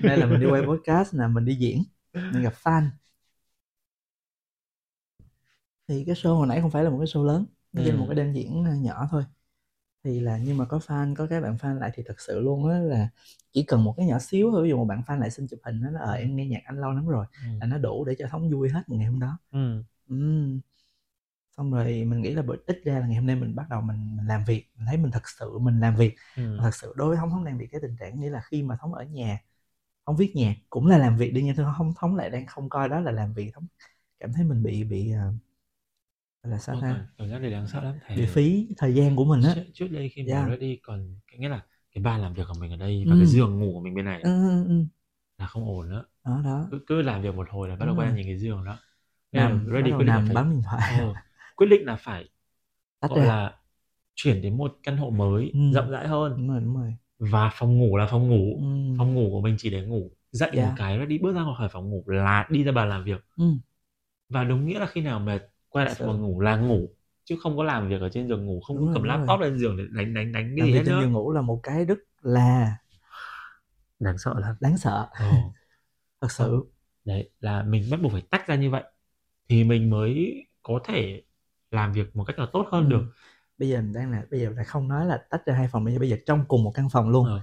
đây là mình đi quay (laughs) podcast nè mình đi diễn mình gặp fan thì cái show hồi nãy không phải là một cái show lớn nó chỉ là Ừ. một cái đêm diễn ờ, nhỏ thôi thì là nhưng mà có fan có các bạn fan lại thì thật sự luôn á là chỉ cần một cái nhỏ xíu thôi ví dụ một bạn fan lại xin chụp hình nó là ờ em nghe nhạc anh lâu lắm rồi ừ. là nó đủ để cho thống vui hết một ngày hôm đó Ừ. Ừm. xong rồi mình nghĩ là bởi- ít ra là ngày hôm nay mình bắt đầu mình, mình làm việc mình thấy mình thật sự mình làm việc Ừ. thật sự đối với thống thống đang bị cái tình trạng nghĩa là khi mà thống ở nhà thống viết nhạc cũng là làm việc đi nhưng thống thống lại đang không coi đó là làm việc thống cảm thấy mình bị bị gọi là sao ta cảm- giác này đáng sợ lắm thầy bị phí thời gian của mình á trước, đây khi mà Yeah. ready còn cái nghĩa là cái bàn làm việc của mình ở đây và Ừ. cái giường ngủ của mình bên này ừ, ừ, ừ. là không ổn nữa đó đó cứ, cứ làm việc một hồi là bắt đầu ra nhìn cái giường đó nằm ready quyết định nằm phải bấm điện thoại Ờ, quyết định là phải tách gọi ra là chuyển đến một căn hộ mới Ừ. rộng rãi hơn đúng rồi đúng rồi và phòng ngủ là phòng ngủ ừ. phòng ngủ của mình chỉ để ngủ dậy Dạ. một cái ready bước ra khỏi phòng ngủ là đi ra bàn làm việc Ừ. và đúng nghĩa là khi nào mệt quay lại phòng ngủ là ngủ chứ không có làm việc ở trên giường ngủ không Đúng có cầm đúng rồi. laptop lên giường để đánh đánh đánh cái làm gì hết trên nữa giường ngủ là một cái rất là đáng sợ lắm đáng sợ Ờ. (laughs) thật sự đấy là mình bắt buộc phải tách ra như vậy thì mình mới có thể làm việc một cách là tốt hơn Ừ. được bây giờ đang là bây giờ là không nói là tách ra hai phòng bây giờ bây giờ trong cùng một căn phòng luôn Ờ.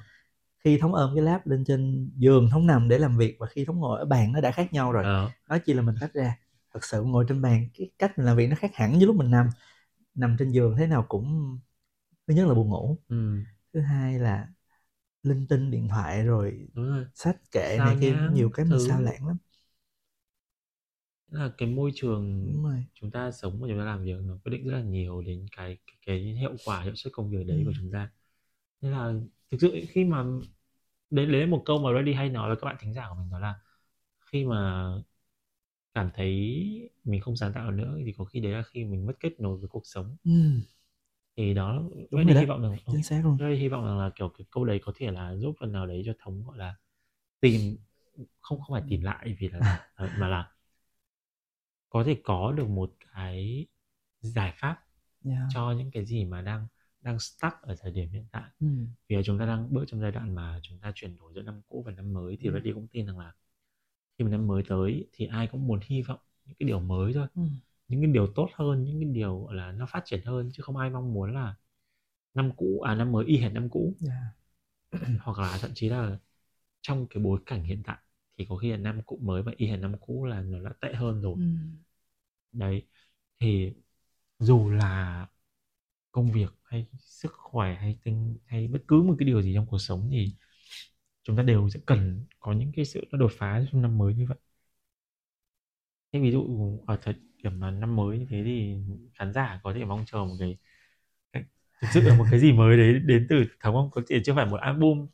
khi thống ôm cái lab lên trên giường thống nằm để làm việc và khi thống ngồi ở bàn nó đã khác nhau rồi Ờ. nói chi là mình tách ra thật sự ngồi trên bàn cái cách mình làm việc nó khác hẳn với lúc mình nằm nằm trên giường thế nào cũng thứ nhất là buồn ngủ Ừ. thứ hai là linh tinh điện thoại rồi rồi sách kệ Sao này kia nhiều cái mình thứ. sao lãng lắm là cái môi trường đúng rồi chúng ta sống và chúng ta làm việc nó quyết định rất là nhiều đến cái cái, cái hiệu quả hiệu suất công việc đấy Ừ. của chúng ta nên là thực sự khi mà đấy đấy là một câu mà Ready hay nói với các bạn thính giả của mình đó là khi mà cảm thấy mình không sáng tạo nữa thì có khi đấy là khi mình mất kết nối với cuộc sống Ừm. thì đó Đúng rồi hy vọng rằng chính xác luôn. Hy vọng rằng là kiểu cái câu đấy có thể là giúp phần nào đấy cho thống gọi là tìm không không phải tìm lại vì là (laughs) ờ, mà là có thể có được một cái giải pháp Yeah. cho những cái gì mà đang đang stuck ở thời điểm hiện tại Ừm. vì chúng ta đang bước trong giai đoạn mà chúng ta chuyển đổi giữa năm cũ và năm mới thì Ừ. Reddy cũng tin rằng là khi mà năm mới tới thì ai cũng muốn hy vọng những cái điều mới thôi Ừm. những cái điều tốt hơn những cái điều là nó phát triển hơn chứ không ai mong muốn là năm cũ à năm mới y hệt năm cũ Yeah. (clears throat) hoặc là thậm chí là trong cái bối cảnh hiện tại thì có khi là năm cũ mới và y hệt năm cũ là nó đã tệ hơn rồi Ừm. đấy thì dù là công việc hay sức khỏe hay tinh hay bất cứ một cái điều gì trong cuộc sống thì chúng ta đều sẽ cần có những cái sự nó đột phá trong năm mới như vậy thế ví dụ ở thời điểm mà năm mới như thế thì khán giả có thể mong chờ một cái, thực sự là một cái gì mới đấy đến từ thống không có thể chưa phải một album.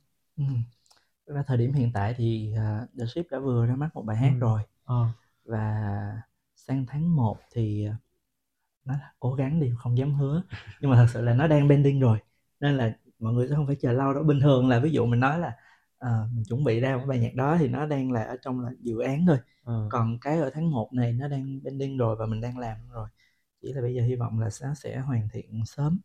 Thực ra thời điểm hiện tại thì, à, The Ship đã vừa ra mắt một bài hát Ừm. rồi ờ và sang tháng 1 thì, à, là cố gắng đi, không dám hứa, nhưng mà thật sự là nó đang pending rồi, nên là mọi người sẽ không phải chờ lâu đâu. Bình thường là ví dụ mình nói là, ờ, mình chuẩn bị ra một bài nhạc đó thì nó đang là ở trong là dự án thôi, ờ còn cái ở tháng 1 này nó đang pending rồi và mình đang làm rồi. Chỉ là bây giờ hy vọng là nó sẽ hoàn thiện sớm,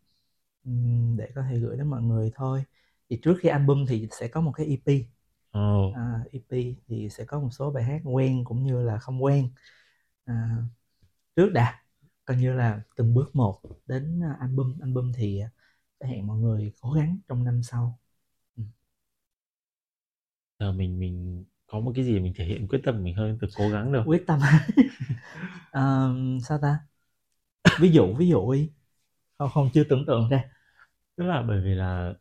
để có thể gửi đến mọi người thôi. Thì trước khi album thì sẽ có một cái EP, ồ à, EP thì sẽ có một số bài hát quen cũng như là không quen, à, trước đã, coi như là từng bước một đến, album. Album thì, à, sẽ hẹn mọi người cố gắng trong năm sau. Giờ mình mình có một cái gì mình thể hiện quyết tâm mình hơn từ cố gắng được Quyết tâm. (laughs) Ờm, sao ta? Ví dụ, ví dụ đi. Không không chưa tưởng tượng ra. tức là bởi vì là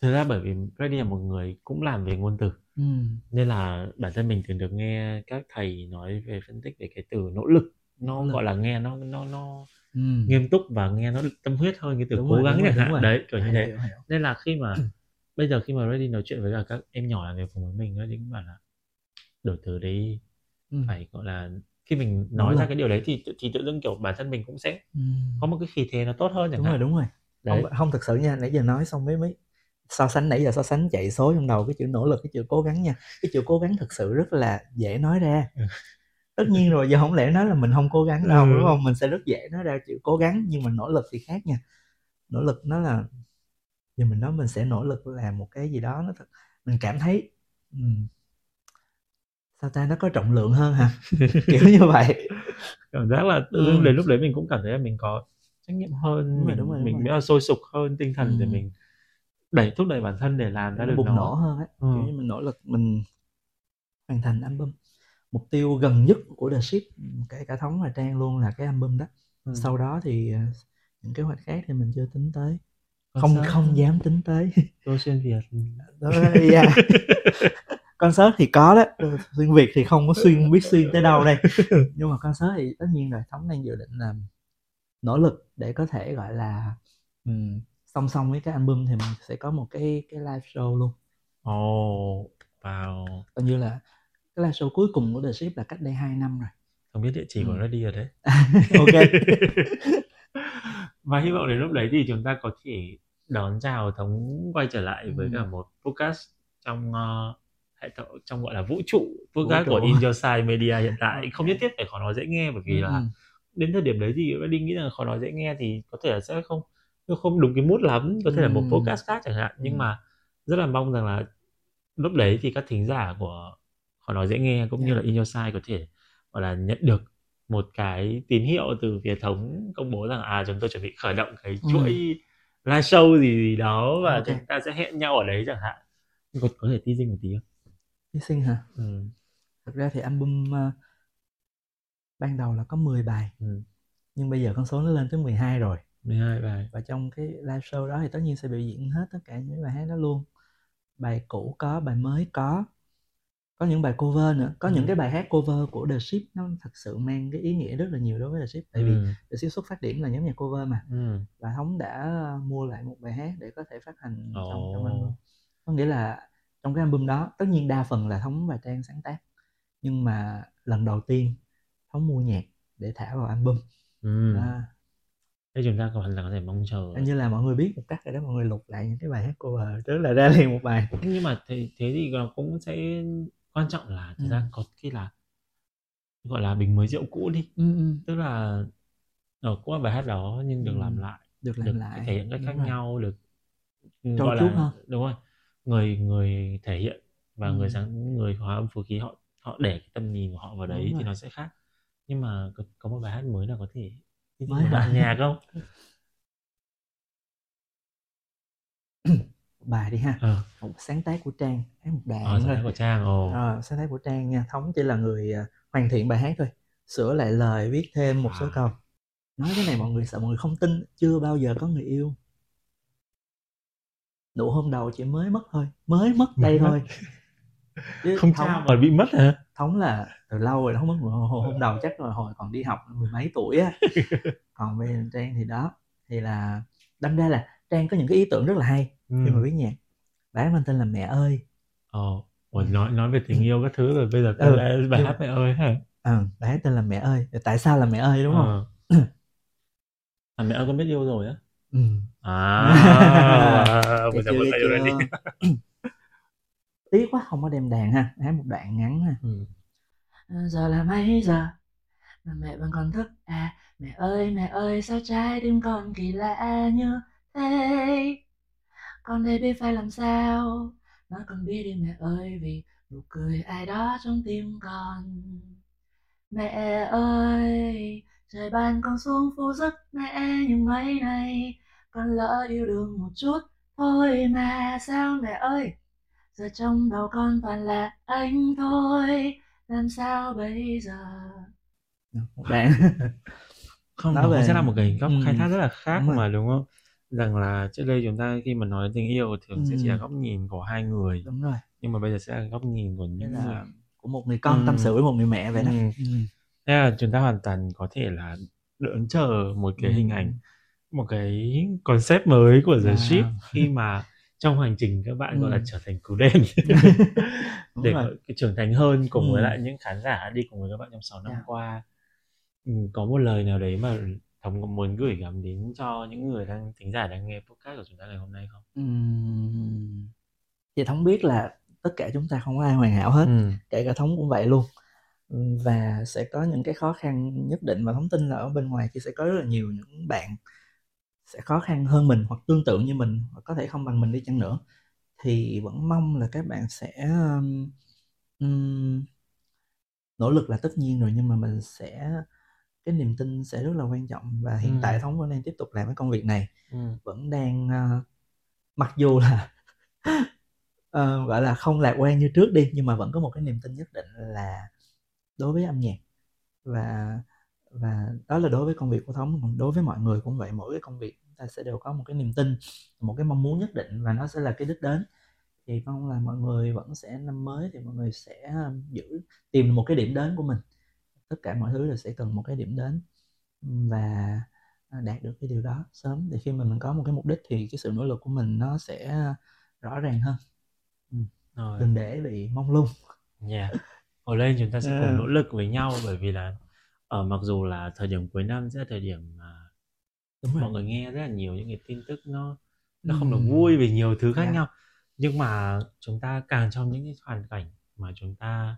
thực ra bởi vì Reddy là một người cũng làm về ngôn từ Ừm. nên là bản thân mình thường được nghe các thầy nói về phân tích về cái từ nỗ lực nó lực. gọi là nghe nó nó nó Ừm. nghiêm túc và nghe nó tâm huyết hơn cái từ Đúng cố rồi, gắng chẳng hạn đấy kiểu như thế nên là khi mà (clears throat) bây giờ khi mà Reddy nói chuyện với cả các em nhỏ làm việc cùng với mình Reddy cũng bảo là đổi từ đấy Ừm. phải gọi là khi mình nói ra lực. cái điều đấy thì thì tự dưng kiểu bản thân mình cũng sẽ Ừm. có một cái khí thế nó tốt hơn chẳng Đúng rồi, hạn đúng rồi. đấy Không không thực sự nha, nãy giờ nói xong mới mới so sánh nãy giờ so sánh chạy số trong đầu cái chữ nỗ lực, cái chữ cố gắng nha. Cái chữ cố gắng thực sự rất là dễ nói ra. Ừ. Tất nhiên rồi, giờ hổng lẽ nói là mình hông cố gắng đâu, Ừ. đúng hông? Mình sẽ rất dễ nói ra chữ cố gắng, nhưng mà nỗ lực thì khác nha. Nỗ lực nó là giờ mình nói mình sẽ nỗ lực làm một cái gì đó nó thật mình cảm thấy, ừm sao ta, nó có trọng lượng hơn hả? (laughs) Kiểu như vậy. cảm giác là tự dưng đến lúc đấy mình cũng cảm thấy là mình có trách nhiệm hơn Đúng rồi, mình đúng rồi, đúng mình rồi. sôi sục hơn tinh thần để Ừm. mình đẩy thúc đẩy bản thân để làm ra được bùng nó nổ hơn á, ừ. kiểu như mình nỗ lực mình hoàn thành album. Mục tiêu gần nhất của The Ship, kể cả Thống và Trang luôn là cái album đó. Ừ. Sau đó thì, ờ, những kế hoạch khác thì mình chưa tính tới, không Concert không dám tính tới. (laughs) Tôi xuyên Việt Đó, (laughs) yeah. Concert thì có đó, xuyên Việt thì không có xuyên (laughs) biết xuyên tới đâu đây. Nhưng mà concert thì tất nhiên rồi, Thống đang dự định là nỗ lực để có thể, gọi là, ừm, song song với cái album thì mình sẽ có một cái cái live show luôn. Ồ, wow. Coi như là cái live show cuối cùng của The Ship là cách đây 2 năm rồi. Thống biết địa chỉ của Ừm. Reddy rồi đấy. OK. Và hy vọng đến lúc đấy thì chúng ta có thể đón chào Thống quay trở lại với Ừm. cả một podcast trong, ơ, hệ thống trong, gọi là, vũ trụ podcast Vũ của trụ. In Your Side Media hiện tại. Không nhất thiết phải khó nói dễ nghe bởi vì Ừm, là ừm. đến thời điểm đấy thì Reddy nghĩ rằng khó nói dễ nghe thì có thể là sẽ không không đúng cái mood lắm, có thể là một Ừm. podcast khác chẳng hạn. Nhưng mà rất là mong rằng là lúc đấy thì các thính giả của khó nói dễ nghe cũng như Yeah. là In Your Side có thể, gọi là, nhận được một cái tín hiệu từ phía Thống công bố rằng, à, chúng tôi chuẩn bị khởi động cái Ừm. chuỗi live show gì gì đó và OK. chúng ta sẽ hẹn nhau ở đấy chẳng hạn. Có có thể teasing một tí không? Teasing hả? Ừm. Thực ra thì album, ơ ban đầu là có 10 bài, Ừm. nhưng bây giờ con số nó lên tới 12 rồi. 12 bài. Và trong cái live show đó thì tất nhiên sẽ biểu diễn hết tất cả những bài hát đó luôn. Bài cũ có, bài mới có. Có những bài cover nữa, có những Ừm. cái bài hát cover của The Ship nó thật sự mang cái ý nghĩa rất là nhiều đối với The Ship. Tại vì Ừm. The Ship xuất phát điểm là nhóm nhạc cover mà. Ừm. Và Thống đã mua lại một bài hát để có thể phát hành trong trong album. Có nghĩa là trong cái album đó, tất nhiên đa phần là Thống và Trang sáng tác, nhưng mà lần đầu tiên thống mua nhạc để thả vào album ừ. à, thế chúng ta còn là có thể mong chờ như là mọi người biết một cách rồi đó mọi người lục lại những cái bài hát cover tức là ra liền một bài nhưng mà thế, thế thì cũng sẽ quan trọng là thực Ừ. ra có khi là gọi là bình mới rượu cũ đi ừ, ừ. tức là ở cũng là bài hát đó nhưng được Ừ. làm lại được làm được lại thể hiện cách Đúng khác rồi. nhau được ừ, Trau gọi là hơn. đúng rồi người người thể hiện và Ừ. người sáng người hòa âm phối khí họ họ để cái tầm nhìn của họ vào Đúng đấy thì rồi. nó sẽ khác nhưng mà có, có một bài hát mới nào có thể Mới nhạc không (laughs) bài đi ha. Ờ. Một sáng tác của trang hát một đoạn ờ thôi. sáng của trang ồ. Ờ, sáng tác của trang nha. Thống chỉ là người à, hoàn thiện bài hát thôi. Sửa lại lời viết thêm một số À. câu. Nói cái này mọi người sợ mọi người không tin chưa bao giờ có người yêu. Nụ hôn đầu chỉ mới mất thôi mới mất đây thôi. Chứ không thống, trao mà bị mất hả? thống là từ lâu rồi nó không mất nụ hôn hôn đầu chắc là hồi còn đi học mười mấy tuổi á. (laughs) Còn giờ trang thì đó thì là đâm ra là trang có những cái ý tưởng rất là hay ừ. khi mà viết nhạc. Bài hát mang tên là mẹ ơi. Ồ Ủa, nói nói về tình yêu các thứ rồi bây giờ Ừ, ừ. bài nhưng hát mẹ ơi hả à, bài hát tên là mẹ ơi. Tại sao là mẹ ơi đúng không? Ờ. (clears throat) à mẹ ơi con biết yêu rồi á? Ừ. à (laughs) bây giờ rồi đi tiếc quá không có đem đàn ha. Hát một đoạn ngắn ha. Ừ. giờ là mấy giờ? Mà mẹ vẫn còn thức. À mẹ ơi mẹ ơi sao trái tim con kỳ lạ như thế con đây biết phải làm sao? Nói con biết đi mẹ ơi vì nụ cười ai đó trong tim con. Mẹ ơi trời ban con xuống phố giấc mẹ nhưng mấy nay con lỡ yêu đương một chút thôi mà sao mẹ ơi? Giờ trong đầu con toàn là anh thôi làm sao bây giờ? Bạn (laughs) không Nói nó về- sẽ là một cái góc Ừ. khai thác rất là khác Đúng rồi. mà đúng không rằng là trước đây chúng ta khi mà nói tình yêu thường sẽ chỉ là Ừ. góc nhìn của hai người đúng rồi nhưng mà bây giờ sẽ là góc nhìn của những là người của một người con Ừ. tâm sự với một người mẹ vậy đó Ừ. ừ. Thế là chúng ta hoàn toàn có thể là đợi chờ một cái Ừ. hình ảnh một cái concept mới của The Wow. Ship khi mà trong hành trình các bạn gọi là Ừ. trở thành cú đen (laughs) (laughs) để rồi. trưởng thành hơn cùng với Ừ. lại những khán giả đi cùng với các bạn trong 6 năm Yeah. qua ừ, có một lời nào đấy mà thống có muốn gửi gắm đến cho những người đang thính giả đang nghe podcast của chúng ta ngày hôm nay không? Ừm. Thì thống biết là tất cả chúng ta không có ai hoàn hảo hết Ừ. kể cả thống cũng vậy luôn và sẽ có những cái khó khăn nhất định và thống tin là ở bên ngoài kia sẽ có rất là nhiều những bạn sẽ khó khăn hơn mình hoặc tương tự như mình hoặc có thể không bằng mình đi chăng nữa thì vẫn mong là các bạn sẽ um, nỗ lực là tất nhiên rồi nhưng mà mình sẽ cái niềm tin sẽ rất là quan trọng và hiện Ừ. tại thống vẫn đang tiếp tục làm cái công việc này Ừ. vẫn đang ờ, mặc dù là (laughs) ờ, gọi là không lạc quan như trước đi nhưng mà vẫn có một cái niềm tin nhất định là đối với âm nhạc và và đó là đối với công việc của thống còn đối với mọi người cũng vậy mỗi cái công việc chúng ta sẽ đều có một cái niềm tin một cái mong muốn nhất định và nó sẽ là cái đích đến thì mong là mọi người vẫn sẽ năm mới thì mọi người sẽ um, giữ tìm một cái điểm đến của mình tất cả mọi thứ đều sẽ cần một cái điểm đến và à, đạt được cái điều đó sớm. Thì khi mà mình có một cái mục đích thì cái sự nỗ lực của mình nó sẽ rõ ràng hơn. Rồi. đừng để bị mong lung. Yeah. Ở đây chúng ta sẽ cùng nỗ lực với nhau bởi vì là ở mặc dù là thời điểm cuối năm sẽ là thời điểm mà đúng mọi rồi người nghe rất là nhiều những cái tin tức nó nó không được vui về nhiều thứ khác Yeah. nhau. Nhưng mà chúng ta càng trong những cái hoàn cảnh mà chúng ta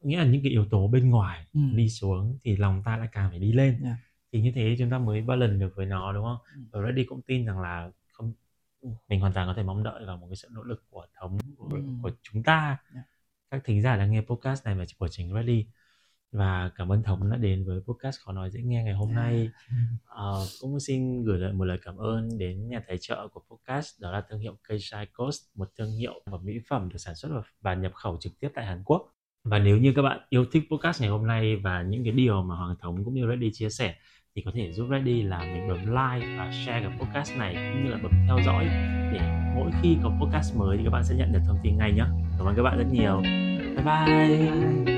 nghĩa là những cái yếu tố bên ngoài Ừm. đi xuống thì lòng ta lại càng phải đi lên Yeah. thì như thế chúng ta mới balance được với nó đúng không? Ừm. Và Reddy cũng tin rằng là không mình hoàn toàn có thể mong đợi vào một cái sự nỗ lực của thống của, Ừm. của chúng ta Yeah. các thính giả đang nghe podcast này và của chính Reddy và cảm ơn thống đã đến với podcast khó nói dễ nghe ngày hôm nay (laughs) Ờ, cũng xin gửi lại một lời cảm ơn đến nhà tài trợ của podcast đó là thương hiệu Keishai Coast một thương hiệu và mỹ phẩm được sản xuất và nhập khẩu trực tiếp tại Hàn Quốc và nếu như các bạn yêu thích podcast ngày hôm nay và những cái điều mà Hoàng Thống cũng như Reddy chia sẻ, thì có thể giúp Reddy là mình bấm like và share cái podcast này cũng như là bấm theo dõi để mỗi khi có podcast mới thì các bạn sẽ nhận được thông tin ngay nhé. Cảm ơn các bạn rất nhiều. Bye bye. Bye.